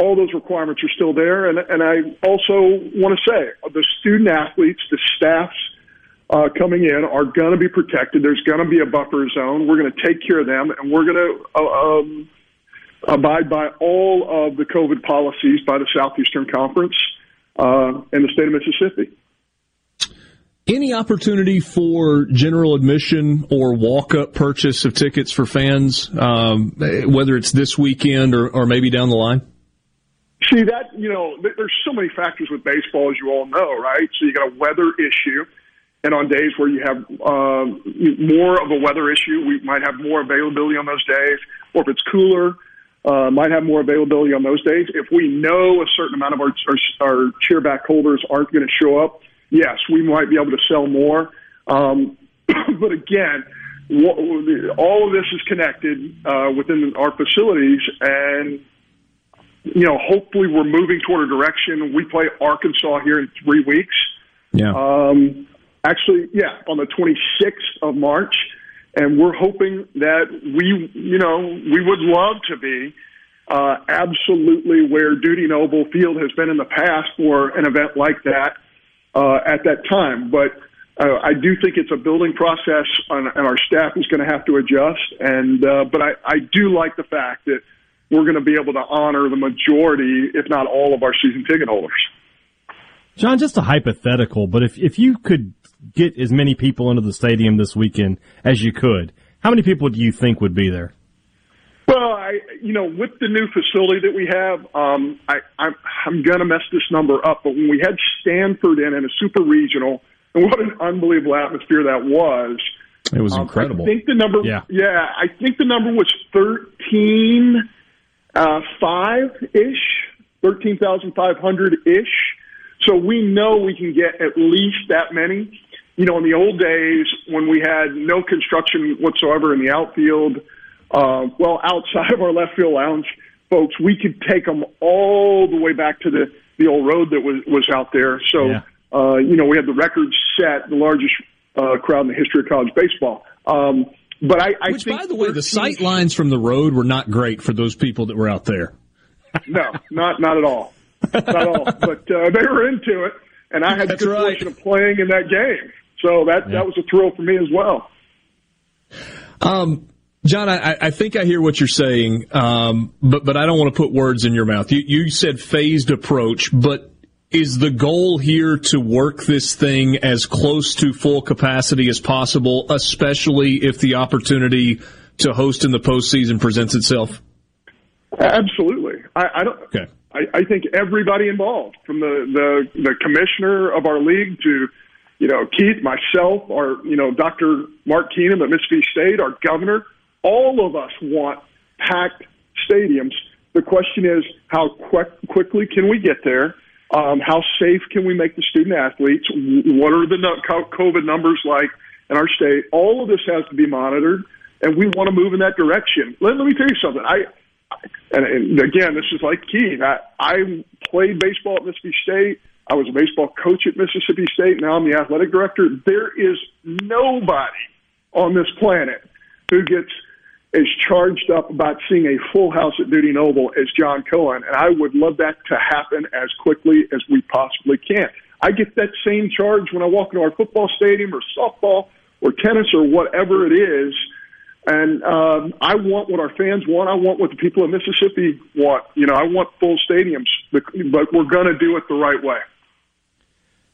all those requirements are still there. And, and I also want to say the student athletes, the staffs uh, coming in are going to be protected. There's going to be a buffer zone. We're going to take care of them, and we're going to uh, um, abide by all of the COVID policies by the Southeastern Conference uh, in the state of Mississippi. Any opportunity for general admission or walk up purchase of tickets for fans, um, whether it's this weekend or, or maybe down the line? See that you know, there's so many factors with baseball, as you all know, right? So you got a weather issue, and on days where you have uh, more of a weather issue, we might have more availability on those days. Or if it's cooler, uh, might have more availability on those days. If we know a certain amount of our our, our chairback holders aren't going to show up, yes, we might be able to sell more. Um, [clears throat] but again, all of this is connected uh, within our facilities, and you know, hopefully we're moving toward a direction. We play Arkansas here in three weeks. Yeah. Um, actually, yeah, on the 26th of March. And we're hoping that we, you know, we would love to be uh, absolutely where Dudy Noble Field has been in the past for an event like that uh, at that time. But uh, I do think it's a building process, and, and our staff is going to have to adjust. And uh, but I, I do like the fact that we're going to be able to honor the majority, if not all, of our season ticket holders. John, just a hypothetical, but if if you could get as many people into the stadium this weekend as you could, how many people do you think would be there? Well, I, you know, with the new facility that we have, um, I, I'm, I'm going to mess this number up. But when we had Stanford in and a super regional, and what an unbelievable atmosphere that was. It was um, incredible. I think the number, yeah. yeah, I think the number was 13 uh, five ish, 13,500 ish. So we know we can get at least that many. You know, in the old days when we had no construction whatsoever in the outfield, uh, well, outside [laughs] of our left field lounge, folks, we could take them all the way back to the, the old road that was, was out there. So, yeah. uh, you know, we had the record set, the largest uh, crowd in the history of college baseball. Um, but I, I which, by the way, the sight lines from the road were not great for those people that were out there. [laughs] no, not not at all, not at all. But uh, they were into it, and I had the good right. fortune of playing in that game, so that yeah. that was a thrill for me as well. Um, John, I, I think I hear what you're saying, um, but but I don't want to put words in your mouth. You you said phased approach, but is the goal here to work this thing as close to full capacity as possible, especially if the opportunity to host in the postseason presents itself? Absolutely. I, I don't. Okay. I, I think everybody involved, from the, the the commissioner of our league to you know Keith, myself, our you know Dr. Mark Keenum at Mississippi State, our governor, all of us want packed stadiums. The question is, how quick, quickly can we get there? Um, how safe can we make the student athletes? What are the COVID numbers like in our state? All of this has to be monitored, and we want to move in that direction. Let, let me tell you something. I and, and again, this is like key. I, I played baseball at Mississippi State. I was a baseball coach at Mississippi State. Now I'm the athletic director. There is nobody on this planet who gets as charged up about seeing a full house at Dudy Noble as John Cohen, and I would love that to happen as quickly as we possibly can. I get that same charge when I walk into our football stadium or softball or tennis or whatever it is and um, I want what our fans want. I want what the people of Mississippi want. You know, I want full stadiums, but we're going to do it the right way.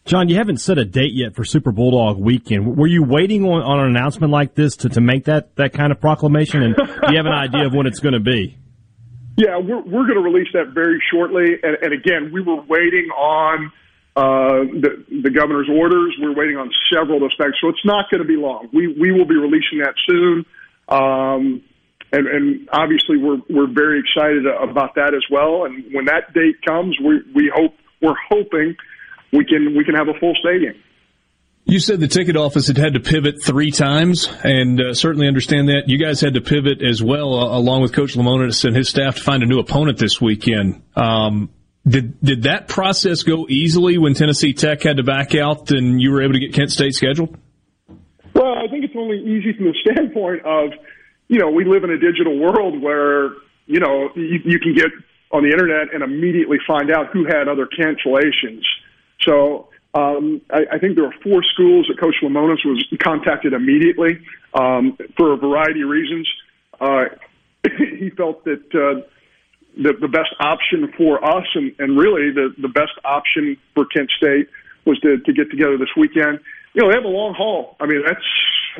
John, you haven't set a date yet for Super Bulldog weekend. Were you waiting on, on an announcement like this to, to make that, that kind of proclamation? And do you have an idea of when it's going to be? Yeah, we're, we're going to release that very shortly. And, and again, we were waiting on uh, the, the governor's orders. We're waiting on several of facts. So it's not going to be long. We, we will be releasing that soon. Um, and, and obviously we're, we're very excited about that as well. And when that date comes, we, we hope, we're hoping we can, we can have a full stadium. You said the ticket office had had to pivot three times, and uh, certainly understand that. You guys had to pivot as well, uh, along with Coach Lemonis and his staff, to find a new opponent this weekend. Um, did did that process go easily when Tennessee Tech had to back out, and you were able to get Kent State scheduled? Well, I think it's only easy from the [laughs] standpoint of, you know, we live in a digital world where, you know, you, you can get on the internet and immediately find out who had other cancellations. So um, I, I think there were four schools that Coach Lemonis was contacted immediately um, for a variety of reasons. Uh, [laughs] he felt that uh, the, the best option for us and, and really the, the best option for Kent State was to, to get together this weekend you know, they have a long haul. I mean, that's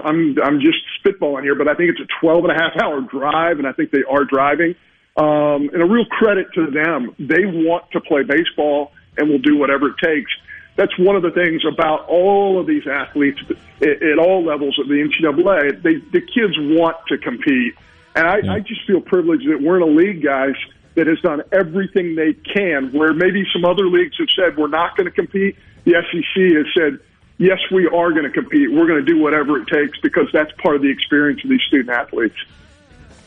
I'm I'm just spitballing here, but I think it's a 12 and a half hour drive, and I think they are driving. Um, and a real credit to them. They want to play baseball and will do whatever it takes. That's one of the things about all of these athletes at, at all levels of the NCAA. They, the kids want to compete. And I, yeah. I just feel privileged that we're in a league, guys, that has done everything they can, where maybe some other leagues have said we're not going to compete. The SEC has said yes, we are going to compete. We're going to do whatever it takes because that's part of the experience of these student athletes.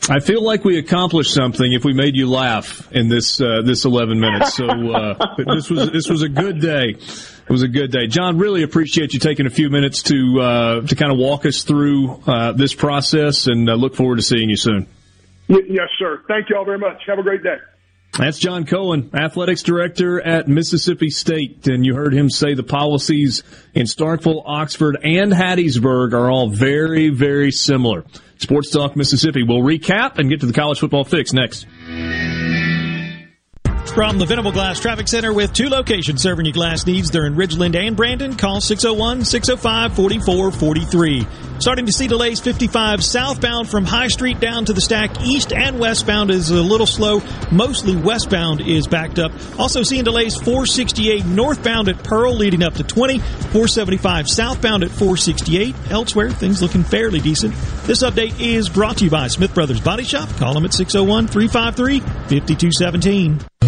I feel like we accomplished something if we made you laugh in this uh, this 11 minutes. So uh, [laughs] this was this was a good day. It was a good day, John. Really appreciate you taking a few minutes to uh, to kind of walk us through uh, this process, and uh, look forward to seeing you soon. yes, sir. Thank you all very much. Have a great day. That's John Cohen, athletics director at Mississippi State. And you heard him say the policies in Starkville, Oxford, and Hattiesburg are all very, very similar. Sports Talk Mississippi. We'll recap and get to the college football fix next. From the Venable Glass Traffic Center with two locations serving your glass needs. They're in Ridgeland and Brandon. Call 601 605 4443. Starting to see delays 55 southbound from High Street down to the stack. East and westbound is a little slow. Mostly westbound is backed up. Also seeing delays 468 northbound at Pearl leading up to 20. 475 southbound at 468. Elsewhere, things looking fairly decent. This update is brought to you by Smith Brothers Body Shop. Call them at 601 353 5217.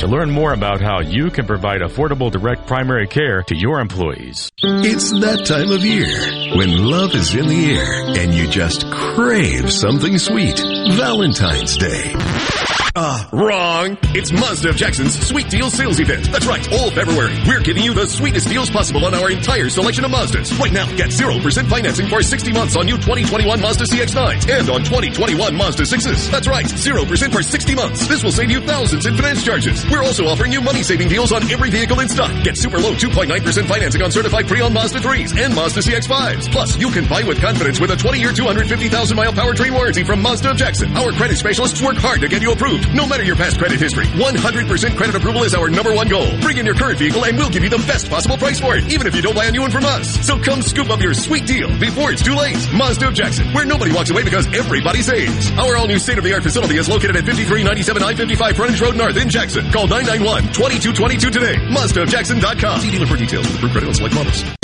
To learn more about how you can provide affordable direct primary care to your employees. It's that time of year when love is in the air and you just crave something sweet. Valentine's Day. Ah, wrong. It's Mazda of Jackson's Sweet Deal Sales Event. That's right, all February. We're giving you the sweetest deals possible on our entire selection of Mazdas. Right now, get 0% financing for 60 months on new 2021 Mazda CX-9s and on 2021 Mazda 6s. That's right, 0% for 60 months. This will save you thousands in finance charges. We're also offering you money-saving deals on every vehicle in stock. Get super low 2.9% financing on certified pre-owned Mazda 3s and Mazda CX-5s. Plus, you can buy with confidence with a 20-year, 250,000-mile powertrain warranty from Mazda of Jackson. Our credit specialists work hard to get you approved. No matter your past credit history, 100% credit approval is our number one goal. Bring in your current vehicle and we'll give you the best possible price for it, even if you don't buy a new one from us. So come scoop up your sweet deal before it's too late. Mazda of Jackson, where nobody walks away because everybody saves. Our all-new state-of-the-art facility is located at 5397 I-55 Frontage Road North in Jackson. Call 991-2222 today. MazdaofJackson.com. See dealer for details with approved credit on select models.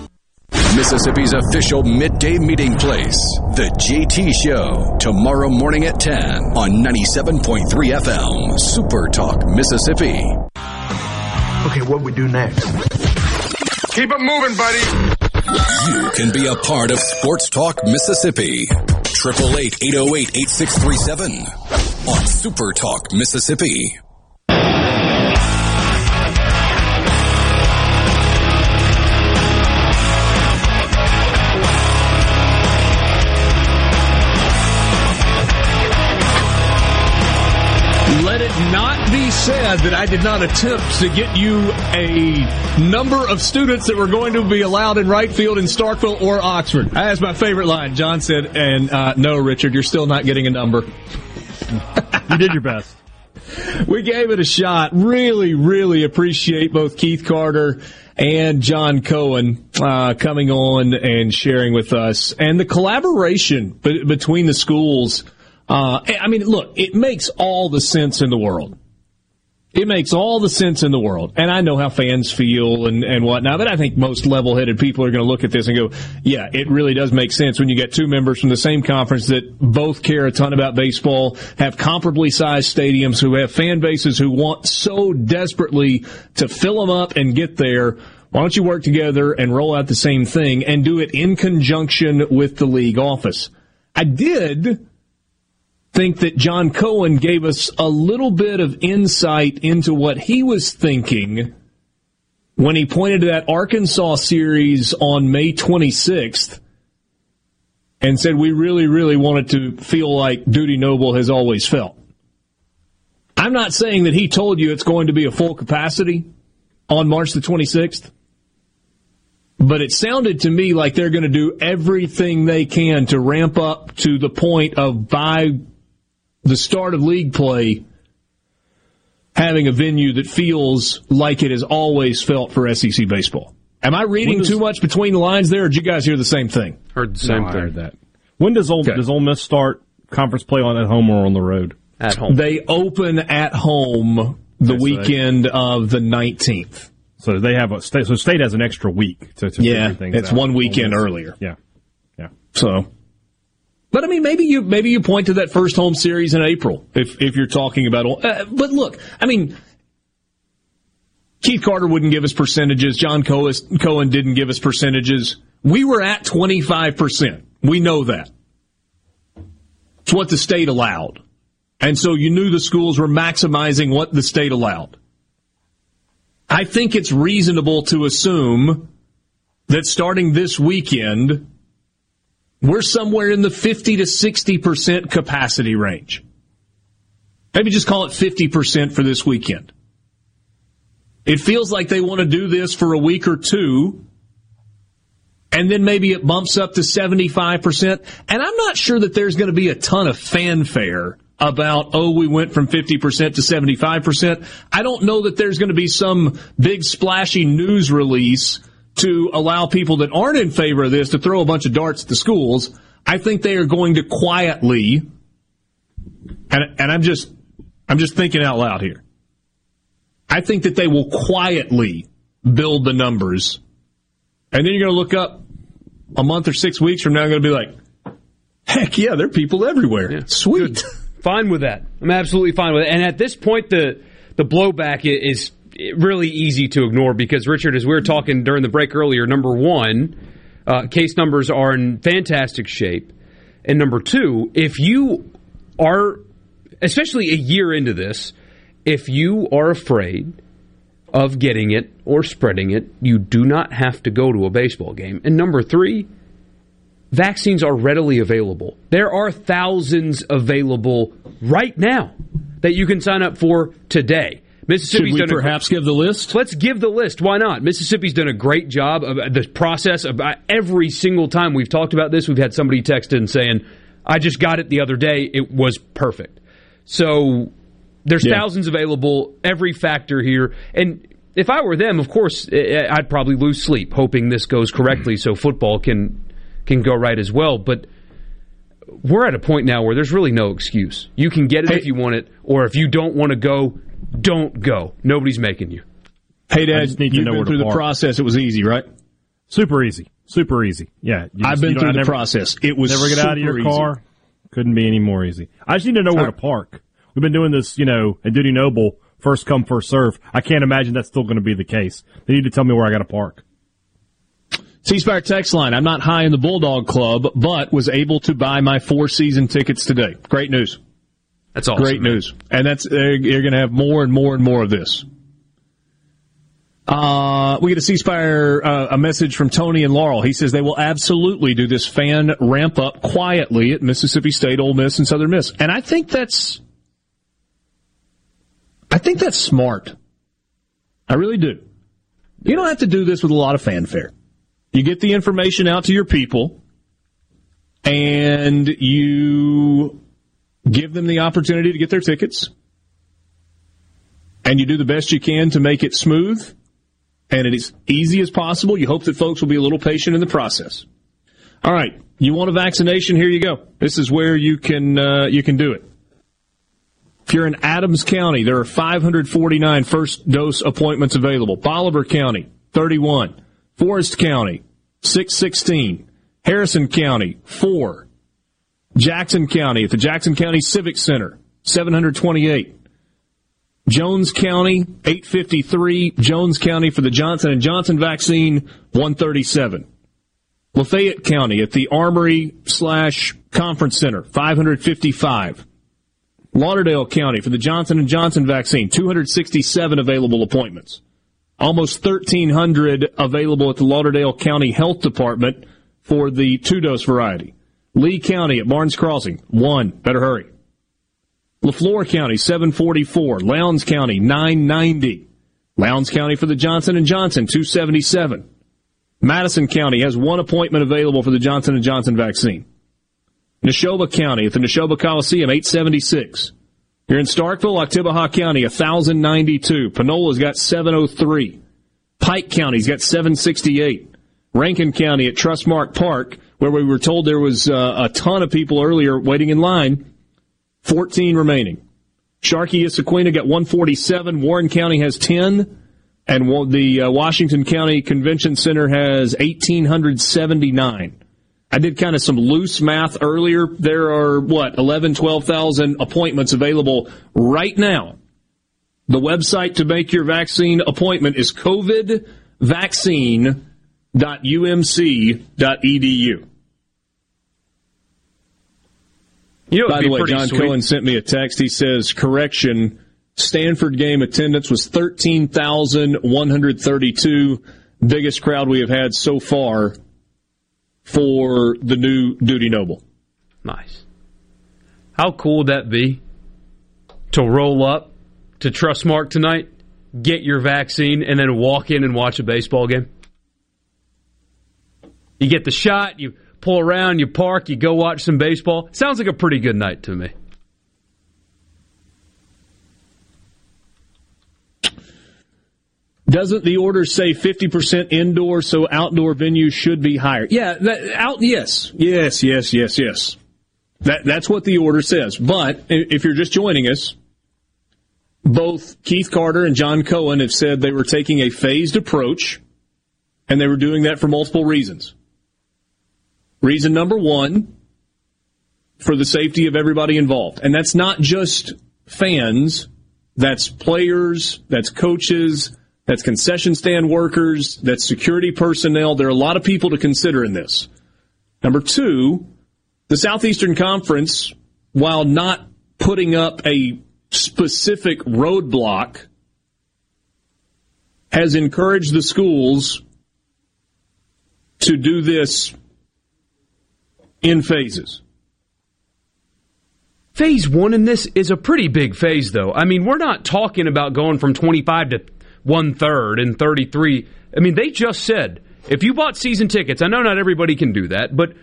Mississippi's official midday meeting place, The JT Show, tomorrow morning at 10 on 97.3 FM, Super Talk, Mississippi. Okay, what we do next? Keep it moving, buddy. You can be a part of Sports Talk, Mississippi. 888-808-8637 on Super Talk, Mississippi. Not be said that I did not attempt to get you a number of students that were going to be allowed in right field in Starkville or Oxford. That's my favorite line. John said, and uh, no, Richard, you're still not getting a number. you did your best. We gave it a shot. Really, really appreciate both Keith Carter and John Cohen uh, coming on and sharing with us, and the collaboration be- between the schools. Uh, I mean, look, it makes all the sense in the world. It makes all the sense in the world. And I know how fans feel and, and whatnot, but I think most level headed people are going to look at this and go, yeah, it really does make sense when you get two members from the same conference that both care a ton about baseball, have comparably sized stadiums, who have fan bases who want so desperately to fill them up and get there. Why don't you work together and roll out the same thing and do it in conjunction with the league office? I did think that John Cohen gave us a little bit of insight into what he was thinking when he pointed to that Arkansas series on May 26th and said we really, really wanted to feel like Dudy Noble has always felt. I'm not saying that he told you it's going to be a full capacity on March the 26th. But it sounded to me like they're going to do everything they can to ramp up to the point of by the start of league play having a venue that feels like it has always felt for SEC baseball. Am I reading does, too much between the lines there, or did you guys hear the same thing? Heard the same no, thing. I heard that. When does Ole, okay. does Ole Miss start conference play on at home or on the road? At home. They open at home the That's weekend right. of the 19th. So they have a state. So state has an extra week to, to yeah. things It's one weekend earlier. Yeah, yeah. So, but I mean, maybe you maybe you point to that first home series in April if if you're talking about. Uh, but look, I mean, Keith Carter wouldn't give us percentages. John Cohen didn't give us percentages. We were at 25 percent. We know that. It's what the state allowed, and so you knew the schools were maximizing what the state allowed. I think it's reasonable to assume that starting this weekend, we're somewhere in the 50 to 60% capacity range. Maybe just call it 50% for this weekend. It feels like they want to do this for a week or two, and then maybe it bumps up to 75%. And I'm not sure that there's going to be a ton of fanfare about, oh, we went from 50% to 75%. I don't know that there's going to be some big splashy news release to allow people that aren't in favor of this to throw a bunch of darts at the schools. I think they are going to quietly, and, and I'm just, I'm just thinking out loud here. I think that they will quietly build the numbers. And then you're going to look up a month or six weeks from now, I'm going to be like, heck yeah, there are people everywhere. Yeah. Sweet. Good. Fine with that. I'm absolutely fine with it. And at this point, the the blowback is really easy to ignore because Richard, as we were talking during the break earlier, number one, uh, case numbers are in fantastic shape, and number two, if you are, especially a year into this, if you are afraid of getting it or spreading it, you do not have to go to a baseball game. And number three vaccines are readily available. There are thousands available right now that you can sign up for today. Mississippi's Should we perhaps a, give the list? Let's give the list. Why not? Mississippi's done a great job of uh, the process. About uh, every single time we've talked about this, we've had somebody text in saying, "I just got it the other day. It was perfect." So there's yeah. thousands available. Every factor here, and if I were them, of course, I'd probably lose sleep hoping this goes correctly so football can can go right as well. But we're at a point now where there's really no excuse. You can get it hey, if you want it, or if you don't want to go, don't go. Nobody's making you. Hey, Dad, you've been through the process. It was easy, right? Super easy. Super easy. Yeah. Just, I've been through the never, process. It was never get out of your car. Easy. Couldn't be any more easy. I just need to know where to park. We've been doing this, you know, at Dudy Noble, first come, first serve. I can't imagine that's still going to be the case. They need to tell me where I got to park. C Spire text line. I'm not high in the Bulldog Club, but was able to buy my four season tickets today. Great news. That's awesome. Great news. And that's, you're going to have more and more and more of this. Uh, we get a Spire, uh, a message from Tony and Laurel. He says they will absolutely do this fan ramp up quietly at Mississippi State, Ole Miss, and Southern Miss. And I think that's, I think that's smart. I really do. You don't have to do this with a lot of fanfare. You get the information out to your people and you give them the opportunity to get their tickets and you do the best you can to make it smooth and it is easy as possible. You hope that folks will be a little patient in the process. All right. You want a vaccination? Here you go. This is where you can, uh, you can do it. If you're in Adams County, there are 549 first dose appointments available. Bolivar County, 31. Forest County, 616. Harrison County, 4. Jackson County at the Jackson County Civic Center, 728. Jones County, 853. Jones County for the Johnson & Johnson vaccine, 137. Lafayette County at the Armory slash Conference Center, 555. Lauderdale County for the Johnson & Johnson vaccine, 267 available appointments almost 1,300 available at the Lauderdale County Health Department for the two dose variety. Lee County at Barnes Crossing, one. Better hurry. LeFlore County, 744. Lowndes County, 990. Lowndes County for the Johnson & Johnson, 277. Madison County has one appointment available for the Johnson & Johnson vaccine. Neshoba County at the Neshoba Coliseum, 876. You're in Starkville, Oktibbeha County, 1,092. Panola's got 703. Pike County's got 768. Rankin County at Trustmark Park, where we were told there was uh, a ton of people earlier waiting in line, 14 remaining. Sharkey Issaquena got 147. Warren County has 10. And the uh, Washington County Convention Center has 1,879. I did kind of some loose math earlier. There are, what, 11, 12,000 appointments available right now. The website to make your vaccine appointment is covidvaccine.umc.edu. You know, By the way, John sweet. Cohen sent me a text. He says, correction, Stanford game attendance was 13,132, biggest crowd we have had so far for the new Dudy Noble. Nice. How cool would that be to roll up to Trustmark tonight, get your vaccine, and then walk in and watch a baseball game? You get the shot, you pull around, you park, you go watch some baseball. Sounds like a pretty good night to me. Doesn't the order say 50% indoor, so outdoor venues should be higher? Yeah, that, out, yes. Yes, yes, yes, yes. That, that's what the order says. But if you're just joining us, both Keith Carter and John Cohen have said they were taking a phased approach, and they were doing that for multiple reasons. Reason number one, for the safety of everybody involved, and that's not just fans. That's players. That's coaches. That's concession stand workers. That's security personnel. There are a lot of people to consider in this. Number two, the Southeastern Conference, while not putting up a specific roadblock, has encouraged the schools to do this in phases. Phase one in this is a pretty big phase, though. I mean, we're not talking about going from 25 to one third and 33. I mean, they just said if you bought season tickets, I know not everybody can do that, but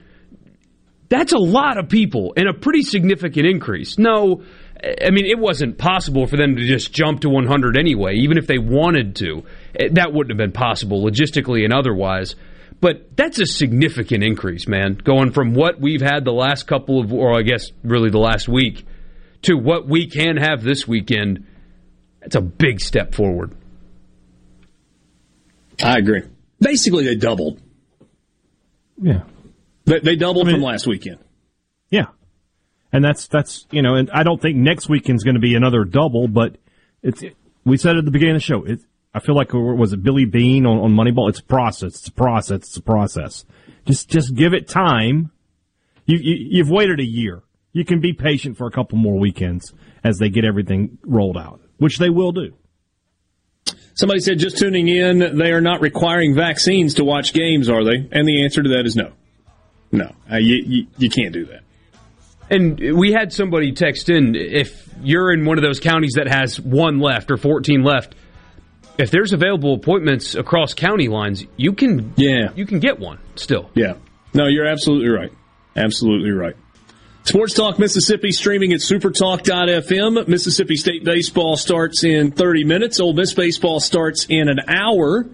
that's a lot of people and a pretty significant increase. No, I mean, it wasn't possible for them to just jump to 100 anyway, even if they wanted to. That wouldn't have been possible logistically and otherwise. But that's a significant increase, man, going from what we've had the last couple of, or I guess really the last week, to what we can have this weekend. That's a big step forward. I agree. Basically, they doubled. Yeah. They, they doubled I mean, from last weekend. Yeah. And that's, that's, you know, and I don't think next weekend's going to be another double, but it's, we said at the beginning of the show, it, I feel like was it Billy Beane on, on Moneyball? It's a process. It's a process. It's a process. Just just give it time. You, you you've waited a year. You can be patient for a couple more weekends as they get everything rolled out, which they will do. Somebody said just tuning in, they are not requiring vaccines to watch games, are they? And the answer to that is no. No, uh, you, you, you can't do that. And we had somebody text in if you're in one of those counties that has one left or 14 left, if there's available appointments across county lines, you can yeah you can get one still. Yeah, no, you're absolutely right. Absolutely right. Sports Talk Mississippi streaming at supertalk.fm. Mississippi State baseball starts in 30 minutes. Ole Miss baseball starts in an hour.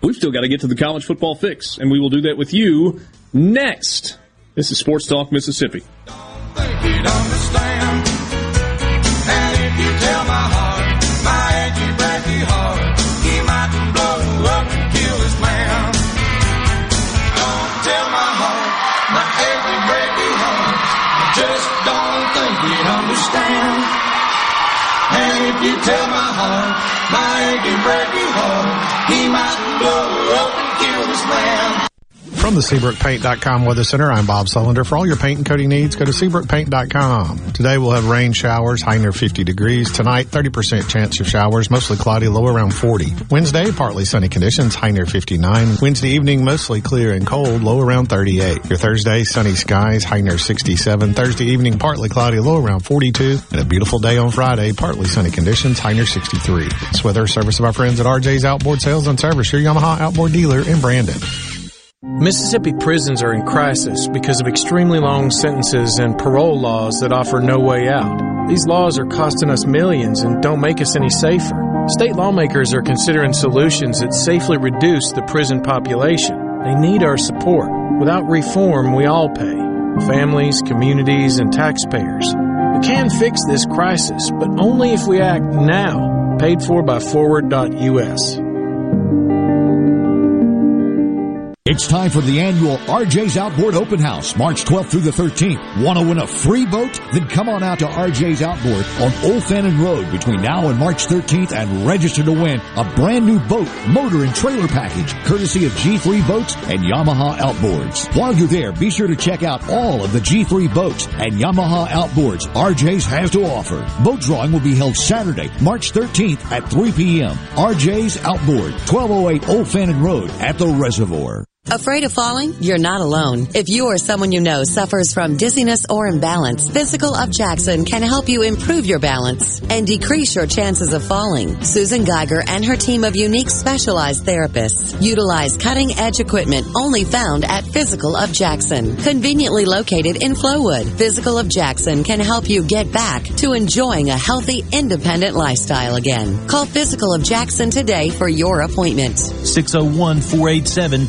We've still got to get to the college football fix, and we will do that with you next. This is Sports Talk Mississippi. And if you tell my heart, my aching, breaking From the SeabrookPaint.com Weather Center, I'm Bob Sullender. For all your paint and coating needs, go to SeabrookPaint.com. Today we'll have rain showers, high near 50 degrees. Tonight, 30% chance of showers, mostly cloudy, low around 40. Wednesday, partly sunny conditions, high near 59. Wednesday evening, mostly clear and cold, low around 38. Your Thursday, sunny skies, high near 67. Thursday evening, partly cloudy, low around 42. And a beautiful day on Friday, partly sunny conditions, high near 63. This weather service of our friends at RJ's Outboard Sales and Service, your Yamaha outboard dealer in Brandon. Mississippi prisons are in crisis because of extremely long sentences and parole laws that offer no way out. These laws are costing us millions and don't make us any safer. State lawmakers are considering solutions that safely reduce the prison population. They need our support. Without reform, we all pay families, communities, and taxpayers. We can fix this crisis, but only if we act now. Paid for by Forward.us. It's time for the annual RJ's Outboard Open House, March 12th through the 13th. Want to win a free boat? Then come on out to RJ's Outboard on Old Fannin Road between now and March 13th and register to win a brand new boat, motor, and trailer package courtesy of G3 Boats and Yamaha Outboards. While you're there, be sure to check out all of the G3 boats and Yamaha Outboards RJ's has to offer. Boat drawing will be held Saturday, March 13th at 3 p.m. RJ's Outboard, 1208 Old Fannin Road at the Reservoir. Afraid of falling? You're not alone. If you or someone you know suffers from dizziness or imbalance, Physical of Jackson can help you improve your balance and decrease your chances of falling. Susan Geiger and her team of unique specialized therapists utilize cutting edge equipment only found at Physical of Jackson, conveniently located in Flowood. Physical of Jackson can help you get back to enjoying a healthy, independent lifestyle again. Call Physical of Jackson today for your appointment. 601 487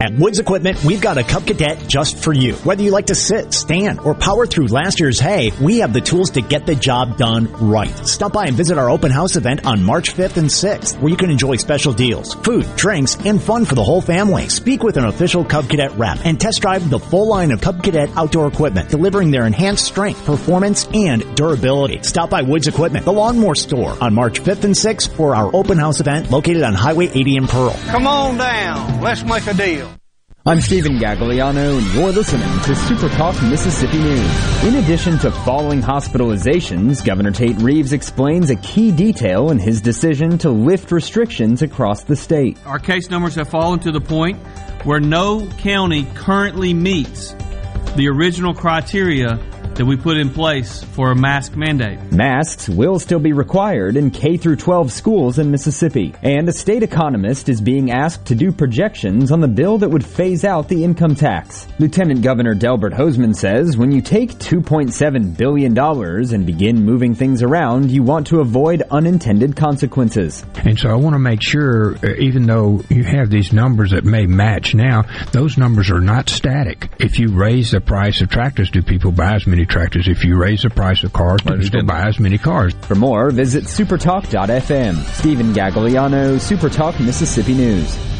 At Woods Equipment, we've got a Cub Cadet just for you. Whether you like to sit, stand, or power through last year's hay, we have the tools to get the job done right. Stop by and visit our open house event on March 5th and 6th, where you can enjoy special deals, food, drinks, and fun for the whole family. Speak with an official Cub Cadet rep and test drive the full line of Cub Cadet outdoor equipment, delivering their enhanced strength, performance, and durability. Stop by Woods Equipment, the lawnmower store, on March 5th and 6th for our open house event located on Highway 80 in Pearl. Come on down. Let's make a deal. I'm Stephen Gagliano, and you're listening to Super Talk Mississippi News. In addition to falling hospitalizations, Governor Tate Reeves explains a key detail in his decision to lift restrictions across the state. Our case numbers have fallen to the point where no county currently meets the original criteria that we put in place for a mask mandate. Masks will still be required in K through 12 schools in Mississippi, and a state economist is being asked to do projections on the bill that would phase out the income tax. Lieutenant Governor Delbert Hosemann says when you take 2.7 billion dollars and begin moving things around, you want to avoid unintended consequences. And so I want to make sure uh, even though you have these numbers that may match now, those numbers are not static. If you raise the price of tractors, do people buy as many tractors. If you raise the price of cars, then still buy as many cars. For more, visit supertalk.fm. Stephen Gagliano, Supertalk Mississippi News.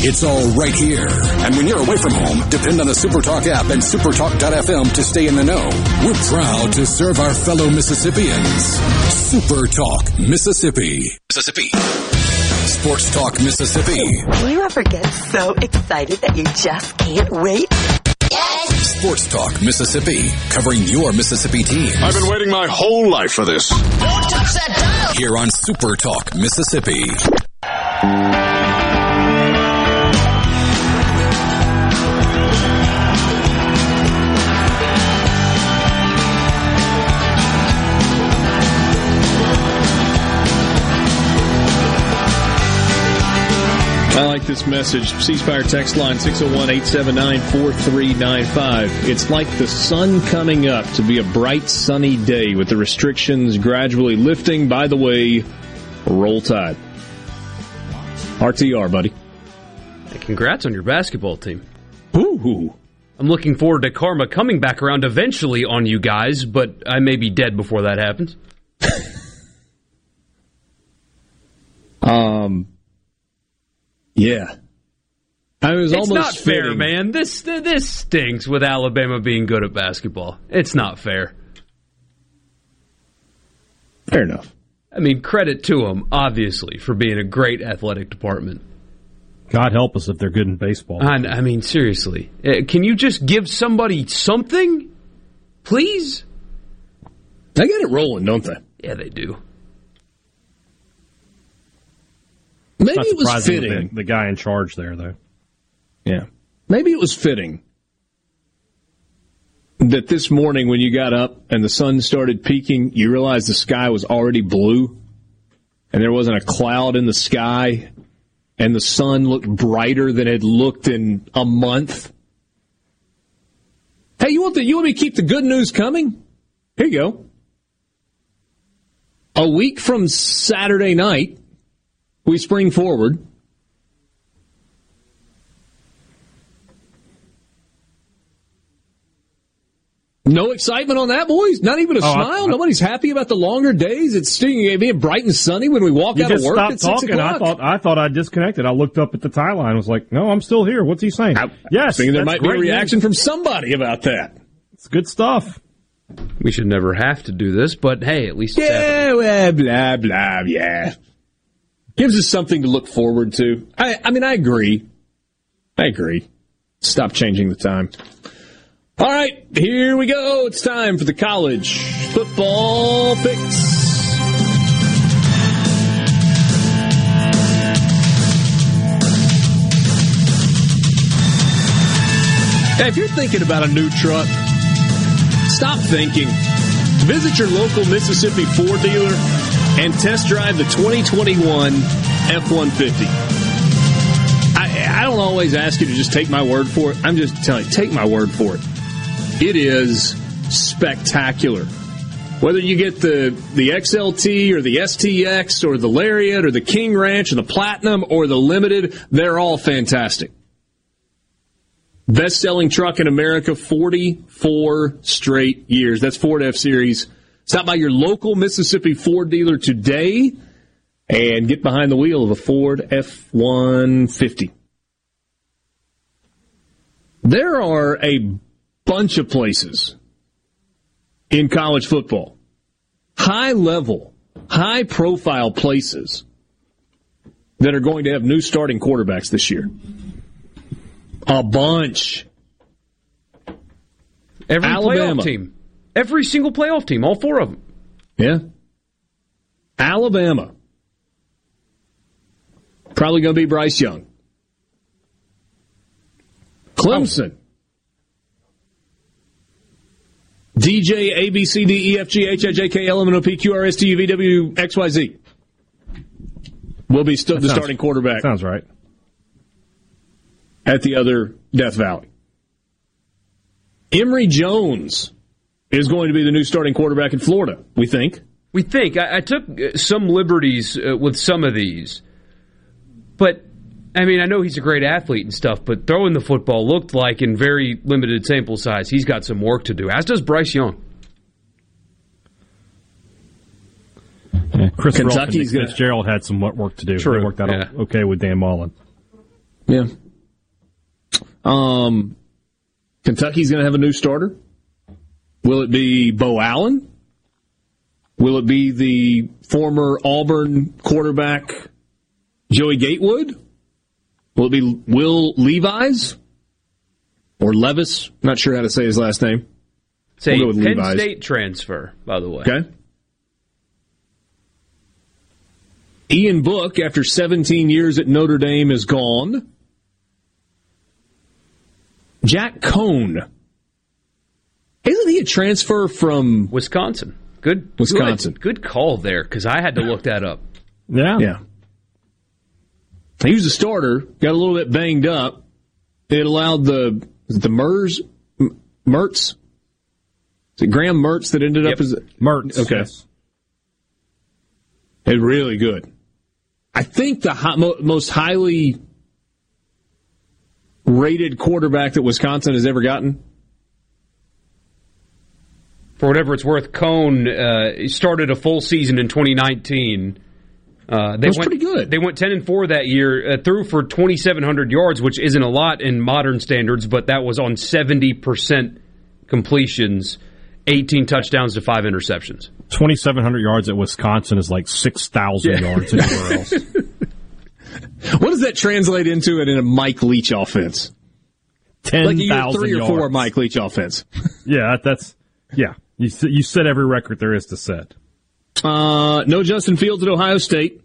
It's all right here. And when you're away from home, depend on the SuperTalk app and supertalk.fm to stay in the know. We're proud to serve our fellow Mississippians. SuperTalk Mississippi. Mississippi. Sports Talk Mississippi. Do you ever get so excited that you just can't wait? Sports Talk Mississippi. Covering your Mississippi team. I've been waiting my whole life for this. Don't touch that dial. Here on Super Talk Mississippi. Like this message. C Spire text line 601-879-4395. It's like the sun coming up to be a bright sunny day with the restrictions gradually lifting. By the way, roll tide. RTR, buddy. Hey, congrats on your basketball team. Ooh. I'm looking forward to karma coming back around eventually on you guys, but I may be dead before that happens. [laughs] Um, yeah. I was it's almost not fair, fitting. man. This this stinks with Alabama being good at basketball. It's not fair. Fair enough. I mean, credit to them, obviously, for being a great athletic department. God help us if they're good in baseball. I, I mean, seriously, Uh, can you just give somebody something, please? They get it rolling, don't they? Yeah, they do. Maybe it was fitting. The, the guy in charge there, though. Yeah. Maybe it was fitting that this morning when you got up and the sun started peaking, you realized the sky was already blue and there wasn't a cloud in the sky and the sun looked brighter than it looked in a month. Hey, you want the, you want me to keep the good news coming? Here you go. A week from Saturday night, we spring forward. No excitement on that, boys. Not even a Oh, smile. I- Nobody's happy about the longer days. It's still being bright and sunny when we walk You out of just work stopped at six talking. I o'clock. thought I thought I disconnected. I looked up at the tie line. Was like, no, I'm still here. What's he saying? yes, thinking there might be a reaction news. from somebody about that. It's good stuff. We should never have to do this, but hey, at least it's. Yeah, blah, blah, blah, yeah. Gives us something to look forward to. I, I mean, I agree. I agree. Stop changing the time. All right, here we go. It's time for the college football fix. Hey, if you're thinking about a new truck, stop thinking. Visit your local Mississippi Ford dealer and test drive the 2021 F-150. I, I don't always ask you to just take my word for it. I'm just telling you, take my word for it. It is spectacular. Whether you get the, the XLT or the STX or the Lariat or the King Ranch or the Platinum or the Limited, they're all fantastic. Best selling truck in America, 44 straight years. That's Ford F Series. Stop by your local Mississippi Ford dealer today and get behind the wheel of a Ford F 150. There are a bunch of places in college football, high level, high profile places that are going to have new starting quarterbacks this year. A bunch. Every Alabama. playoff team, every single playoff team, all four of them. Yeah. Alabama. Probably going to be Bryce Young. Clemson. DJ, A, B, C, D, E, F, G, H, I, J, K, L, M, N, O, P, Q, R, S, T, U, V, W, X, Y, Z. Will be still That the sounds- starting quarterback Sounds right. at the other Death Valley. Emory Jones is going to be the new starting quarterback in Florida, we think. We think I, I took uh, some liberties uh, with some of these, but I mean I know he's a great athlete and stuff, but throwing the football looked like in very limited sample size he's got some work to do. As does Bryce Young. Yeah, Chris Kentucky's Kentucky's gonna- Fitzgerald had some work to do. True, They worked out yeah. okay with Dan Mullen. Yeah. Um, Kentucky's going to have a new starter. Will it be Beau Allen? Will it be the former Auburn quarterback Joey Gatewood? Will it be Will Levi's or Levis? Not sure how to say his last name. A We'll Penn Levi's. State transfer, by the way. Okay. Ian Book, after 17 years at Notre Dame, is gone. Jack Coan. Isn't he a transfer from Wisconsin? Good, Wisconsin. Good, good call there because I had to look that up. Yeah. Yeah. He was a starter, got a little bit banged up. It allowed the is it the Mers Mertz. Is it Graham Mertz that ended up as Mertz. Okay. yes. It's really good. I think the hi- mo- most highly rated quarterback that Wisconsin has ever gotten. For whatever it's worth, Coan uh, started a full season in 2019 Uh, they That's went, pretty good. They went ten and four that year, uh, threw for twenty seven hundred yards, which isn't a lot in modern standards, but that was on seventy percent completions, eighteen touchdowns to five interceptions. 2,700 yards at Wisconsin is like 6,000 Yeah. yards anywhere [laughs] else. What does that translate into in a Mike Leach offense? Like a year 10,000 three or yards. four Mike Leach offense. Yeah, that's, yeah. You, s- you set every record there is to set. Uh, no Justin Fields at Ohio State.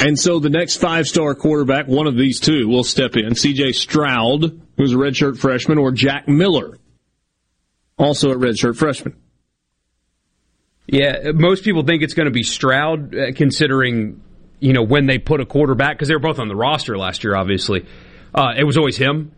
And so the next five star quarterback, one of these two, will step in. CJ Stroud, who's a redshirt freshman, or Jack Miller, also a redshirt freshman. Yeah, most people think it's going to be Stroud, uh, considering you know when they put a quarterback because they were both on the roster last year. Obviously, uh, it was always him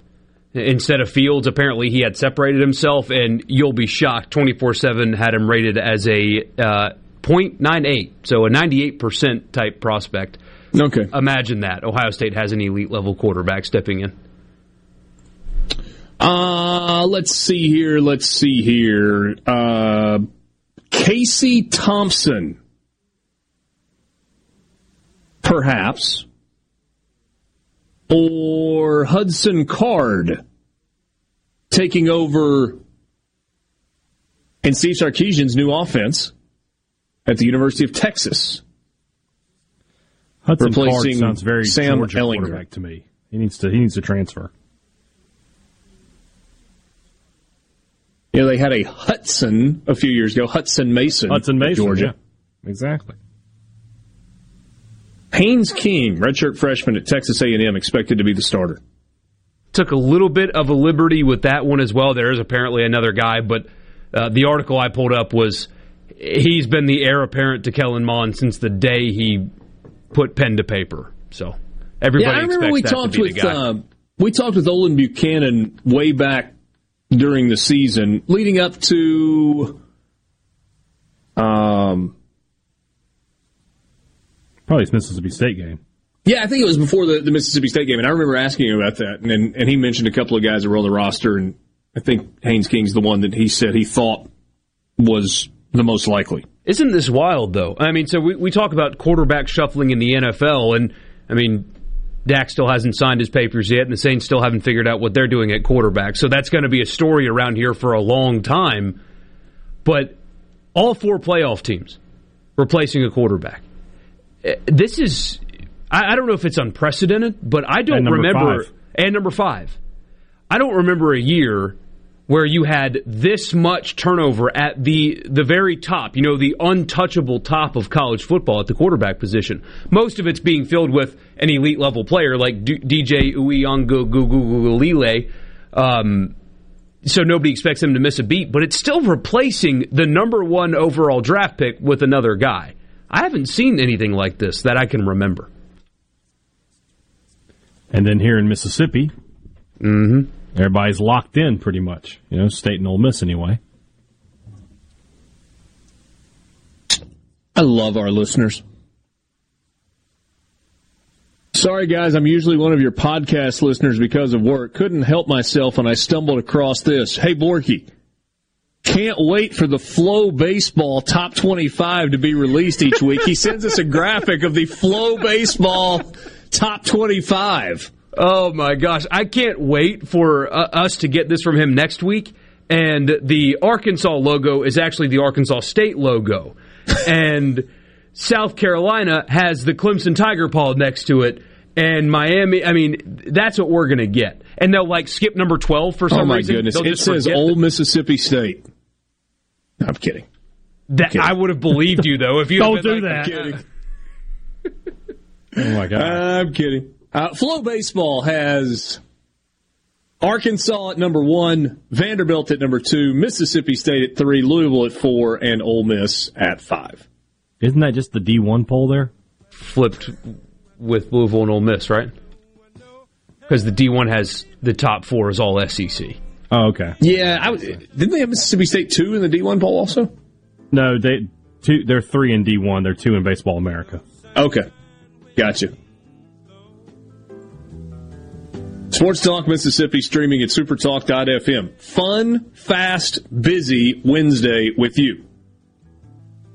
instead of Fields. Apparently, he had separated himself, and you'll be shocked. Twenty four seven had him rated as a uh, .98, so a ninety eight percent type prospect. Okay, imagine that Ohio State has an elite level quarterback stepping in. Uh, let's see here. Let's see here. Uh, Casey Thompson. Perhaps. Or Hudson Card taking over in Steve Sarkisian's new offense at the University of Texas. Hudson Card Replacing sounds very Sam Georgia Ehlinger. to me. He needs to he needs to transfer. Yeah, they had a Hudson a few years ago, Hutson Mason. Hutson Mason, Georgia. yeah. Exactly. Haynes King, redshirt freshman at Texas A&M, expected to be the starter. took a little bit of a liberty with that one as well. There is apparently another guy, but uh, the article I pulled up was he's been the heir apparent to Kellen Mond since the day he put pen to paper. So everybody yeah, I remember we that talked to be with the guy. uh, we talked with Olin Buchanan way back during the season, leading up to um, Probably his Mississippi State game. Yeah, I think it was before the, the Mississippi State game, and I remember asking him about that, and, and and he mentioned a couple of guys that were on the roster, and I think Haynes King's the one that he said he thought was the most likely. Isn't this wild, though? I mean, so we, we talk about quarterback shuffling in the NFL, and I mean, Dak still hasn't signed his papers yet, and the Saints still haven't figured out what they're doing at quarterback. So that's going to be a story around here for a long time. But all four playoff teams replacing a quarterback. Eh, This is, I, I don't know if it's unprecedented, but I don't remember. five. And number five. I don't remember a year where you had this much turnover at the the very top, you know, the untouchable top of college football at the quarterback position. Most of it's being filled with an elite level player like D- DJ Uiagalelei um so nobody expects him to miss a beat, but it's still replacing the number one overall draft pick with another guy. I haven't seen anything like this that I can remember. And then here in Mississippi, mm-hmm. everybody's locked in pretty much. You know, State and Ole Miss anyway. I love our listeners. Sorry, guys, I'm usually one of your podcast listeners because of work. Couldn't help myself when I stumbled across this. Hey, Borky, can't wait for the Flo Baseball Top 25 to be released each week. He sends us a graphic of the Flo Baseball Top 25. Oh my gosh, I can't wait for uh, us to get this from him next week. And the Arkansas logo is actually the Arkansas State logo. and South Carolina has the Clemson Tiger Paw next to it. And Miami, I mean, that's what we're going to get. And they'll like skip number 12 for some reason. oh, my reason. goodness. They'll It says Old Mississippi State. No, I'm kidding. that. I would have believed you though if you Don't do that. kidding. Oh my god. I'm kidding. Uh, Flo Baseball has Arkansas at number one, Vanderbilt at number two, Mississippi State at three, Louisville at four, and Ole Miss at five. Isn't that just the D1 poll there? flipped with Louisville and Ole Miss, right? Because the D1 has the top four is all E SEC. Oh, okay. Yeah, I, didn't they have Mississippi State two in the D1 poll also? No, they two. They're three in D1. They're two in Baseball America. Okay, gotcha. Sports Talk Mississippi streaming at supertalk.fm. Fun, fast, busy Wednesday with you.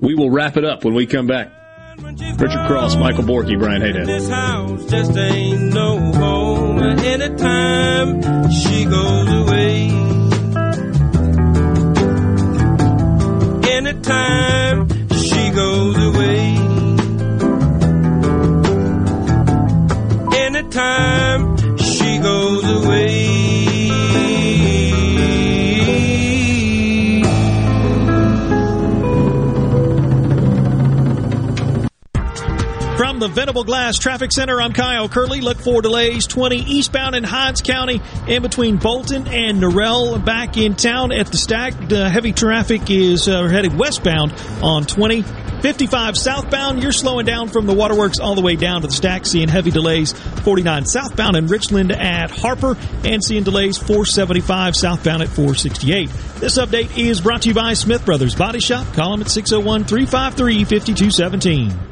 We will wrap it up when we come back. Richard Cross, Michael Borky, Brian Hadad. This house just ain't no home. Anytime she goes away. Anytime she goes away. Anytime she goes away. The Venable Glass Traffic Center, I'm Kyle Curley. Look for delays 20 eastbound in Hinds County in between Bolton and Norrell. Back in town at the stack, the heavy traffic is uh, headed westbound on 20. 55 southbound, you're slowing down from the waterworks all the way down to the stack, seeing heavy delays 49 southbound in Richland at Harper, and seeing delays 475 southbound at 468. This update is brought to you by Smith Brothers Body Shop. Call them at 601 353 5217.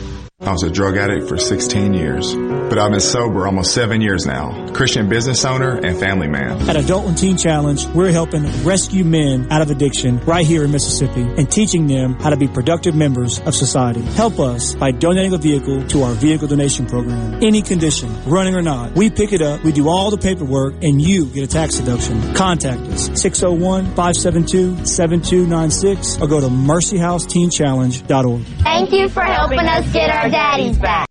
I was a drug addict for 16 years, but I've been sober almost seven years now. Christian business owner and family man. At Adult and Teen Challenge, we're helping rescue men out of addiction right here in Mississippi and teaching them how to be productive members of society. Help us by donating a vehicle to our vehicle donation program. Any condition, running or not, we pick it up, we do all the paperwork, and you get a tax deduction. Contact us 601-572-7296 or go to mercyhouseteenchallenge.org. Thank you for helping us get our daddies back.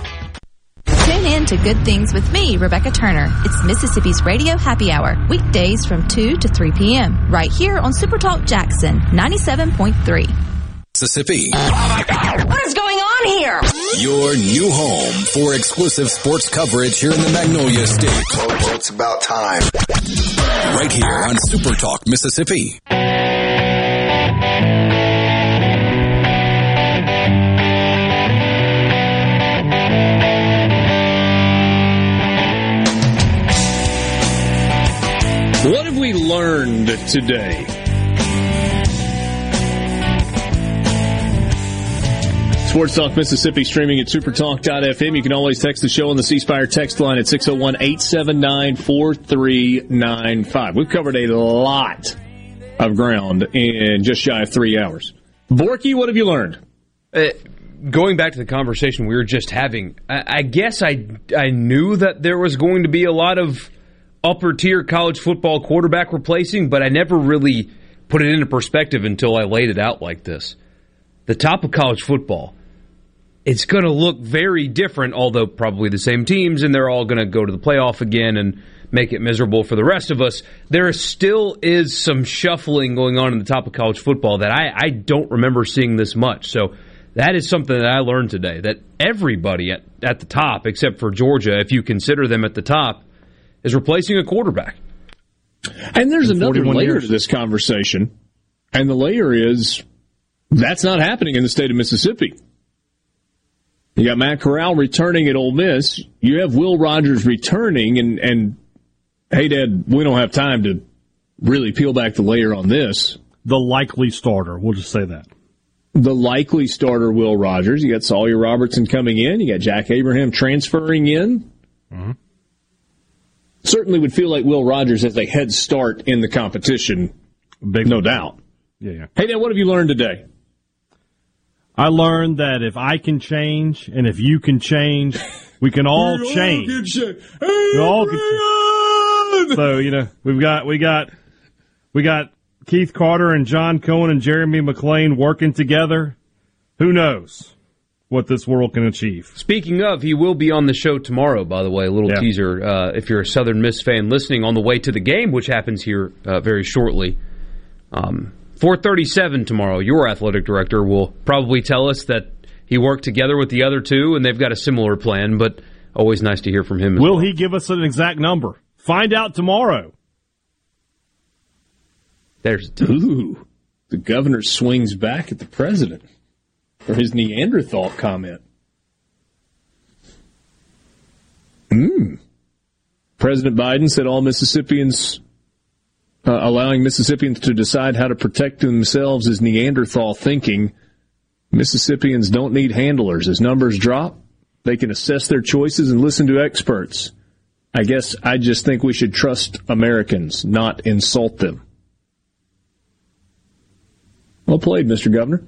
Tune in to Good Things with me, Rebecca Turner. It's Mississippi's Radio Happy Hour, weekdays from 2 to 3 p.m., right here on Supertalk Jackson 97.3. Mississippi. What is going on here? Your new home for exclusive sports coverage here in the Magnolia State. It's about time. Right here on Super Talk, Mississippi. We learned today? Sports Talk Mississippi streaming at supertalk.fm. You can always text the show on the C Spire text line at 601 879 4395. We've covered a lot of ground in just shy of three hours. Borky, what have you learned? Uh, going back to the conversation we were just having, I, I guess I, I knew that there was going to be a lot of upper tier college football quarterback replacing, but I never really put it into perspective until I laid it out like this. The top of college football, it's going to look very different, although probably the same teams, and they're all going to go to the playoff again and make it miserable for the rest of us. There still is some shuffling going on in the top of college football that I, I don't remember seeing this much. So that is something that I learned today that everybody at, at the top, except for Georgia, if you consider them at the top, is replacing a quarterback. And there's another layer years. to this conversation, and the layer is that's not happening in the state of Mississippi. You got Matt Corral returning at Ole Miss. You have Will Rogers returning, and and hey, Dad, we don't have time to really peel back the layer on this. The likely starter, we'll just say that. The likely starter, Will Rogers. You got Sawyer Robertson coming in. You got Jack Abraham transferring in. Mm-hmm. Certainly would feel like Will Rogers has a head start in the competition. Big no doubt. Yeah, yeah. Hey, Dad, what have you learned today? I learned that if I can change and if you can change, we can all [laughs] We all change. change. We all can So you know we've got we got we got Keith Carter and John Cohen and Jeremy McClain working together. Who knows what this world can achieve? Speaking of, he will be on the show tomorrow, by the way. A little Yeah. teaser. Uh, if you're a Southern Miss fan listening on the way to the game, which happens here uh, very shortly. Um, 437 tomorrow, your athletic director will probably tell us that he worked together with the other two and they've got a similar plan, but always nice to hear from him. As Will well. he give us an exact number? Find out tomorrow. There's Ooh, the governor swings back at the president for his Neanderthal comment. Hmm. President Biden said all Mississippians, uh, allowing Mississippians to decide how to protect themselves is Neanderthal thinking. Mississippians don't need handlers. As numbers drop, they can assess their choices and listen to experts. I guess I just think we should trust Americans, not insult them. Well played, Mr. Governor.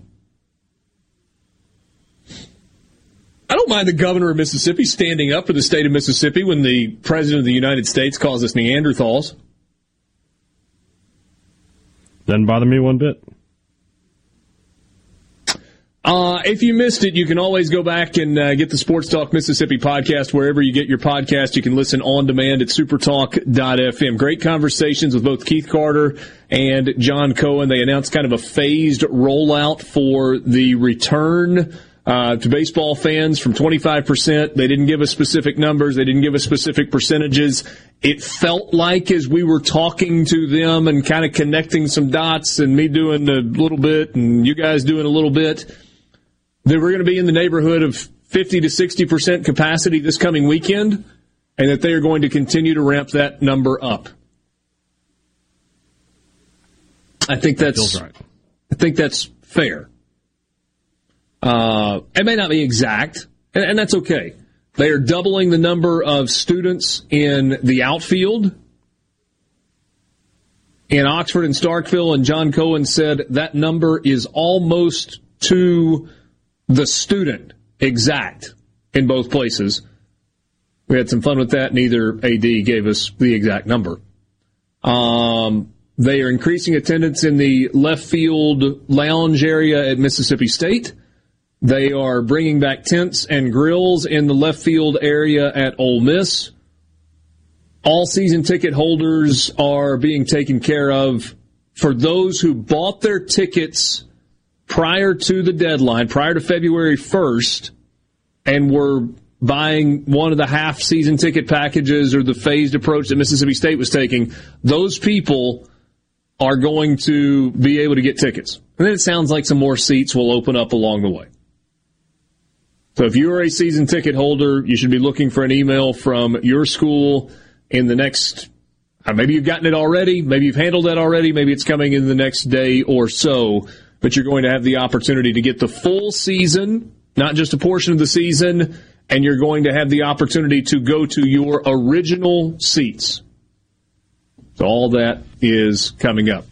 I don't mind the governor of Mississippi standing up for the state of Mississippi when the president of the United States calls us Neanderthals. Doesn't bother me one bit. Uh, if you missed it, you can always go back and uh, get the Sports Talk Mississippi podcast wherever you get your podcast. You can listen on demand at supertalk.fm. Great conversations with both Keith Carter and John Cohen. They announced kind of a phased rollout for the return uh, to baseball fans from 25%. They didn't give us specific numbers. They didn't give us specific percentages. It felt like as we were talking to them and kind of connecting some dots and me doing a little bit and you guys doing a little bit, that we're going to be in the neighborhood of 50 to 60% capacity this coming weekend and that they are going to continue to ramp that number up. I think that's right. I think that's fair. Uh, it may not be exact, and, and that's okay. They are doubling the number of students in the outfield in Oxford and Starkville, and John Cohen said that number is almost to the student exact in both places. We had some fun with that. Neither AD gave us the exact number. Um, they are increasing attendance in the left field lounge area at Mississippi State. They are bringing back tents and grills in the left field area at Ole Miss. All season ticket holders are being taken care of. For those who bought their tickets prior to the deadline, prior to February 1st, and were buying one of the half season ticket packages or the phased approach that Mississippi State was taking, those people are going to be able to get tickets. And then it sounds like some more seats will open up along the way. So if you're a season ticket holder, you should be looking for an email from your school in the next Uh, maybe you've gotten it already. Maybe you've handled that already. Maybe it's coming in the next day or so. But you're going to have the opportunity to get the full season, not just a portion of the season, and you're going to have the opportunity to go to your original seats. So all that is coming up.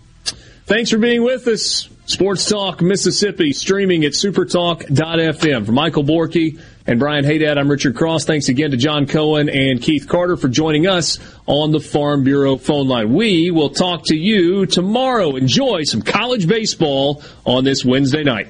Thanks for being with us. Sports Talk Mississippi streaming at supertalk.fm. For Michael Borky and Brian Hadad, I'm Richard Cross. Thanks again to John Cohen and Keith Carter for joining us on the Farm Bureau phone line. We will talk to you tomorrow. Enjoy some college baseball on this Wednesday night.